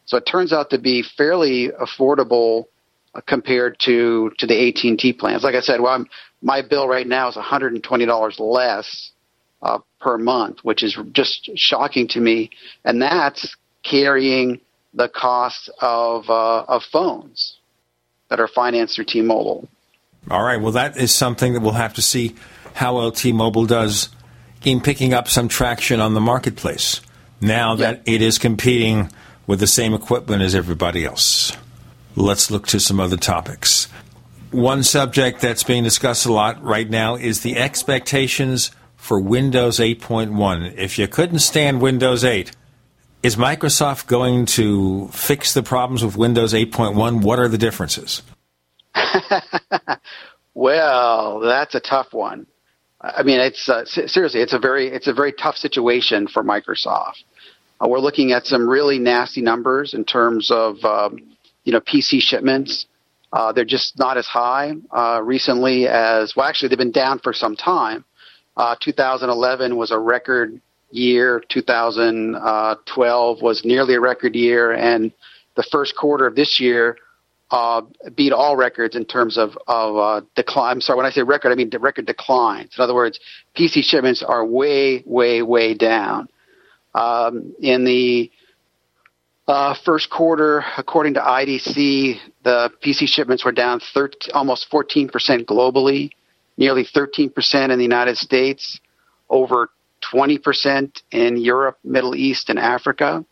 So it turns out to be fairly affordable compared to to the AT&T plans. Like I said, well, I'm, my bill right now is $120 less uh, per month, which is just shocking to me, and that's carrying the cost of uh, of phones that are financed through T-Mobile. All right. Well, that is something that we'll have to see how well T-Mobile does in picking up some traction on the marketplace now that it is competing with the same equipment as everybody else. Let's look to some other topics. One subject that's being discussed a lot right now is the expectations for Windows 8.1. If you couldn't stand Windows 8, is Microsoft going to fix the problems with Windows 8.1? What are the differences? well, that's a tough one. I mean, it's uh, seriously, it's a very it's a very tough situation for Microsoft. Uh, we're looking at some really nasty numbers in terms of um, you know PC shipments. Uh, they're just not as high uh, recently as well. Actually, they've been down for some time. Uh, 2011 was a record year. 2012 was nearly a record year, and the first quarter of this year uh, beat all records in terms of of uh, decline. I'm sorry, when I say record, I mean record declines. In other words, PC shipments are way, way, way down. Um, in the uh, first quarter, according to IDC, the PC shipments were down 13, almost 14% globally, nearly 13% in the United States, over 20% in Europe, Middle East, and Africa.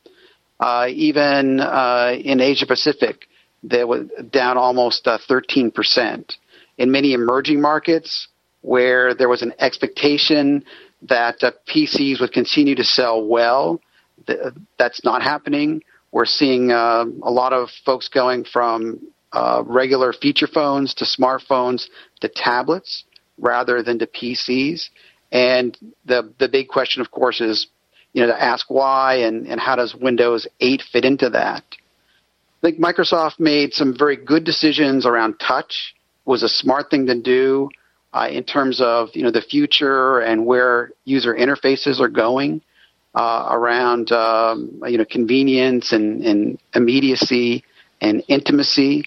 Uh, even uh, in Asia Pacific, they were down almost uh, 13%. In many emerging markets, where there was an expectation that uh, PCs would continue to sell well, th- that's not happening. We're seeing uh, a lot of folks going from uh, regular feature phones to smartphones to tablets rather than to PCs. And the the big question, of course, is you know to ask why and, and how does Windows 8 fit into that. I think Microsoft made some very good decisions around touch. Was a smart thing to do uh, in terms of you know the future and where user interfaces are going uh, around um, you know convenience and, and immediacy and intimacy.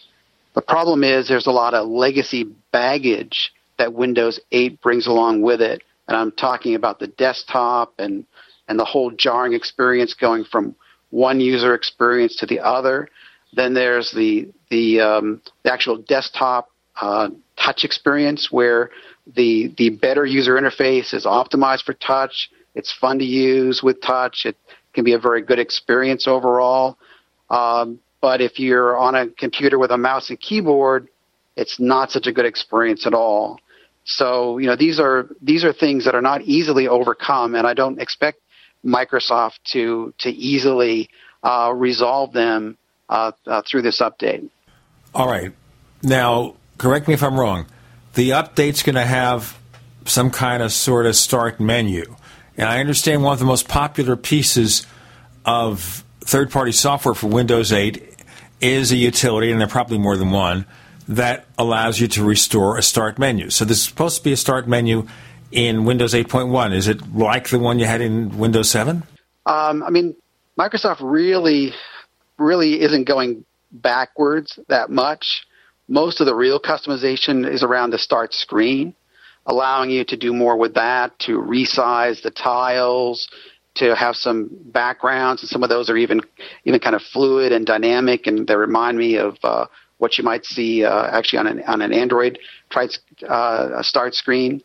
The problem is there's a lot of legacy baggage that Windows 8 brings along with it and I'm talking about the desktop and and the whole jarring experience going from one user experience to the other. Then there's the the, um, the actual desktop uh, touch experience where the the better user interface is optimized for touch. It's fun to use with touch. It can be a very good experience overall. Um, but if you're on a computer with a mouse and keyboard, it's not such a good experience at all. So, you know, these are these are things that are not easily overcome, and I don't expect Microsoft to to easily uh, resolve them uh, uh, through this update. All right. Now, correct me if I'm wrong. The update's going to have some kind of sort of start menu. And I understand one of the most popular pieces of third party software for Windows 8 is a utility, and there are probably more than one, that allows you to restore a start menu. So this is supposed to be a start menu in Windows 8.1. Is it like the one you had in Windows 7? Um, I mean, Microsoft really, really isn't going backwards that much. Most of the real customization is around the start screen, allowing you to do more with that, to resize the tiles, to have some backgrounds, and some of those are even even kind of fluid and dynamic, and they remind me of uh, what you might see uh, actually on an on an Android tried uh, start screen.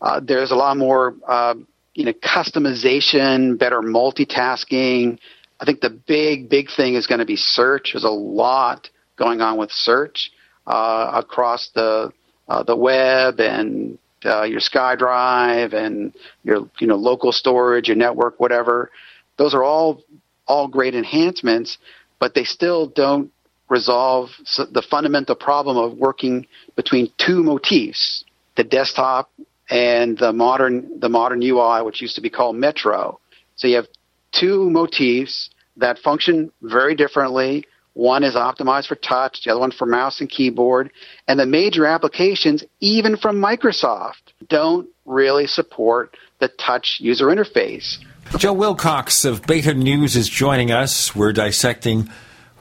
Uh, there's a lot more uh, you know customization, better multitasking. I think the big big thing is going to be search. There's a lot going on with search uh, across the uh, the web and uh, your SkyDrive and your you know local storage, your network, whatever. Those are all all great enhancements, but they still don't resolve the fundamental problem of working between two motifs: the desktop and the modern the modern UI, which used to be called Metro. So you have two motifs that function very differently one is optimized for touch, the other one for mouse and keyboard. And the major applications, even from Microsoft, don't really support the touch user interface. Joe Wilcox of Beta News is joining us. We're dissecting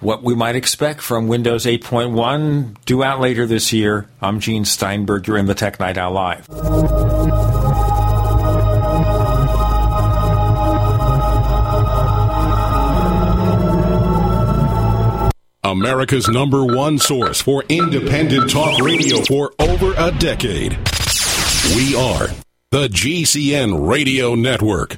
what we might expect from Windows 8.1 due out later this year. I'm Gene Steinberg. You're in the Tech Night Owl Live. America's number one source for independent talk radio for over a decade. We are the GCN Radio Network.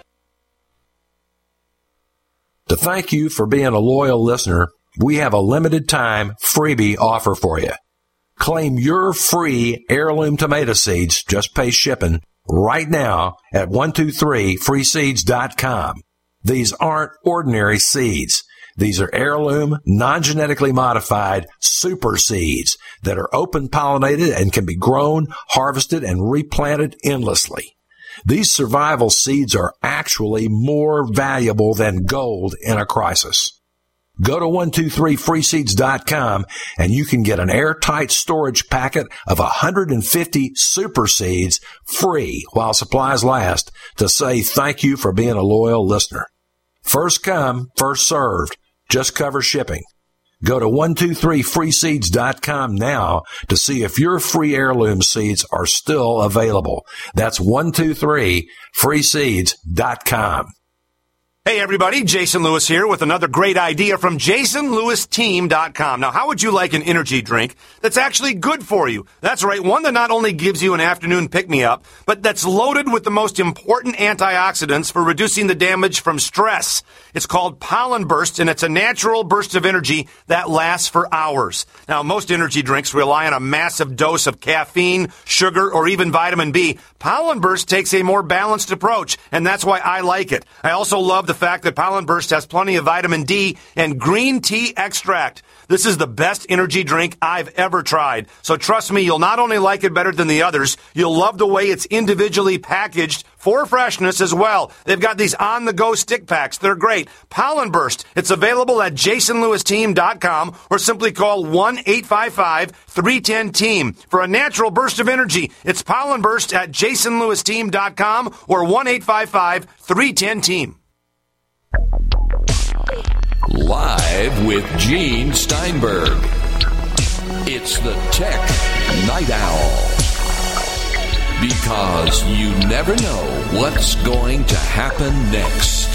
To thank you for being a loyal listener, we have a limited time freebie offer for you. Claim your free heirloom tomato seeds, just pay shipping, right now at 123freeseeds.com. These aren't ordinary seeds. These are heirloom, non-genetically modified super seeds that are open pollinated and can be grown, harvested, and replanted endlessly. These survival seeds are actually more valuable than gold in a crisis. Go to 123freeseeds.com and you can get an airtight storage packet of 150 super seeds free while supplies last to say thank you for being a loyal listener. First come, first served. Just cover shipping. Go to 123freeseeds.com now to see if your free heirloom seeds are still available. That's 123freeseeds.com. Hey everybody, Jason Lewis here with another great idea from jasonlewisteam.com. Now, how would you like an energy drink that's actually good for you? That's right, one that not only gives you an afternoon pick-me-up, but that's loaded with the most important antioxidants for reducing the damage from stress. It's called Pollen Burst, and it's a natural burst of energy that lasts for hours. Now, most energy drinks rely on a massive dose of caffeine, sugar, or even vitamin B. Pollen Burst takes a more balanced approach, and that's why I like it. I also love the fact that Pollen Burst has plenty of vitamin D and green tea extract. This is the best energy drink I've ever tried. So trust me, you'll not only like it better than the others, you'll love the way it's individually packaged for freshness as well. They've got these on the go stick packs. They're great. Pollen Burst. It's available at jasonlewisteam.com or simply call 1-855-310-TEAM for a natural burst of energy. It's Pollen Burst at jasonlewisteam.com or 1-855-310-TEAM. Live with Gene Steinberg. It's the Tech Night Owl. Because you never know what's going to happen next.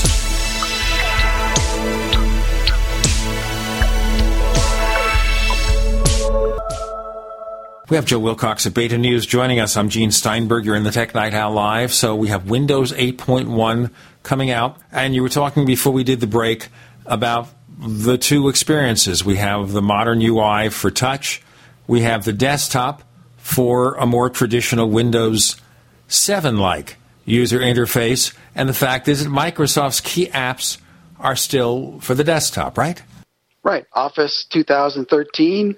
We have Joe Wilcox at Beta News joining us. I'm Gene Steinberg. You're in the Tech Night Owl Live. So we have Windows 8.1 coming out. And you were talking before we did the break about the two experiences. We have the modern UI for touch. We have the desktop for a more traditional Windows 7 like user interface. And the fact is that Microsoft's key apps are still for the desktop, right? Right. Office 2013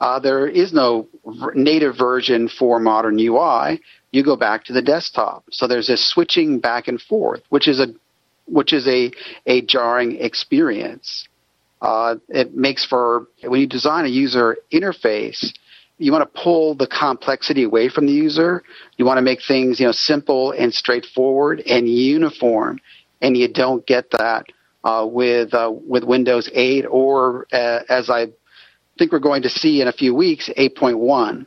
uh, there is no native version for modern UI. You go back to the desktop. So there's this switching back and forth, which is a which is a, a jarring experience. Uh, it makes for when you design a user interface, you want to pull the complexity away from the user. You want to make things you know simple and straightforward and uniform, and you don't get that uh, with uh, with Windows 8 or uh, as I think we're going to see in a few weeks 8.1.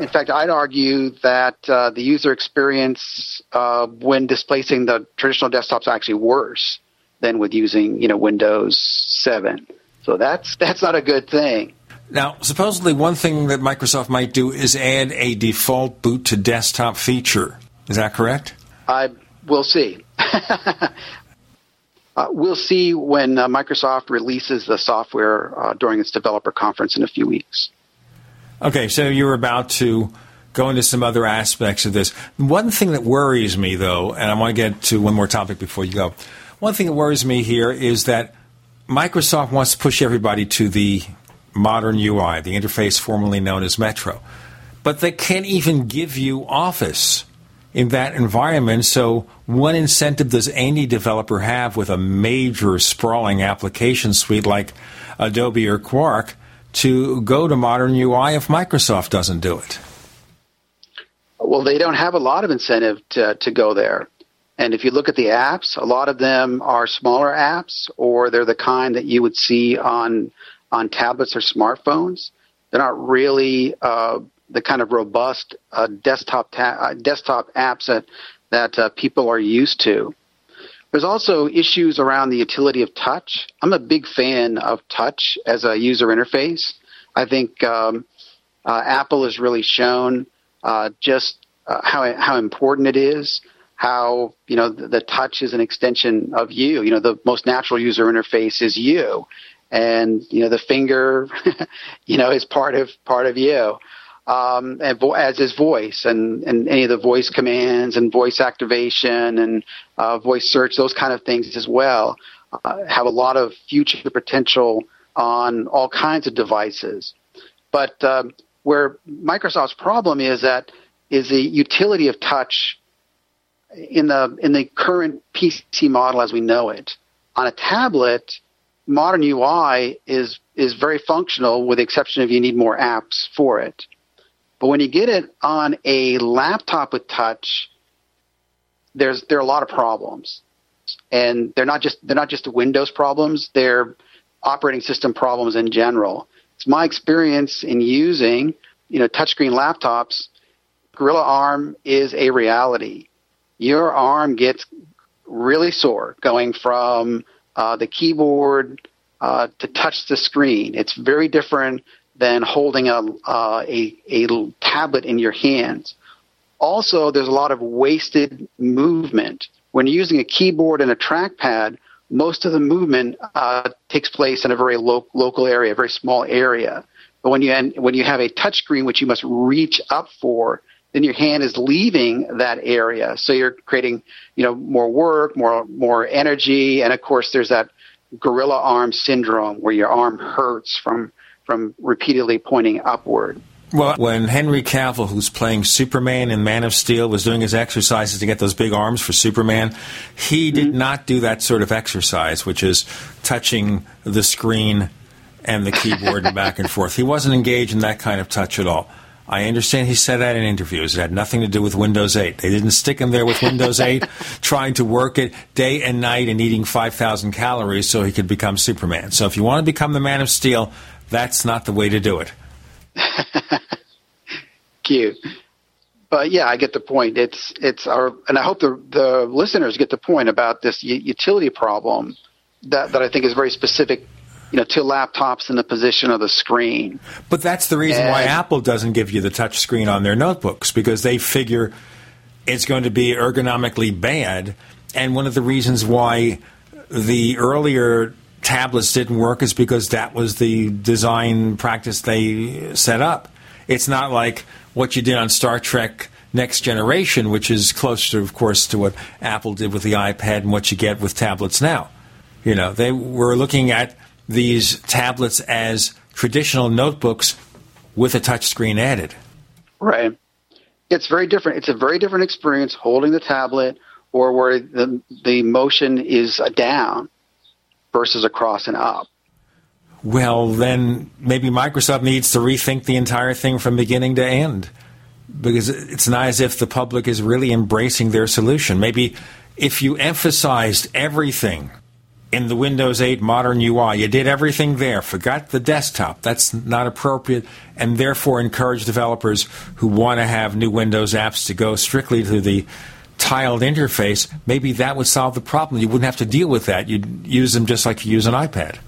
In fact, I'd argue that uh, the user experience uh, when displacing the traditional desktops is actually worse than with using you know Windows 7. So that's that's not a good thing. Now, supposedly, one thing that Microsoft might do is add a default boot to desktop feature. Is that correct? I will see. Uh, we'll see when uh, Microsoft releases the software uh, during its developer conference in a few weeks. Okay, so you're about to go into some other aspects of this. One thing that worries me, though, and I want to get to one more topic before you go. One thing that worries me here is that Microsoft wants to push everybody to the modern UI, the interface formerly known as Metro. But they can't even give you Office in that environment. So, what incentive does any developer have with a major sprawling application suite like Adobe or Quark to go to modern UI if Microsoft doesn't do it? Well, they don't have a lot of incentive to, to go there. And if you look at the apps, a lot of them are smaller apps, or they're the kind that you would see on on tablets or smartphones. They're not really uh, the kind of robust uh, desktop ta- uh, desktop apps that that uh, people are used to. There's also issues around the utility of touch. I'm a big fan of touch as a user interface. I think um, uh, Apple has really shown uh, just uh, how how important it is. How you know the, the touch is an extension of you. You know the most natural user interface is you, and you know the finger, you know, is part of part of you um, and vo- as his voice and, and any of the voice commands and voice activation and uh, voice search, those kind of things as well, uh, have a lot of future potential on all kinds of devices. But um, where Microsoft's problem is that is the utility of touch in the in the current PC model as we know it. On a tablet, modern UI is is very functional, with the exception of you need more apps for it. But when you get it on a laptop with touch, there's there are a lot of problems, and they're not just they're not just Windows problems; they're operating system problems in general. It's my experience in using you know touchscreen laptops. Gorilla Arm is a reality. Your arm gets really sore going from uh, the keyboard uh, to touch the screen. It's very different than holding a, uh, a, a tablet in your hands. Also, there's a lot of wasted movement. When you're using a keyboard and a trackpad, most of the movement uh, takes place in a very lo- local area, a very small area. But when you when you have a touchscreen, which you must reach up for, then your hand is leaving that area. So you're creating, you know, more work, more more energy, and of course, there's that gorilla arm syndrome where your arm hurts from from repeatedly pointing upward. Well, when Henry Cavill, who's playing Superman in Man of Steel, was doing his exercises to get those big arms for Superman, he did mm-hmm. not do that sort of exercise, which is touching the screen and the keyboard and back and forth. He wasn't engaged in that kind of touch at all. I understand he said that in interviews. It had nothing to do with Windows 8. They didn't stick him there with Windows 8, trying to work it day and night and eating 5,000 calories so he could become Superman. So if you want to become the Man of Steel, that's not the way to do it. Cute. But yeah, I get the point. It's it's our, and I hope the the listeners get the point about this utility problem that that I think is very specific you know, to laptops in the position of the screen. But that's the reason and, why Apple doesn't give you the touch screen on their notebooks because they figure it's going to be ergonomically bad. And one of the reasons why the earlier tablets didn't work is because that was the design practice they set up. It's not like what you did on Star Trek Next Generation, which is closer, of course, to what Apple did with the iPad and what you get with tablets now. You know, they were looking at these tablets as traditional notebooks with a touchscreen added. Right. It's very different. It's a very different experience holding the tablet or where the the motion is down versus across and up. Well, then maybe Microsoft needs to rethink the entire thing from beginning to end because it's not as if the public is really embracing their solution. Maybe if you emphasized everything in the Windows 8 modern UI. You did everything there, forgot the desktop. That's not appropriate, and therefore encourage developers who want to have new Windows apps to go strictly to the tiled interface. Maybe that would solve the problem. You wouldn't have to deal with that. You'd use them just like you use an iPad.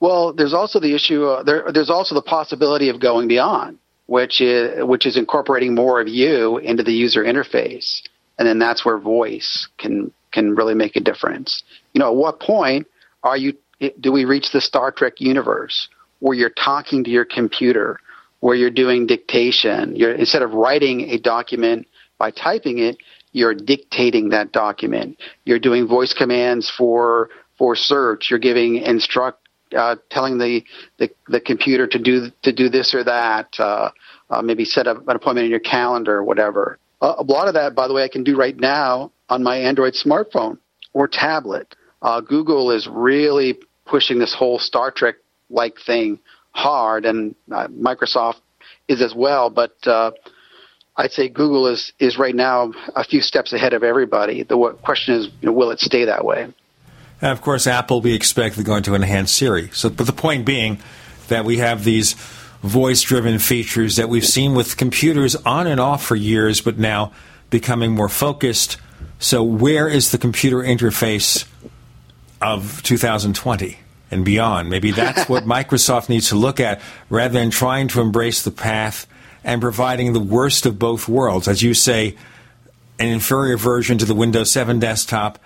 Well, there's also the issue. Uh, there, there's also the possibility of going beyond, which is which is incorporating more of you into the user interface, and then that's where voice can can really make a difference. You know, at what point are you? Do we reach the Star Trek universe where you're talking to your computer, where you're doing dictation? You're instead of writing a document by typing it, you're dictating that document. You're doing voice commands for for search. You're giving instruct, uh, telling the, the the computer to do to do this or that. Uh, uh, maybe set up an appointment in your calendar or whatever. A lot of that, by the way, I can do right now on my Android smartphone or tablet. Uh, Google is really pushing this whole Star Trek like thing hard, and uh, Microsoft is as well. But uh, I'd say Google is is right now a few steps ahead of everybody. The question is, you know, will it stay that way? And of course, Apple we expect they're going to enhance Siri. So, but the point being that we have these voice-driven features that we've seen with computers on and off for years, but now becoming more focused so, where is the computer interface of 2020 and beyond? Maybe that's what Microsoft needs to look at rather than trying to embrace the path and providing the worst of both worlds. As you say, an inferior version to the Windows 7 desktop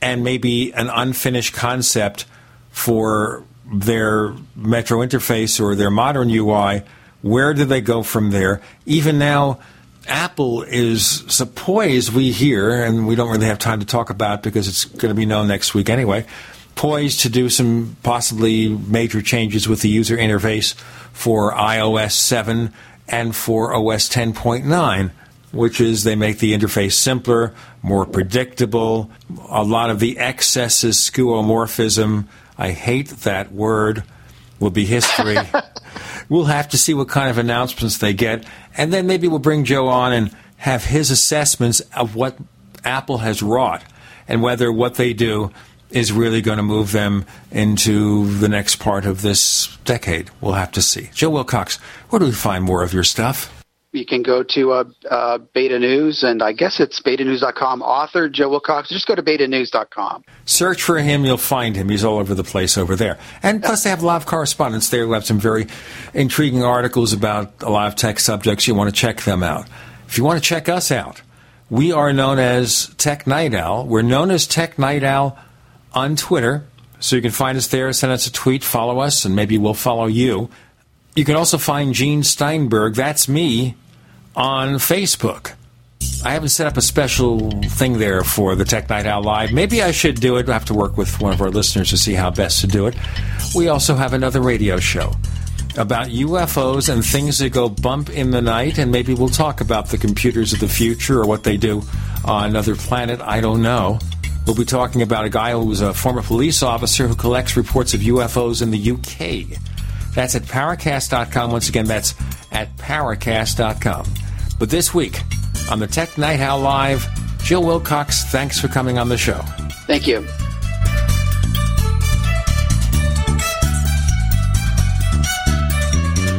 and maybe an unfinished concept for their Metro interface or their modern UI. Where do they go from there? Even now, Apple is poised, we hear, and we don't really have time to talk about because it's going to be known next week anyway, poised to do some possibly major changes with the user interface for iOS 7 and for OS 10.9. which is they make the interface simpler, more predictable. A lot of the excesses, skeuomorphism, I hate that word, will be history. we'll have to see what kind of announcements they get, and then maybe we'll bring Joe on and have his assessments of what Apple has wrought and whether what they do is really going to move them into the next part of this decade. We'll have to see. Joe Wilcox, where do we find more of your stuff? You can go to uh, uh, Beta News, and I guess it's betanews.com. Author Joe Wilcox. Just go to betanews.com. Search for him, you'll find him. He's all over the place over there. And plus, they have a lot of correspondents there who have some very intriguing articles about a lot of tech subjects. You want to check them out. If you want to check us out, we are known as Tech Night Owl. We're known as Tech Night Owl on Twitter. So you can find us there, send us a tweet, follow us, and maybe we'll follow you. You can also find Gene Steinberg, that's me, on Facebook. I haven't set up a special thing there for the Tech Night Owl Live. Maybe I should do it. I have to work with one of our listeners to see how best to do it. We also have another radio show about UFOs and things that go bump in the night, and maybe we'll talk about the computers of the future or what they do on another planet. I don't know. We'll be talking about a guy who was a former police officer who collects reports of UFOs in the UK. That's at Paracast.com. Once again, that's at Paracast.com. But this week, on the Tech Night Owl Live, Joe Wilcox, thanks for coming on the show. Thank you.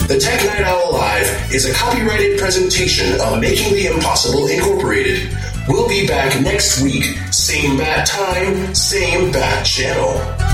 The Tech Night Owl Live is a copyrighted presentation of Making the Impossible Incorporated. We'll be back next week, same bat time, same bat channel.